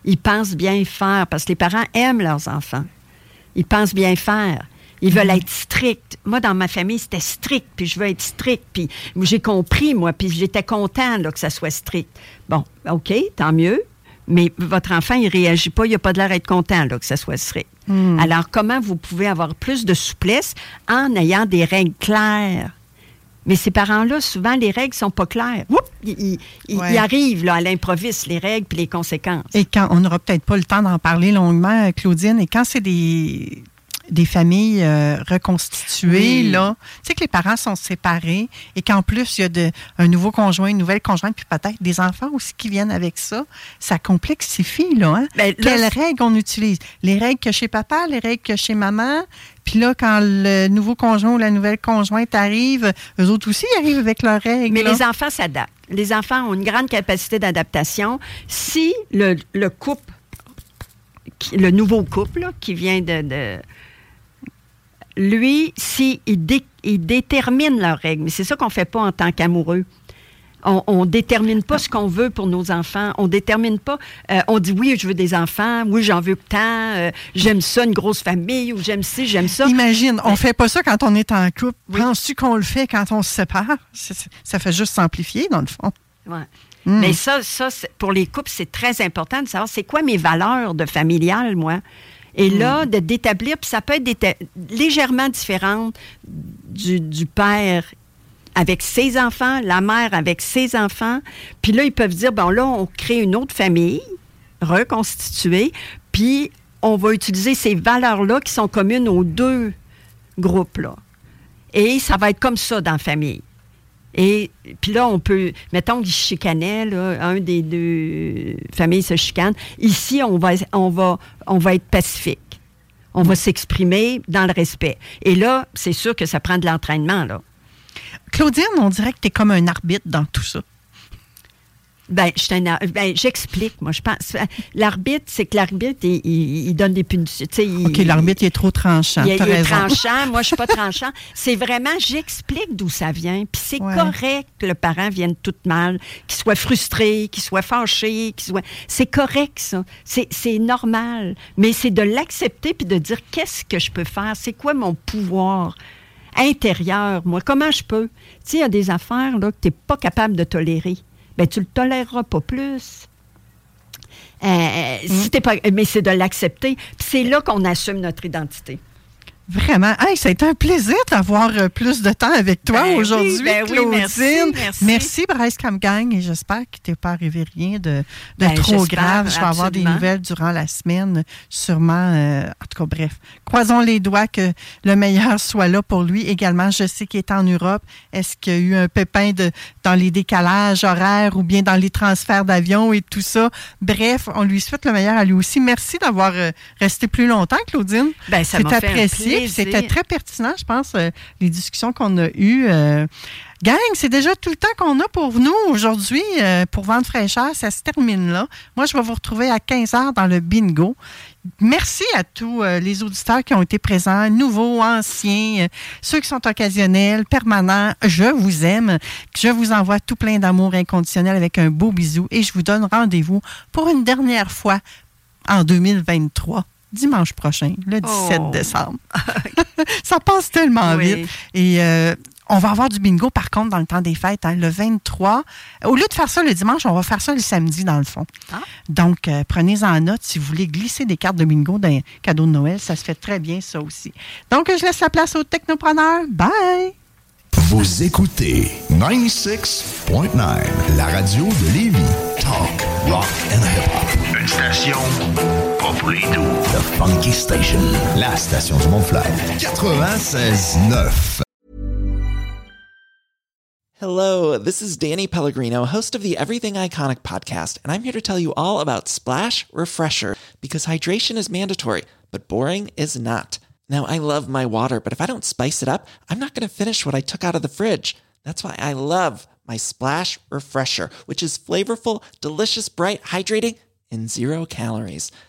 Il pense bien faire parce que les parents aiment leurs enfants. Ils pensent bien faire. Ils veulent être stricts. Moi, dans ma famille, c'était strict, puis je veux être strict. Puis j'ai compris, moi, puis j'étais content là, que ça soit strict. Bon, OK, tant mieux. Mais votre enfant, il réagit pas, il n'a pas de l'air d'être content là, que ça soit strict.
Hmm.
Alors, comment vous pouvez avoir plus de souplesse en ayant des règles claires? Mais ces parents-là, souvent, les règles sont pas claires. Oups, ils, ils- ils
Ouais.
arrivent là, à l'improviste, les règles puis les conséquences.
Et quand on n'aura peut-être pas le temps d'en parler longuement, Claudine, et quand c'est des, des familles euh, reconstituées,
Oui.
là, tu sais que les parents sont séparés et qu'en plus, il y a de, un nouveau conjoint, une nouvelle conjointe, puis peut-être des enfants aussi qui viennent avec ça, ça complexifie, là. Hein?
Ben, là,
Quelles règles on utilise? Les règles que chez papa, les règles que chez maman. Puis là, quand le nouveau conjoint ou la nouvelle conjointe arrive, eux autres aussi arrivent avec leurs règles.
Mais
là.
les enfants s'adaptent. Les enfants ont une grande capacité d'adaptation. Si le, le couple, le nouveau couple là, qui vient de, de- lui, si il, dé- il détermine leurs règles, mais c'est ça qu'on fait pas en tant qu'amoureux. On, ne détermine pas ce qu'on veut pour nos enfants. On détermine pas. euh, on dit oui, je veux des enfants. Oui, j'en veux tant. euh, j'aime ça, une grosse famille. Ou j'aime ci, j'aime ça.
Imagine, on fait pas ça quand on est en couple. Penses-tu qu'on le fait quand on se sépare? Ça fait juste s'amplifier, dans le fond.
Ouais.
Mm.
Mais ça, ça pour les couples, c'est très important de savoir c'est quoi mes valeurs de familial, moi? Et là, de d'établir, puis ça peut être légèrement différente du, du père avec ses enfants, la mère avec ses enfants. Puis là, ils peuvent dire, bon, là, on crée une autre famille reconstituée, puis on va utiliser ces valeurs-là qui sont communes aux deux groupes-là. Et ça va être comme ça dans la famille. Et puis là, on peut, mettons qu'ils chicanaient, là, un des deux familles se chicane. Ici, on va, on va, on va être pacifique. On va s'exprimer dans le respect. Et là, c'est sûr que ça prend de l'entraînement, là.
Claudine, on dirait que tu es comme un arbitre dans tout ça.
Ben, ben, j'explique, moi. Je pense. L'arbitre, c'est que l'arbitre, il, il- il donne des punitions.
OK, l'arbitre, il est trop tranchant.
Il, il est tranchant, moi je suis pas tranchant. C'est vraiment, j'explique d'où ça vient. Puis c'est
Ouais.
correct que le parent vienne tout mal, qu'il soit frustré, qu'il soit fâché, qu'il soit. C'est correct ça. C'est c'est normal. Mais c'est de l'accepter puis de dire qu'est-ce que je peux faire, c'est quoi mon pouvoir intérieur, moi, comment je peux? Tu sais, il y a des affaires là que tu n'es pas capable de tolérer. Ben tu le toléreras pas plus. Euh, si t'es pas, mais c'est de l'accepter. Puis c'est là qu'on assume notre identité.
Vraiment. Hey, ça a été un plaisir d'avoir euh, plus de temps avec toi
Ben oui,
aujourd'hui,
ben oui,
Claudine.
merci, merci.
Bryce Camgang, et j'espère qu'il t'est pas arrivé rien de, de
Ben,
trop grave. Je vais avoir des nouvelles durant la semaine, sûrement. euh, en tout cas, bref. Croisons les doigts que le meilleur soit là pour lui. Également, je sais qu'il est en Europe. Est-ce qu'il y a eu un pépin de, dans les décalages horaires ou bien dans les transferts d'avion et tout ça? Bref, on lui souhaite le meilleur à lui aussi. Merci d'avoir euh, resté plus longtemps, Claudine.
Ben, ça
C'est apprécié.
Plaisir.
C'était très pertinent, je pense, euh, les discussions qu'on a eues. euh. gang, c'est déjà tout le temps qu'on a pour nous aujourd'hui euh, pour Vendre fraîcheur. Ça se termine là. Moi, je vais vous retrouver à 15 h dans le bingo. Merci à tous les auditeurs qui ont été présents, nouveaux, anciens, ceux qui sont occasionnels, permanents. Je vous aime. Je vous envoie tout plein d'amour inconditionnel avec un beau bisou et je vous donne rendez-vous pour une dernière fois en 2023 dimanche prochain, le 17
Oh.
décembre. ça passe tellement
Oui.
vite. Et euh, on va avoir du bingo, par contre, dans le temps des fêtes, hein, le 23. Au lieu de faire ça le dimanche, on va faire ça le samedi, dans le fond. Donc, euh, prenez-en note si vous voulez glisser des cartes de bingo d'un cadeau de Noël. Ça se fait très bien, ça aussi. Donc, je laisse la place aux technopreneurs. Bye!
Vous écoutez 96.9, la radio de Lévis. Talk, rock and hip-hop. Une station pas pour. The Funky Station, la station du Mont-Fly. 96.9.
Hello, this is Danny Pellegrino, host of the Everything Iconic podcast, and I'm here to tell you all about Splash Refresher because hydration is mandatory, but boring is not. Now, I love my water, but if I don't spice it up, I'm not going to finish what I took out of the fridge. That's why I love my Splash Refresher, which is flavorful, delicious, bright, hydrating, and zero calories.